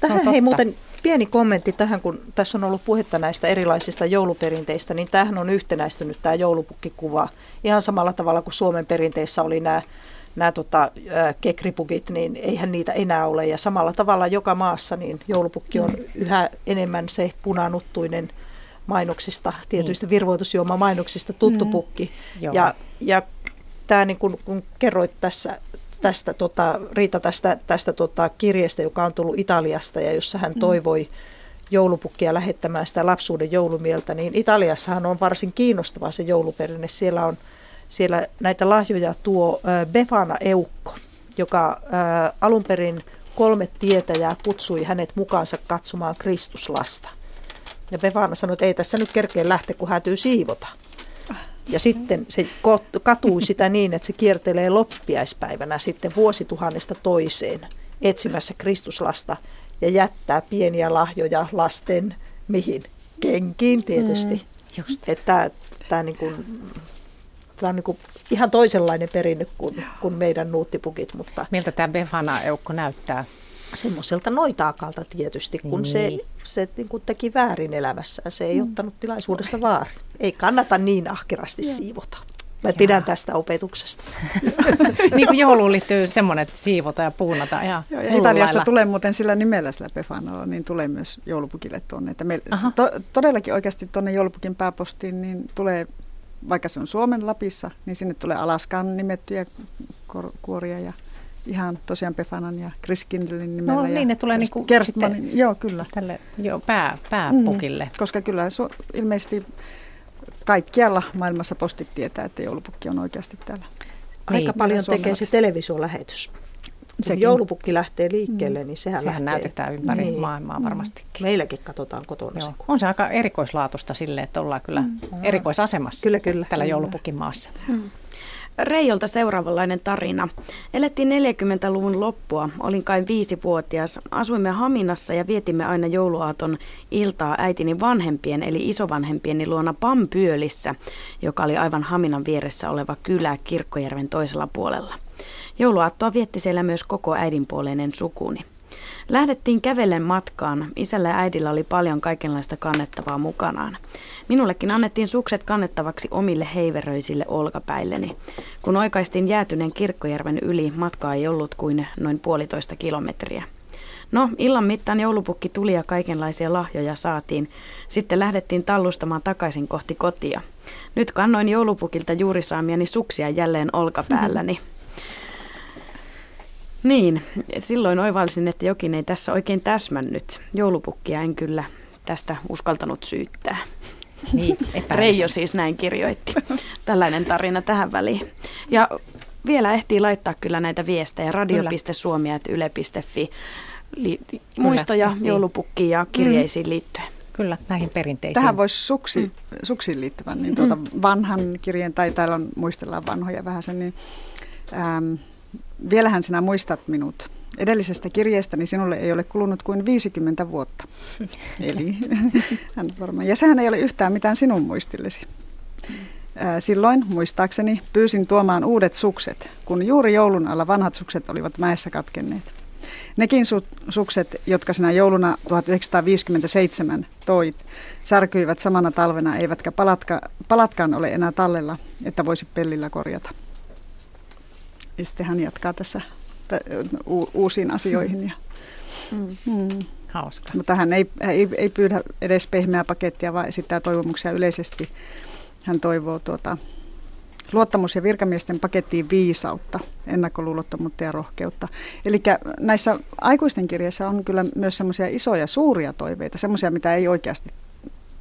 Tähän hei muuten pieni kommentti tähän, kun tässä on ollut puhetta näistä erilaisista jouluperinteistä, niin tämähän on yhtenäistynyt tämä joulupukkikuva ihan samalla tavalla kuin Suomen perinteissä oli nämä nämä tota, kekripukit, niin eihän niitä enää ole. Ja samalla tavalla joka maassa niin joulupukki on yhä enemmän se punanuttuinen mainoksista, tietyistä virvoitusjuoma mainoksista tuttu Mm. pukki. Joo. Ja, ja tämä niin kun, kun kerroit tässä tästä tota, Riita tästä, tästä tota, kirjeestä, joka on tullut Italiasta ja jossa hän mm. toivoi joulupukkia lähettämään sitä lapsuuden joulumieltä, niin Italiassahan on varsin kiinnostava se jouluperinne. Siellä on siellä näitä lahjoja tuo Befana Eukko, joka alun perin kolme tietäjää kutsui hänet mukaansa katsomaan Kristuslasta. Ja Befana sanoi, että ei tässä nyt kerkeä lähteä, kun häätyy siivota. Ja sitten se katui sitä niin, että se kiertelee loppiaispäivänä sitten vuosituhannesta toiseen etsimässä Kristuslasta ja jättää pieniä lahjoja lasten mihin? Kenkiin tietysti. Mm, just. Että tämä niin kuin, tämä on niin kuin ihan toisenlainen perinne kuin, kuin meidän nuuttipukit. Mutta Miltä tämä Befana-eukko näyttää? Semmoiselta noitaakalta tietysti, kun niin. se, se niin kuin teki väärin elämässään. Se ei mm. ottanut tilaisuudesta vaarin. Ei kannata niin ahkerasti ja. siivota. Mä pidän tästä opetuksesta. niin kuin jouluun liittyy semmoinen, että siivota ja puunata ihan Joo, ja Italiasta lailla. tulee muuten sillä nimellä sillä Pefanolla, niin tulee myös joulupukille tuonne. Että me, to, todellakin oikeasti tuonne joulupukin pääpostiin niin tulee, vaikka se on Suomen Lapissa, niin sinne tulee Alaskan nimettyjä kuoria ja ihan tosiaan Pefanan ja Kriskinlin nimellä. No niin, ne tulee niinku Kerstmanin, joo kyllä. Tälle joo, pää, pääpukille. Mm, koska kyllä su, ilmeisesti kaikkialla maailmassa postit tietää, että joulupukki on oikeasti täällä. Aika niin, paljon tekee se televisiolähetys. Kun joulupukki lähtee liikkeelle, mm. niin sehän, sehän lähtee. näytetään ympäri niin. maailmaa varmastikin. Meilläkin katsotaan kotona Joo. On se aika erikoislaatusta sille, että ollaan kyllä mm. erikoisasemassa kyllä, kyllä. tällä joulupukin maassa. Mm. Reijolta seuraavanlainen tarina. Elettiin 40-luvun loppua, olin kai viisivuotias. Asuimme Haminassa ja vietimme aina jouluaaton iltaa äitini vanhempien eli isovanhempieni luona Pampyölissä, joka oli aivan Haminan vieressä oleva kylä Kirkkojärven toisella puolella. Jouluaattoa vietti siellä myös koko äidinpuoleinen sukuni. Lähdettiin kävellen matkaan. Isällä ja äidillä oli paljon kaikenlaista kannettavaa mukanaan. Minullekin annettiin sukset kannettavaksi omille heiveröisille olkapäilleni. Kun oikaistiin jäätyneen Kirkkojärven yli, matkaa ei ollut kuin noin puolitoista kilometriä. No, illan mittaan joulupukki tuli ja kaikenlaisia lahjoja saatiin. Sitten lähdettiin tallustamaan takaisin kohti kotia. Nyt kannoin joulupukilta juuri saamiani suksia jälleen olkapäälläni. Niin, silloin oivalsin, että jokin ei tässä oikein täsmännyt. Joulupukkia en kyllä tästä uskaltanut syyttää. Niin, Reijo siis näin kirjoitti. Tällainen tarina tähän väliin. Ja vielä ehtii laittaa kyllä näitä viestejä radio.suomi.yle.fi li- muistoja ehtii. joulupukkiin ja kirjeisiin mm. liittyen. Kyllä, näihin perinteisiin. Tähän voisi suksi, mm. suksiin liittyvän, niin tuota mm. vanhan kirjeen, tai täällä on, muistellaan vanhoja vähän sen, niin äm, vielähän sinä muistat minut edellisestä kirjeestäni niin sinulle ei ole kulunut kuin 50 vuotta. Eli hän varmaan. Ja sehän ei ole yhtään mitään sinun muistillesi. Silloin, muistaakseni, pyysin tuomaan uudet sukset, kun juuri joulun alla vanhat sukset olivat mäessä katkenneet. Nekin su- sukset, jotka sinä jouluna 1957 toit, särkyivät samana talvena, eivätkä palatka, palatkaan ole enää tallella, että voisi pellillä korjata. Ja sitten hän jatkaa tässä u- uusiin asioihin. Ja, mm. Mm. Hauska. Mutta hän ei, ei, ei pyydä edes pehmeää pakettia, vaan esittää toivomuksia yleisesti. Hän toivoo tuota, luottamus- ja virkamiesten pakettiin viisautta, ennakkoluulottomuutta ja rohkeutta. Eli näissä aikuisten kirjeissä on kyllä myös semmoisia isoja, suuria toiveita, semmoisia, mitä ei oikeasti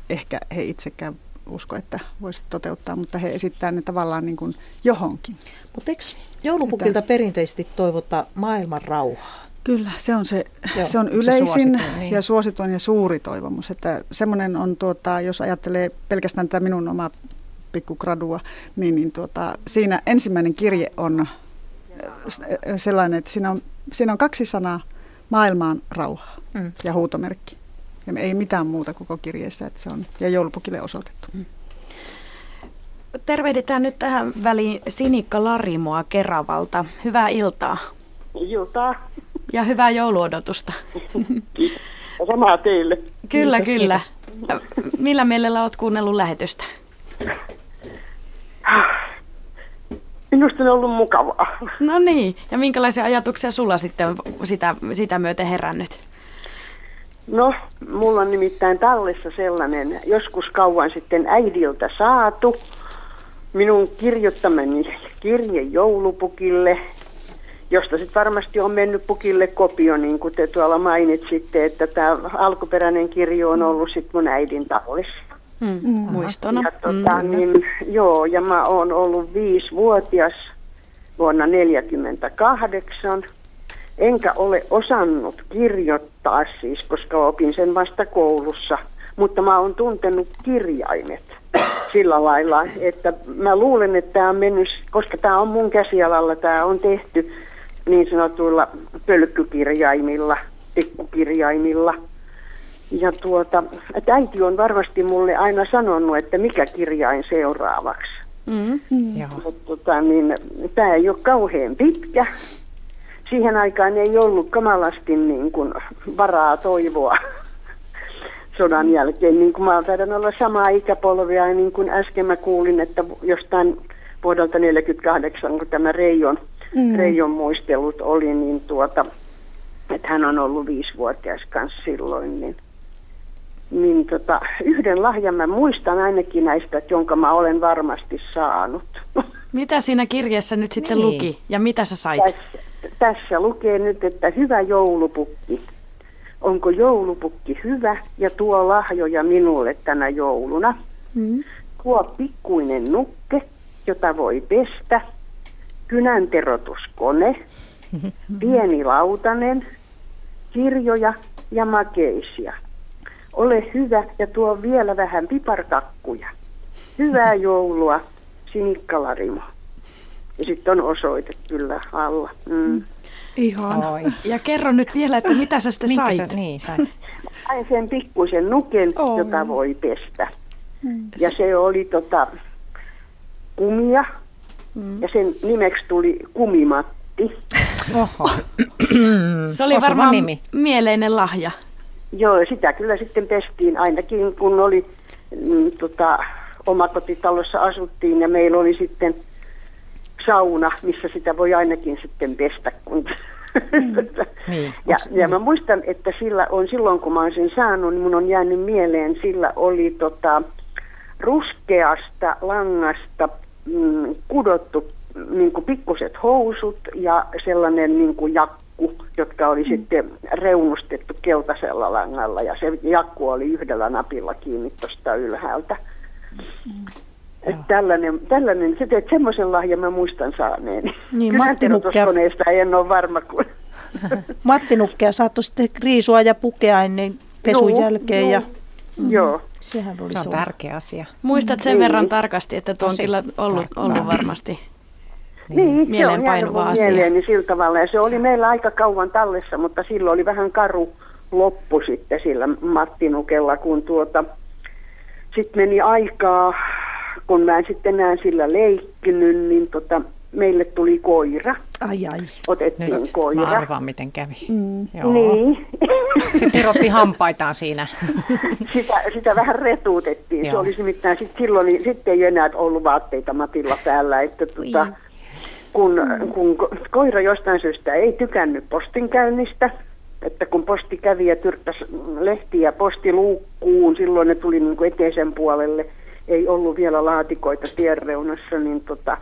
ehkä he itsekään usko, että voisi toteuttaa, mutta he esittää ne tavallaan niin kuin johonkin. Mutta eikö joulupukilta Sitä... perinteisesti toivota maailman rauhaa? Kyllä, se on, se, Joo, se on yleisin se suosituin, niin. ja suosituin ja suuri toivomus. Että semmoinen on, tuota, jos ajattelee pelkästään tätä minun omaa pikkugradua, niin, niin tuota, siinä ensimmäinen kirje on äh, sellainen, että siinä on, siinä on kaksi sanaa, maailmaan rauhaa mm. ja huutomerkki. Ja ei mitään muuta koko kirjeessä, että se on ja joulupukille osoitettu. Mm. Tervehditään nyt tähän väliin Sinikka Larimoa Keravalta. Hyvää iltaa. Iltaa. Ja hyvää jouluodotusta. Kiitos. Samaa teille. Kyllä, kiitos, kyllä. Kiitos. Millä mielellä olet kuunnellut lähetystä? Minusta on ollut mukavaa. No niin, ja minkälaisia ajatuksia sulla sitten on sitä, sitä myöten herännyt? No, mulla on nimittäin tallessa sellainen joskus kauan sitten äidiltä saatu minun kirjoittamani kirje joulupukille. josta sitten varmasti on mennyt pukille kopio, niin kuin te tuolla mainitsitte, että tämä alkuperäinen kirjo on ollut sitten mun äidin tallessa. Mm, muistona. Ja, tota, mm. niin, joo, ja mä oon ollut viisivuotias vuonna 1948, enkä ole osannut kirjoittaa siis, koska opin sen vasta koulussa, mutta mä oon tuntenut kirjaimet sillä lailla, että mä luulen, että tämä on mennyt, koska tämä on mun käsialalla, tämä on tehty niin sanotuilla pölkkykirjaimilla, pikkukirjaimilla. Ja tuota, että äiti on varmasti mulle aina sanonut, että mikä kirjain seuraavaksi. Mm. Mutta tota, niin, tämä ei ole kauhean pitkä. Siihen aikaan ei ollut kamalasti niin kuin, varaa toivoa sodan jälkeen. Niin kuin mä taidan olla samaa ikäpolvia, ja niin kuin äsken mä kuulin, että jostain vuodelta 48, kun tämä Reijon, mm. Reijon muistelut oli, niin tuota, että hän on ollut viisivuotias kanssa silloin, niin, niin tota, yhden lahjan mä muistan ainakin näistä, että jonka mä olen varmasti saanut. Mitä siinä kirjassa nyt sitten Niin. luki ja mitä sä sait? Tässä, tässä lukee nyt, että hyvä joulupukki. Onko joulupukki hyvä ja tuo lahjoja minulle tänä jouluna? Mm. Tuo pikkuinen nukke, jota voi pestä, kynänterotuskone, pieni lautanen, kirjoja ja makeisia. Ole hyvä ja tuo vielä vähän piparkakkuja. Hyvää joulua, Sinikkalarimo. Ja sitten on osoite kyllä alla. Mm. Ihana. Ja kerro nyt vielä, että mitä sä sitten sait? sä- niin, sait. Sain sen pikkuisen nuken, Oh. jota voi pestä. Mm. Ja se oli tota, kumia. Mm. Ja sen nimeksi tuli Kumimatti. Oho. Se oli Osuva varmaan nimi. mieleinen lahja. Joo, sitä kyllä sitten pestiin ainakin, kun oli mm, tota, omakotitalossa asuttiin ja meillä oli sitten sauna, missä sitä voi ainakin sitten pestä. Kun Niin. ja, ja mä muistan, että sillä on silloin, kun mä oon sen saanut, niin mun on jäänyt mieleen, sillä oli tota, ruskeasta langasta mm, kudottu niin kuin pikkuset housut ja sellainen niin kuin jakku, jotka oli sitten reunustettu keltaisella langalla ja se jakku oli yhdellä napilla kiinni tuosta ylhäältä. Et tällainen, tällainen, se teet semmoisen lahjan mä muistan saaneeni. Niin, Kyllä Matti Nukkea- en ole varma, kun Matti Nukkea saattoi sitten riisua ja pukea ennen pesun Juu, jälkeen. juu. Ja, Joo. Sehän oli Se on sun. tärkeä asia. Muistat sen Niin. verran tarkasti, että tuo on kyllä ollut, ollut varmasti Niin, se on jäänyt mieleenpainuva mun asia. mieleeni sillä tavalla. Ja se oli meillä aika kauan tallessa, mutta silloin oli vähän karu loppu sitten sillä Matti Nukella, kun tuota, sitten meni aikaa, kun mä en sitten enää sillä leikkinyt, niin tota, meille tuli koira. Ai ai. Otettiin Nyt koira. mä arvaan, miten kävi. Mm. Joo. Niin. Sitten erotti hampaitaan siinä. sitä, sitä vähän retuutettiin. Se Joo. olisi nimittäin sit silloin, niin sitten ei enää ollut vaatteita Matilla päällä. Että tuota, kun, kun ko- koira jostain syystä ei tykännyt postinkäynnistä, että kun posti kävi ja tyrkkäsi lehtiä postiluukkuun, silloin ne tuli niin kuin eteisen puolelle, ei ollut vielä laatikoita tien reunassa, niin tota,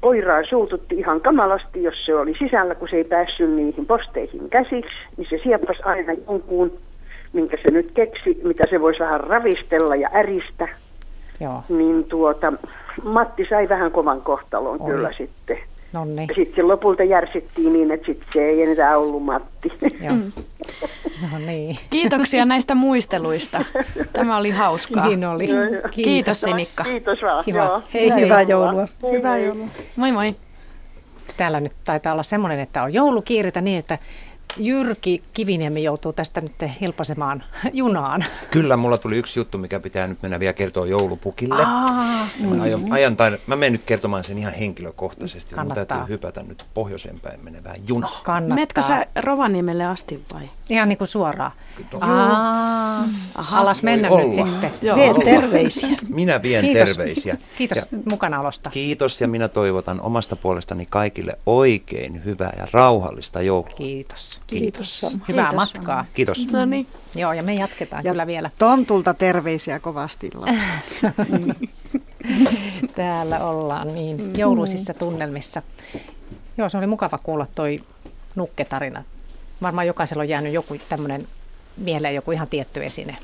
koiraa suututti ihan kamalasti, jos se oli sisällä, kun se ei päässyt niihin posteihin käsiksi, niin se sieppasi aina jonkun, minkä se nyt keksi, mitä se voisi vähän ravistella ja äristä. Joo. Niin tuota, Matti sai vähän kovan kohtalon Oi. kyllä sitten. Nonni. Ja sitten lopulta järsittiin niin, että sitten se ei enää ollut Matti. Joo. No niin. Kiitoksia näistä muisteluista. Tämä oli hauskaa. Niin oli. Joo, joo. Kiitos Sinikka. Kiitos vaan. Kiva. Joo. Hei, hei. Hyvää joulua. Hei, Hyvää hei. joulua. Moi moi. Täällä nyt taitaa olla semmoinen, että on joulukiiretä niin, että Jyrki Kiviniemi joutuu tästä nyt hilpasemaan junaan. Kyllä, mulla tuli yksi juttu, mikä pitää nyt mennä vielä kertoa joulupukille. Aa, mä, aion, ajan tain, mä menen nyt kertomaan sen ihan henkilökohtaisesti. Mun Kannattaa. täytyy hypätä nyt pohjoiseen päin menevään junaan. Kannattaa. Meetkö sä Rovaniemelle asti vai? Ihan niin kuin suoraan. Alas mennä Voi nyt olla. sitten. Joo. Vien terveisiä. Minä vien Kiitos. terveisiä. Kiitos Ja mukanaolosta. kiitos ja minä toivotan omasta puolestani kaikille oikein hyvää ja rauhallista joulua. Kiitos. Kiitos sama. Hyvää Kiitos. matkaa. Kiitos. No niin. Joo, ja me jatketaan Ja kyllä vielä. Tontulta terveisiä kovasti. Täällä ollaan niin jouluisissa tunnelmissa. Joo, se oli mukava kuulla toi nukketarina. Varmaan jokaisella on jäänyt joku tämmöinen mieleen, joku ihan tietty esine,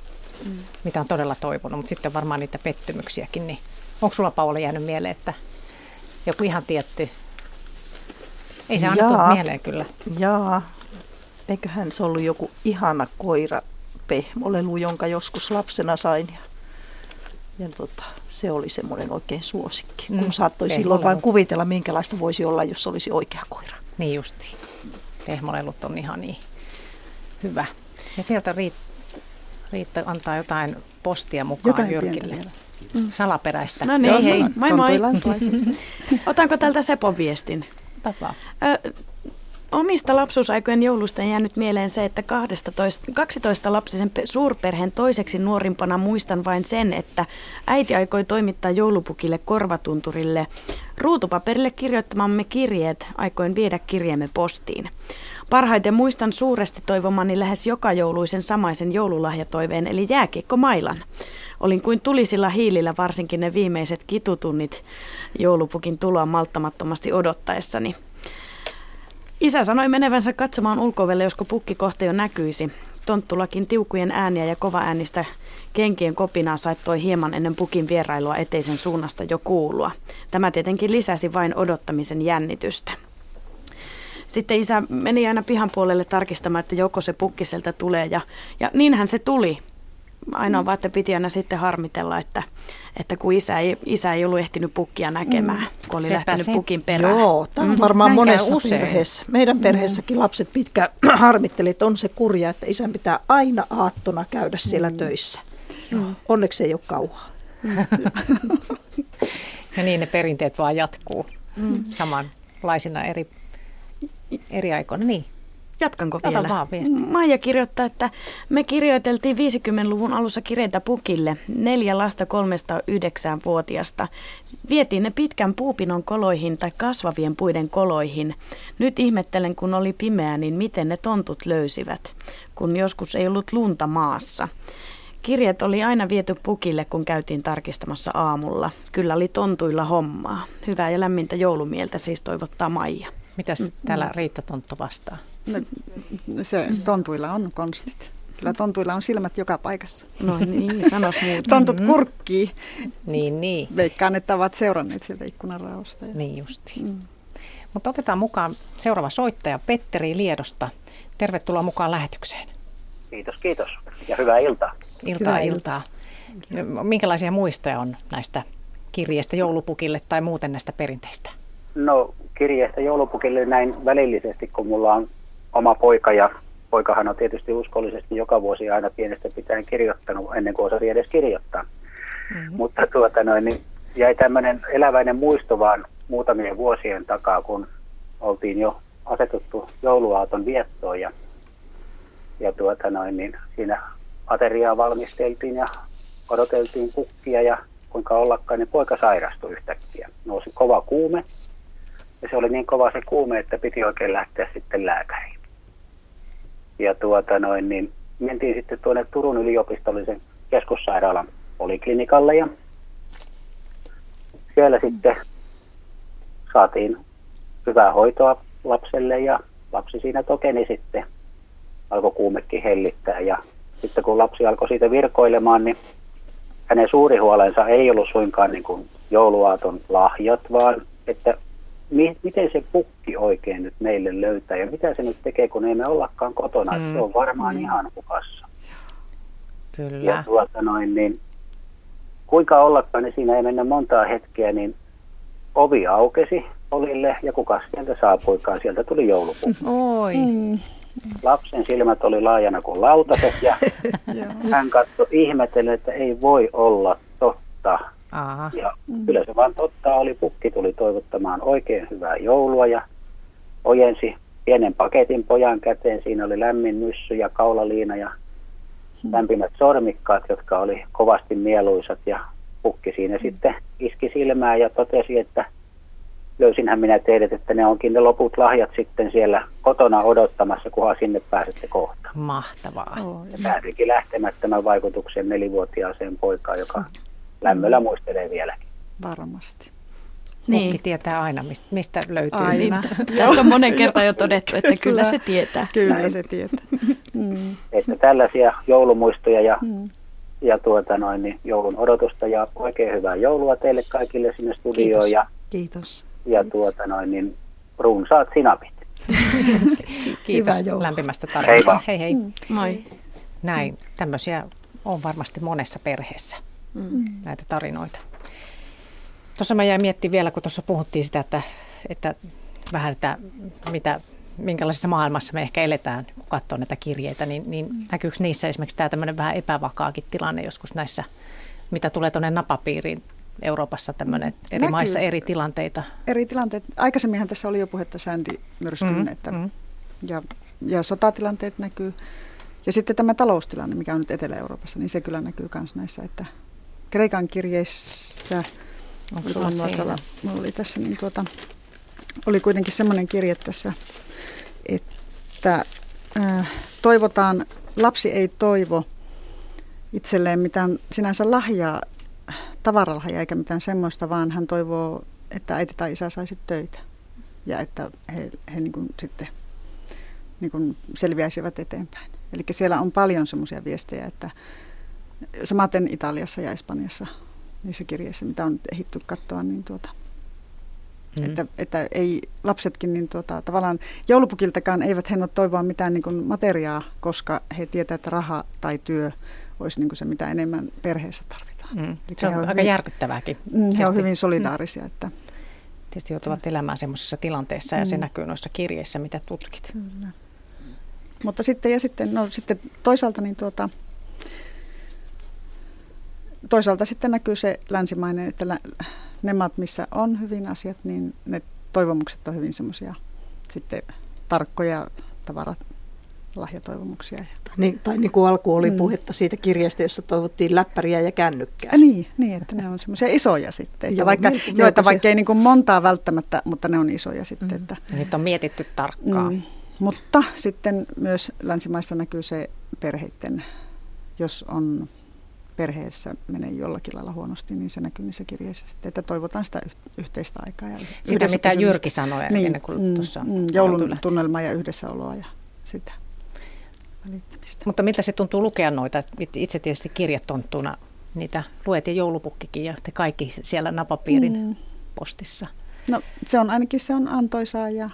mm. mitä on todella toivonut, mutta sitten varmaan niitä pettymyksiäkin. Niin onko sulla Paula jäänyt mieleen, että joku ihan tietty? Ei se aina tule mieleen kyllä. Jaa, eiköhän se ollut joku ihana koira pehmolelu, jonka joskus lapsena sain. Ja, ja tota, se oli semmoinen oikein suosikki, kun mm, saattoi pehmolelu. silloin vain kuvitella, minkälaista voisi olla, jos olisi oikea koira. Niin justi. Pehmolelut on ihan niin hyvä. Ja sieltä Riitta, Riitta antaa jotain postia mukaan jotain Jyrkille. Mm. Salaperäistä. No niin, hei. Moi moi. Otanko tältä Sepon viestin? Tapaa. Ö, Omista lapsuusaikojen joulusta on jäänyt mieleen se, että 12, 12 lapsisen suurperheen toiseksi nuorimpana muistan vain sen, että äiti aikoi toimittaa joulupukille korvatunturille ruutupaperille kirjoittamamme kirjeet aikoin viedä kirjeemme postiin. Parhaiten muistan suuresti toivomani lähes joka jouluisen samaisen joululahjatoiveen eli jääkiekkomailan. Olin kuin tulisilla hiilillä varsinkin ne viimeiset kitutunnit joulupukin tuloa malttamattomasti odottaessani. Isä sanoi menevänsä katsomaan ulkovelle, josko pukki kohta jo näkyisi. Tonttulakin tiukujen ääniä ja kova äänistä kenkien kopinaa saittoi hieman ennen pukin vierailua eteisen suunnasta jo kuulua. Tämä tietenkin lisäsi vain odottamisen jännitystä. Sitten isä meni aina pihan puolelle tarkistamaan, että joko se pukki sieltä tulee ja, ja niinhän se tuli. Ainoa mm. vaan, että piti aina sitten harmitella, että, että kun isä ei, isä ei ollut ehtinyt pukkia näkemään, mm. kun oli Sepä lähtenyt se. pukin perään. Joo, tämä on mm. varmaan mm. monessa usein. perheessä. Meidän mm. perheessäkin lapset pitkä harmitteli, että on se kurja, että isän pitää aina aattona käydä siellä mm. töissä. Mm. Onneksi ei ole kauhaa. Ja niin ne perinteet vaan jatkuu mm. samanlaisina eri, eri aikoina. Niin. Jatkanko Ota vielä? Vaan Maija kirjoittaa, että me kirjoiteltiin 50-luvun alussa kireitä pukille. Neljä lasta kolmesta yhdeksään vuotiasta. Vietiin ne pitkän puupinon koloihin tai kasvavien puiden koloihin. Nyt ihmettelen, kun oli pimeää, niin miten ne tontut löysivät, kun joskus ei ollut lunta maassa. Kirjat oli aina viety pukille, kun käytiin tarkistamassa aamulla. Kyllä oli tontuilla hommaa. Hyvää ja lämmintä joulumieltä siis toivottaa Maija. Mitäs mm. täällä Riitta Tonttu vastaa? No, se tontuilla on konstit. Kyllä tontuilla on silmät joka paikassa. No niin, sanos muuta. Tontut mm-hmm. kurkkii. Niin, niin. Veikkaan, että ovat seuranneet sieltä ikkunaraosta. Ja... Niin justi. Mm. Mutta otetaan mukaan seuraava soittaja Petteri Liedosta. Tervetuloa mukaan lähetykseen. Kiitos, kiitos. Ja hyvää iltaa. Iltaa, hyvää iltaa. iltaa. Minkälaisia muistoja on näistä kirjeistä joulupukille tai muuten näistä perinteistä? No kirjeistä joulupukille näin välillisesti, kun mulla on oma poika ja poikahan on tietysti uskollisesti joka vuosi aina pienestä pitäen kirjoittanut ennen kuin osasi edes kirjoittaa. Mm-hmm. Mutta tuota noin, niin jäi tämmöinen eläväinen muisto vaan muutamien vuosien takaa, kun oltiin jo asetuttu jouluaaton viettoon ja, ja tuota noin, niin siinä ateriaa valmisteltiin ja odoteltiin kukkia ja kuinka ollakaan, niin poika sairastui yhtäkkiä. Nousi kova kuume ja se oli niin kova se kuume, että piti oikein lähteä sitten lääkäriin. Ja tuota noin, niin mentiin sitten tuonne Turun yliopistollisen keskussairaalan poliklinikalle ja siellä sitten saatiin hyvää hoitoa lapselle ja lapsi siinä tokeni sitten. Alkoi kuumekin hellittää ja sitten kun lapsi alkoi siitä virkoilemaan, niin hänen suuri huolensa ei ollut suinkaan niin kuin jouluaaton lahjat, vaan että mi- miten se pukki oikein nyt meille löytää ja mitä se nyt tekee, kun ei me ollakaan kotona. Mm. Se on varmaan mm. ihan hukassa. Kyllä. Ja tuota noin, niin kuinka ollakaan, niin siinä ei mennä montaa hetkeä, niin ovi aukesi olille ja kuka sieltä saapuikaan, sieltä tuli joulupukki. Oi. Mm. Lapsen silmät oli laajana kuin lautaset ja hän katsoi ihmetellen, että ei voi olla totta. Aha. Ja mm. kyllä se vaan totta oli. Pukki tuli toivottamaan oikein hyvää joulua ja ojensi pienen paketin pojan käteen. Siinä oli lämmin myssy ja kaulaliina ja mm. lämpimät sormikkaat, jotka oli kovasti mieluisat. Ja pukki siinä mm. sitten iski silmää ja totesi, että löysinhän minä teidät, että ne onkin ne loput lahjat sitten siellä kotona odottamassa, kunhan sinne pääsette kohta. Mahtavaa. Ja päätyikin lähtemättömän vaikutuksen nelivuotiaaseen poikaan, joka lämmöllä muistelee vieläkin. Varmasti. Niin. Mukki tietää aina, mistä, löytyy. Aina. Tässä on monen kertaan jo todettu, että kyllä, kyllä se tietää. Kyllä Näin. se tietää. Mm. Että tällaisia joulumuistoja ja, mm. ja tuota noin, niin joulun odotusta ja oikein hyvää joulua teille kaikille sinne studioon. Kiitos. Ja, Kiitos. Ja tuota noin, niin runsaat sinapit. Kiitos lämpimästä tarinasta. Hei hei. Mm. Moi. Näin, tämmöisiä on varmasti monessa perheessä mm. näitä tarinoita. Tuossa mä jäin miettimään vielä, kun tuossa puhuttiin sitä, että, että vähän, että mitä, minkälaisessa maailmassa me ehkä eletään, kun katsoo näitä kirjeitä, niin, niin mm. näkyykö niissä esimerkiksi tämä tämmöinen vähän epävakaakin tilanne joskus näissä, mitä tulee tuonne napapiiriin Euroopassa tämmöinen eri Näkyy. maissa eri tilanteita? Eri tilanteet. Aikaisemminhan tässä oli jo puhetta Sandy myrskyn, mm, että, mm. Ja, ja sotatilanteet näkyy. Ja sitten tämä taloustilanne, mikä on nyt Etelä-Euroopassa, niin se kyllä näkyy myös näissä, että Kreikan kirjeissä, Onko sulla nuotalla, mulla oli tässä, niin tuota, oli kuitenkin semmoinen kirje tässä, että äh, toivotaan, lapsi ei toivo itselleen mitään sinänsä lahjaa, tavaralahjaa eikä mitään semmoista, vaan hän toivoo, että äiti tai isä saisi töitä. Ja että he, he niin kuin sitten niin kuin selviäisivät eteenpäin. Eli siellä on paljon semmoisia viestejä, että samaten Italiassa ja Espanjassa niissä kirjeissä, mitä on ehitty katsoa, niin tuota, mm. että, että ei lapsetkin niin tuota, tavallaan joulupukiltakaan eivät he ole toivoa mitään niin kuin materiaa, koska he tietävät, että raha tai työ olisi niin kuin se, mitä enemmän perheessä tarvitaan. Mm. se on, aika hyvin, järkyttävääkin. Mm, he ovat hyvin solidaarisia. Mm. Että, tietysti joutuvat elämään semmoisessa tilanteessa ja se mm. näkyy noissa kirjeissä, mitä tutkit. Kyllä. Mutta sitten, ja sitten, no, sitten toisaalta niin tuota, toisaalta sitten näkyy se länsimainen, että lä, ne maat, missä on hyvin asiat, niin ne toivomukset on hyvin semmoisia sitten tarkkoja tavarat lahjatoivomuksia. Niin, tai niin kuin alku oli mm. puhetta siitä kirjasta, jossa toivottiin läppäriä ja kännykkää. Niin, niin että ne on semmoisia isoja sitten. Että Joo, vaikka, melko, joita vaikka ei niin kuin montaa välttämättä, mutta ne on isoja sitten. Mm. Että, Niitä on mietitty tarkkaan. Mm. Mutta sitten myös länsimaissa näkyy se perheiden, jos on perheessä menee jollakin lailla huonosti, niin se näkyy niissä kirjeissä sitten, että toivotaan sitä yhteistä aikaa. Ja sitä, mitä Jyrki sanoi niin, ennen kuin mm, tuossa mm, Joulun tunnelmaa ja yhdessäoloa ja sitä välittämistä. Mutta miltä se tuntuu lukea noita? Itse tietysti kirjatonttuna niitä luet ja joulupukkikin ja te kaikki siellä napapiirin mm. postissa. No se on ainakin se on antoisaa ja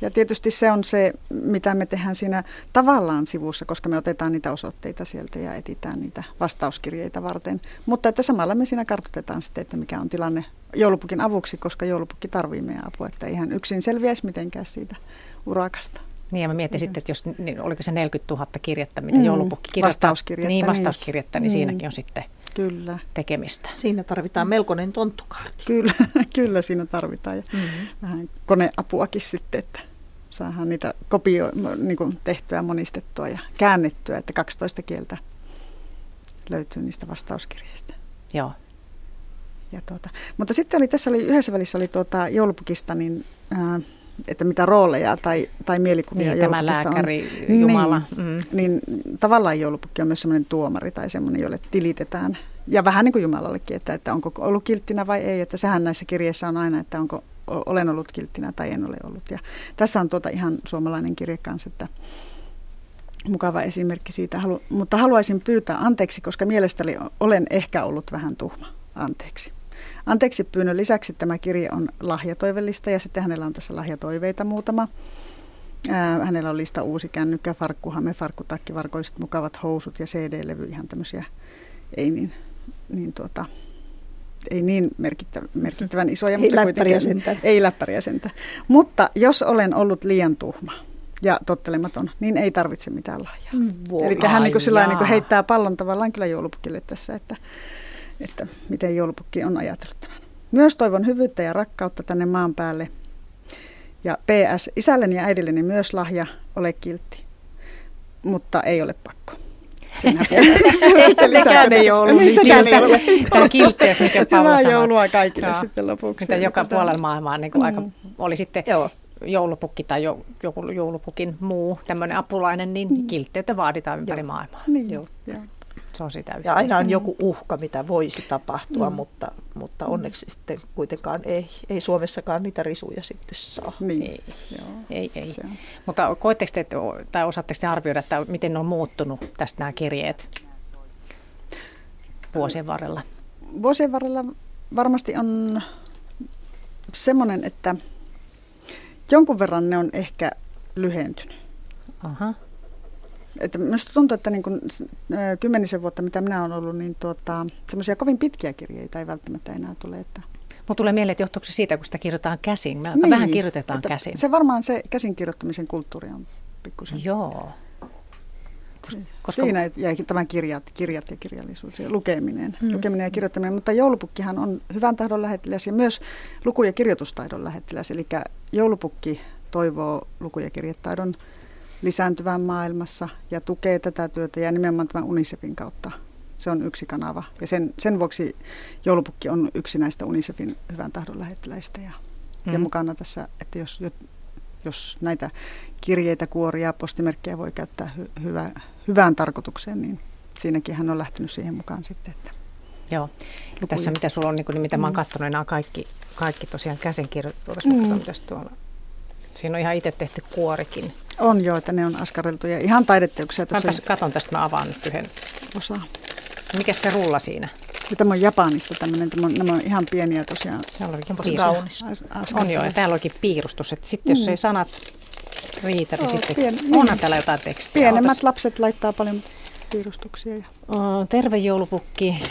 ja tietysti se on se, mitä me tehdään siinä tavallaan sivussa, koska me otetaan niitä osoitteita sieltä ja etitään niitä vastauskirjeitä varten. Mutta että samalla me siinä kartoitetaan sitten, että mikä on tilanne joulupukin avuksi, koska joulupukki tarvii meidän apua, että ihan yksin selviäisi mitenkään siitä urakasta. Niin ja mä mietin sitten, että jos, niin oliko se 40 000 kirjettä, mitä mm, joulupukki kirjoittaa. Vastauskirjettä. Niin, vastauskirjettä, niin, niin siinäkin on sitten Kyllä. tekemistä. Siinä tarvitaan melkoinen tonttukaarti. Kyllä, kyllä siinä tarvitaan ja mm-hmm. vähän koneapuakin sitten, että saadaan niitä kopio, niin kuin tehtyä, monistettua ja käännettyä, että 12 kieltä löytyy niistä vastauskirjeistä. Joo. Ja tuota, mutta sitten oli, tässä oli yhdessä välissä oli tuota, joulupukista, niin ää, että mitä rooleja tai, tai mielikuvia niin, tämä lääkäri, on. Jumala. Niin, mm. niin tavallaan joulupukki on myös sellainen tuomari tai semmoinen, jolle tilitetään. Ja vähän niin kuin Jumalallekin, että, että onko ollut kilttinä vai ei. Että sehän näissä kirjeissä on aina, että onko olen ollut kilttinä tai en ole ollut. Ja tässä on tuota ihan suomalainen kirje kanssa, että mukava esimerkki siitä. Halu, mutta haluaisin pyytää anteeksi, koska mielestäni olen ehkä ollut vähän tuhma. Anteeksi. Anteeksi pyynnön lisäksi tämä kirje on lahjatoivellista ja sitten hänellä on tässä lahjatoiveita muutama. Ää, hänellä on lista uusi kännykkä, farkkuhame, farkkutakki, varkoiset mukavat housut ja CD-levy, ihan tämmöisiä ei niin, niin tuota, ei niin merkittävän, merkittävän isoja. Ei läppäriä sentä. Ei läppäriä sentä. Mutta jos olen ollut liian tuhma ja tottelematon, niin ei tarvitse mitään lahjaa. Mm, Eli hän niin kuin niin kuin heittää pallon tavallaan kyllä joulupukille tässä, että että miten joulupukki on ajatellut tämän. Myös toivon hyvyyttä ja rakkautta tänne maan päälle. Ja PS, isälleni ja äidilleni myös lahja, ole kiltti. Mutta ei ole pakko. Nekään ei ole ollut niin kiltti. Tämä kiltteys, mikä Paula sanoi. joulua kaikille Joo. sitten lopuksi. Mitä joka puolella maailmaa niin kuin mm. aika, oli sitten Joo. joulupukki tai jo, joku joulupukin muu tämmöinen apulainen, niin mm. kiltteyttä vaaditaan ympäri Joo. maailmaa. Niin, Joo. Joo. Se on sitä ja aina on joku uhka, mitä voisi tapahtua, mm. mutta, mutta onneksi sitten kuitenkaan ei, ei Suomessakaan niitä risuja sitten saa. Niin. Ei, Joo. ei. ei. Mutta koetteko te, tai osaatteko te arvioida, että miten ne on muuttunut tästä nämä kirjeet vuosien varrella? Vuosien varrella varmasti on semmoinen, että jonkun verran ne on ehkä lyhentynyt. Aha. Että minusta tuntuu, että niin kuin kymmenisen vuotta, mitä minä olen ollut, niin tuota, semmoisia kovin pitkiä kirjeitä ei välttämättä enää tule. Että Mulla tulee mieleen, että johtuuko se siitä, kun sitä kirjoitetaan käsin. Mä niin, vähän kirjoitetaan käsin. Se varmaan se käsin kirjoittamisen kulttuuri on pikkusen. Joo. Koska... Siinä jäi tämä kirjat, kirjat ja kirjallisuus ja lukeminen, hmm. lukeminen ja kirjoittaminen. Mutta joulupukkihan on hyvän tahdon lähettiläs ja myös luku- ja kirjoitustaidon lähettiläs. Eli joulupukki toivoo luku- ja kirjetaidon lisääntyvän maailmassa ja tukee tätä työtä ja nimenomaan tämän UNICEFin kautta. Se on yksi kanava ja sen, sen vuoksi joulupukki on yksi näistä UNICEFin hyvän tahdon lähettiläistä ja, mm. ja mukana tässä, että jos, jos näitä kirjeitä, kuoria, postimerkkejä voi käyttää hy, hyvä, hyvään tarkoitukseen, niin siinäkin hän on lähtenyt siihen mukaan sitten. Että Joo. Ja tässä mitä sulla on, niin, kuin, mitä mä oon mm. katsonut, nämä on kaikki, kaikki tosiaan käsinkirjoitettu. Mm. tuolla Siinä on ihan itse tehty kuorikin. On joo, että ne on askareltu ja ihan taideteoksia. Tässä on... katon tästä, mä avaan nyt yhden. Osa. Mikä se rulla siinä? Ja tämä on Japanista tämmöinen, tämä on, nämä on ihan pieniä tosiaan. Täällä onkin kaunis. On joo, ja täällä onkin piirustus, että sitten jos mm. ei sanat riitä, niin oh, sitten pien, onhan niin. täällä jotain tekstiä. Pienemmät Otas. lapset laittaa paljon piirustuksia. Ja... Oh, terve joulupukki.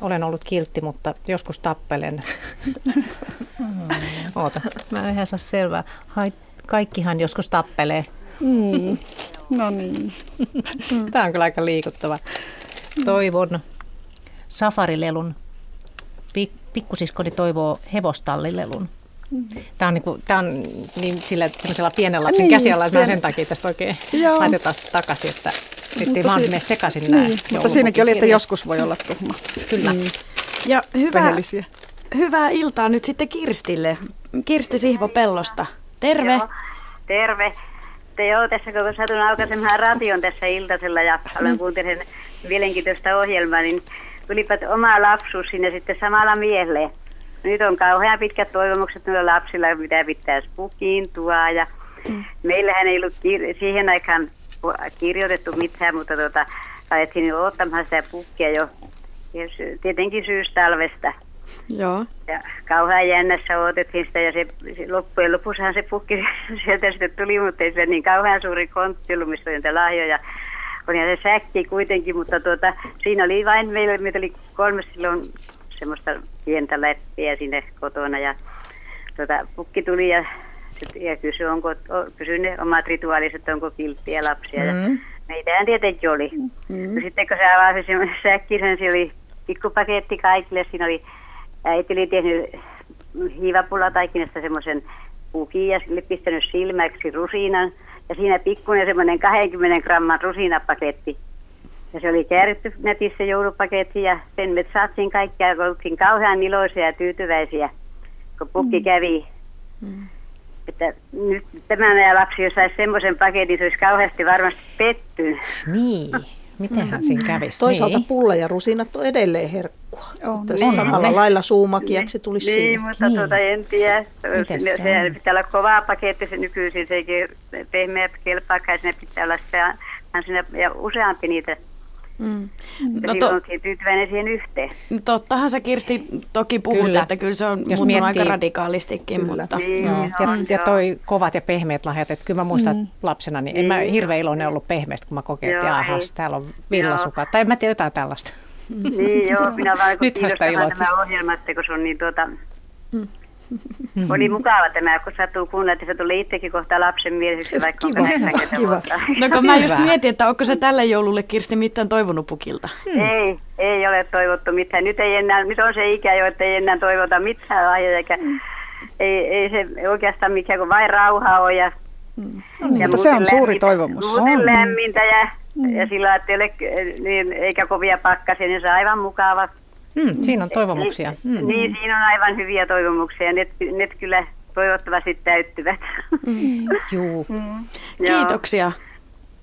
Olen ollut kiltti, mutta joskus tappelen. Oota, mä en ihan saa selvää. Hai, kaikkihan joskus tappelee. Mm. No niin. Tämä on kyllä aika liikuttava. Toivon safarilelun. Pikkusiskoni toivoo hevostallilelun. Tämä on, niinku, tämä on niin sillä semmoisella pienellä lapsen niin, käsiala, että mä sen takia tästä oikein Joo. laitetaan takaisin, että ettei vaan mene sekaisin niin, nämä Mutta siinäkin oli, että joskus voi olla tuhma. Kyllä. Mm. Ja hyvää, hyvää iltaa nyt sitten Kirstille. Kirsti Sihvo Pellosta. Terve. Joo, terve. Te joo, tässä kun satun aukaisemaan radion tässä iltasella ja olen mm. kuuntelin mielenkiintoista ohjelmaa, niin tulipa oma lapsuus sinne sitten samalla mielle. Nyt on kauhean pitkät toivomukset noilla lapsilla, mitä pitää pukiintua ja mm. meillähän ei ollut kir- siihen aikaan kirjoitettu mitään, mutta tota, alettiin ottamaan sitä pukkia jo tietenkin syystalvesta. Joo. Ja kauhean jännässä odotettiin sitä ja se, se loppujen lopussahan se pukki sieltä sitten tuli, mutta ei se niin kauhean suuri kontti ollut, missä oli niitä lahjoja. Oli se säkki kuitenkin, mutta tuota, siinä oli vain, meillä, meitä oli kolme silloin semmoista pientä läppiä sinne kotona ja tuota, pukki tuli ja, ja kysyi, onko, kysyi ne omat rituaaliset, onko kilttiä lapsia. Mm. Ja meitähän tietenkin oli. Mm. Ja sitten kun se avasi sen säkkisen, se oli pikkupaketti kaikille. Siinä oli, äiti oli tehnyt hiivapullataikinasta semmoisen pukin ja pistänyt silmäksi rusinan. Ja siinä pikkuinen semmoinen 20 gramman rusinapaketti. Ja se oli kääritty netissä joulupaketti ja sen me saatiin kaikkia, kun oltiin kauhean iloisia ja tyytyväisiä, kun pukki mm. kävi. Mm. Että nyt tämä meidän lapsi, jos saisi semmoisen paketin, se olisi kauheasti varmasti pettynyt. Niin. Mitenhän siinä kävisi? Toisaalta niin. pulla ja rusinat on edelleen herkkua. On, niin. Samalla ne. lailla suumakiaksi tulisi niin, siinä. mutta niin. tuota en tiedä. Se, se pitää olla kova paketti se nykyisin, se ei pehmeä kelpaakaan, sinne pitää olla se, ja useampi niitä Mm. No to- oltiin tyytyväinen siihen yhteen. Tottahan sä Kirsti toki puhut, kyllä. että kyllä se on Jos muuttunut aika radikaalistikin. Kyllä. Mutta, niin, no. ja, ja toi kovat ja pehmeät lahjat, että kyllä mä muistan mm. lapsena, niin, niin en mä niin. hirveän iloinen ollut pehmeästä, kun mä kokein, että ahas, täällä on villasukat. Tai en mä tiedä jotain tällaista. Niin joo, minä vaan kun tämä ohjelma, että kun se on niin tuota, mm. Mm-hmm. Oli mukava tämä, kun sattuu kuunnella, että se tuli itsekin kohta lapsen mieliseksi, vaikka kiva, on kiva. No kun mä just mietin, että onko se tälle joululle Kirsti mitään toivonut pukilta? Hmm. Ei, ei ole toivottu mitään. Nyt, ei enää, nyt on se ikä jo, että ei enää toivota mitään lahjoja, eikä hmm. ei, ei se oikeastaan mikään kuin vain rauha on ja Mm. No niin, mutta se on lämmintä, suuri toivomus. Muuten lämmintä ja, mm. ja sillä että ei ole, niin, eikä kovia pakkasia, niin se on aivan mukava. Mm, siinä on toivomuksia. Mm. Niin, siinä on aivan hyviä toivomuksia. Ne, ne kyllä toivottavasti täyttyvät. Mm. Juu. Mm. Kiitoksia.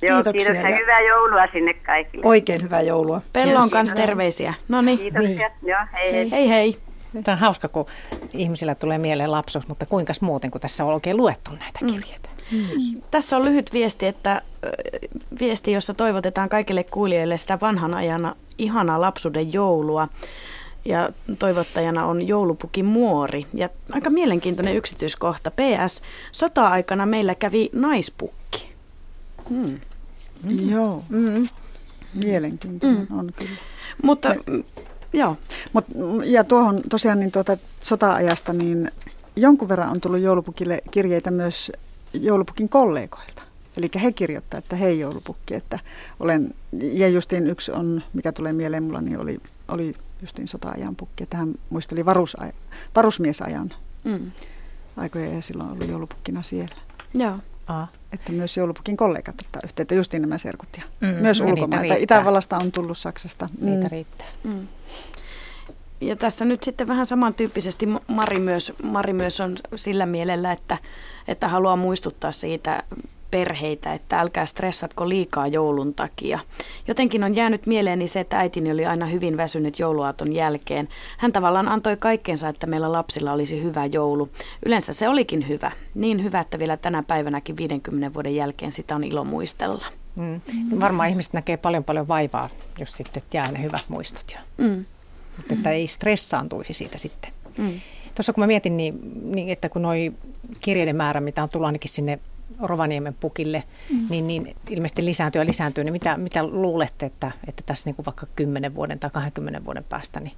Joo, Kiitoksia kiitos ja ja- hyvää joulua sinne kaikille. Oikein hyvää joulua. Pello on Yes. kanssa terveisiä. No niin. Kiitoksia. Joo, hei hei. Hei hei. Tämä on hauska, kun ihmisillä tulee mieleen lapsuus, mutta kuinka muuten, kun tässä on oikein luettu näitä kirjeitä. Mm. Tässä on lyhyt viesti, että viesti, jossa toivotetaan kaikille kuulijoille sitä vanhan ajana ihanaa lapsuuden joulua. Ja toivottajana on joulupuki Muori. Ja aika mielenkiintoinen yksityiskohta. PS, sota-aikana meillä kävi naispukki. Hmm. Joo. Mm. Mielenkiintoinen mm. on kyllä. Mutta mm, joo. Mut, mm, ja tuohon tosiaan niin tuota sota-ajasta, niin jonkun verran on tullut joulupukille kirjeitä myös joulupukin kollegoilta. Eli he kirjoittavat, että hei joulupukki, että olen, ja justiin yksi on, mikä tulee mieleen mulla, niin oli, oli justiin sota-ajan pukki, että hän muisteli varus, varusmiesajan Mm. aikoja ja silloin ollut joulupukkina siellä. Joo. Aa. Että myös joulupukin kollegat ottaa yhteyttä, justiin nämä serkut ja Mm. myös Ja ulkomailta. Itävallasta on tullut Saksasta. Niitä riittää. Mm. Ja tässä nyt sitten vähän samantyyppisesti Mari myös, Mari myös on sillä mielellä, että, että haluaa muistuttaa siitä perheitä, että älkää stressatko liikaa joulun takia. Jotenkin on jäänyt mieleeni se, että äitini oli aina hyvin väsynyt jouluaaton jälkeen. Hän tavallaan antoi kaikkensa, että meillä lapsilla olisi hyvä joulu. Yleensä se olikin hyvä. Niin hyvä, että vielä tänä päivänäkin 50 vuoden jälkeen sitä on ilo muistella. Mm. Varmaan ihmiset näkee paljon paljon vaivaa, jos sitten jää ne hyvät muistot jo. Mm. Mutta että ei stressaantuisi siitä sitten. Mm. Tuossa kun mä mietin, niin, niin että kun noi kirjeiden määrä, mitä on tullut ainakin sinne Rovaniemen pukille, mm. niin, niin ilmeisesti lisääntyy ja lisääntyy. Niin mitä, mitä luulette, että, että tässä niin kuin vaikka 10 vuoden tai 20 vuoden päästä, niin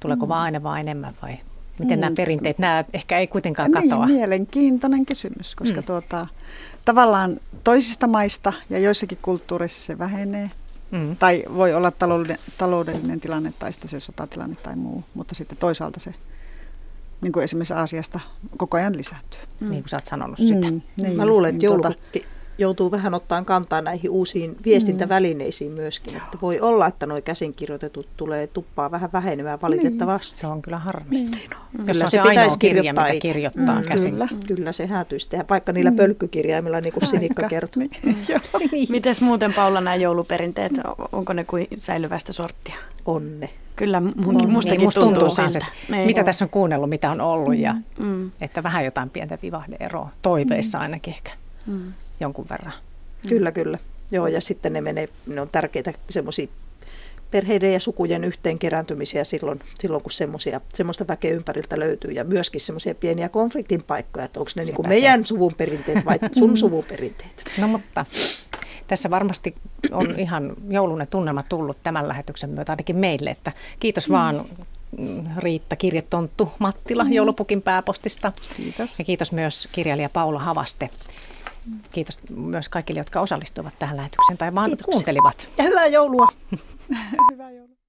tuleeko mm. vaan aina vaan enemmän vai miten mm. nämä perinteet, nämä ehkä ei kuitenkaan katoa? Niin, mielenkiintoinen kysymys, koska mm. tuota, tavallaan toisista maista ja joissakin kulttuureissa se vähenee. Mm. Tai voi olla taloudellinen, taloudellinen tilanne tai sitten se sotatilanne tai muu, mutta sitten toisaalta se niin kuin esimerkiksi Aasiasta koko ajan lisääntyy. Mm. Niin kuin sä oot sanonut sitä. Mm, niin, Mä luulen, että niin tuota- joulupukki joutuu vähän ottaan kantaa näihin uusiin viestintävälineisiin myöskin. Että voi olla, että nuo käsinkirjoitetut tulee tuppaa vähän vähenemään valitettavasti. Se on kyllä harmi. Niin. Mm. Jos on se ainoa kirja, mitä kirjoittaa mm, käsin. Kyllä, kyllä se häätyisi tehdä, vaikka niillä mm. pölkkykirjaimilla, niin kuin Sinikka kertoi. Mites muuten Paula nämä jouluperinteet, onko ne kuin säilyvästä sorttia? On ne. Kyllä munkin, mustakin niin, musta tuntuu, tuntuu siltä. siltä. Niin. Mitä tässä on kuunnellut, mitä on ollut ja Mm. että vähän jotain pientä vivahdeeroa. Toiveissa ainakin ehkä Mm. jonkun verran. Kyllä, kyllä. Joo, ja sitten ne menee, ne on tärkeitä semmoisia perheiden ja sukujen yhteen kerääntymisiä silloin, silloin kun semmosia, semmoista väkeä ympäriltä löytyy ja myöskin semmoisia pieniä konfliktin paikkoja, että onko ne niin kuin se. meidän suvun perinteet vai sun suvun perinteet. No mutta tässä varmasti on ihan joulunen tunnelma tullut tämän lähetyksen myötä ainakin meille, että kiitos Mm. vaan mm, Riitta Kirjetonttu Mattila Mm. joulupukin pääpostista. Kiitos. Ja kiitos myös kirjailija Paula Havaste. Kiitos myös kaikille, jotka osallistuivat tähän lähetykseen tai vaan Kiitoksia. kuuntelivat. Ja hyvää joulua! Hyvää joulua.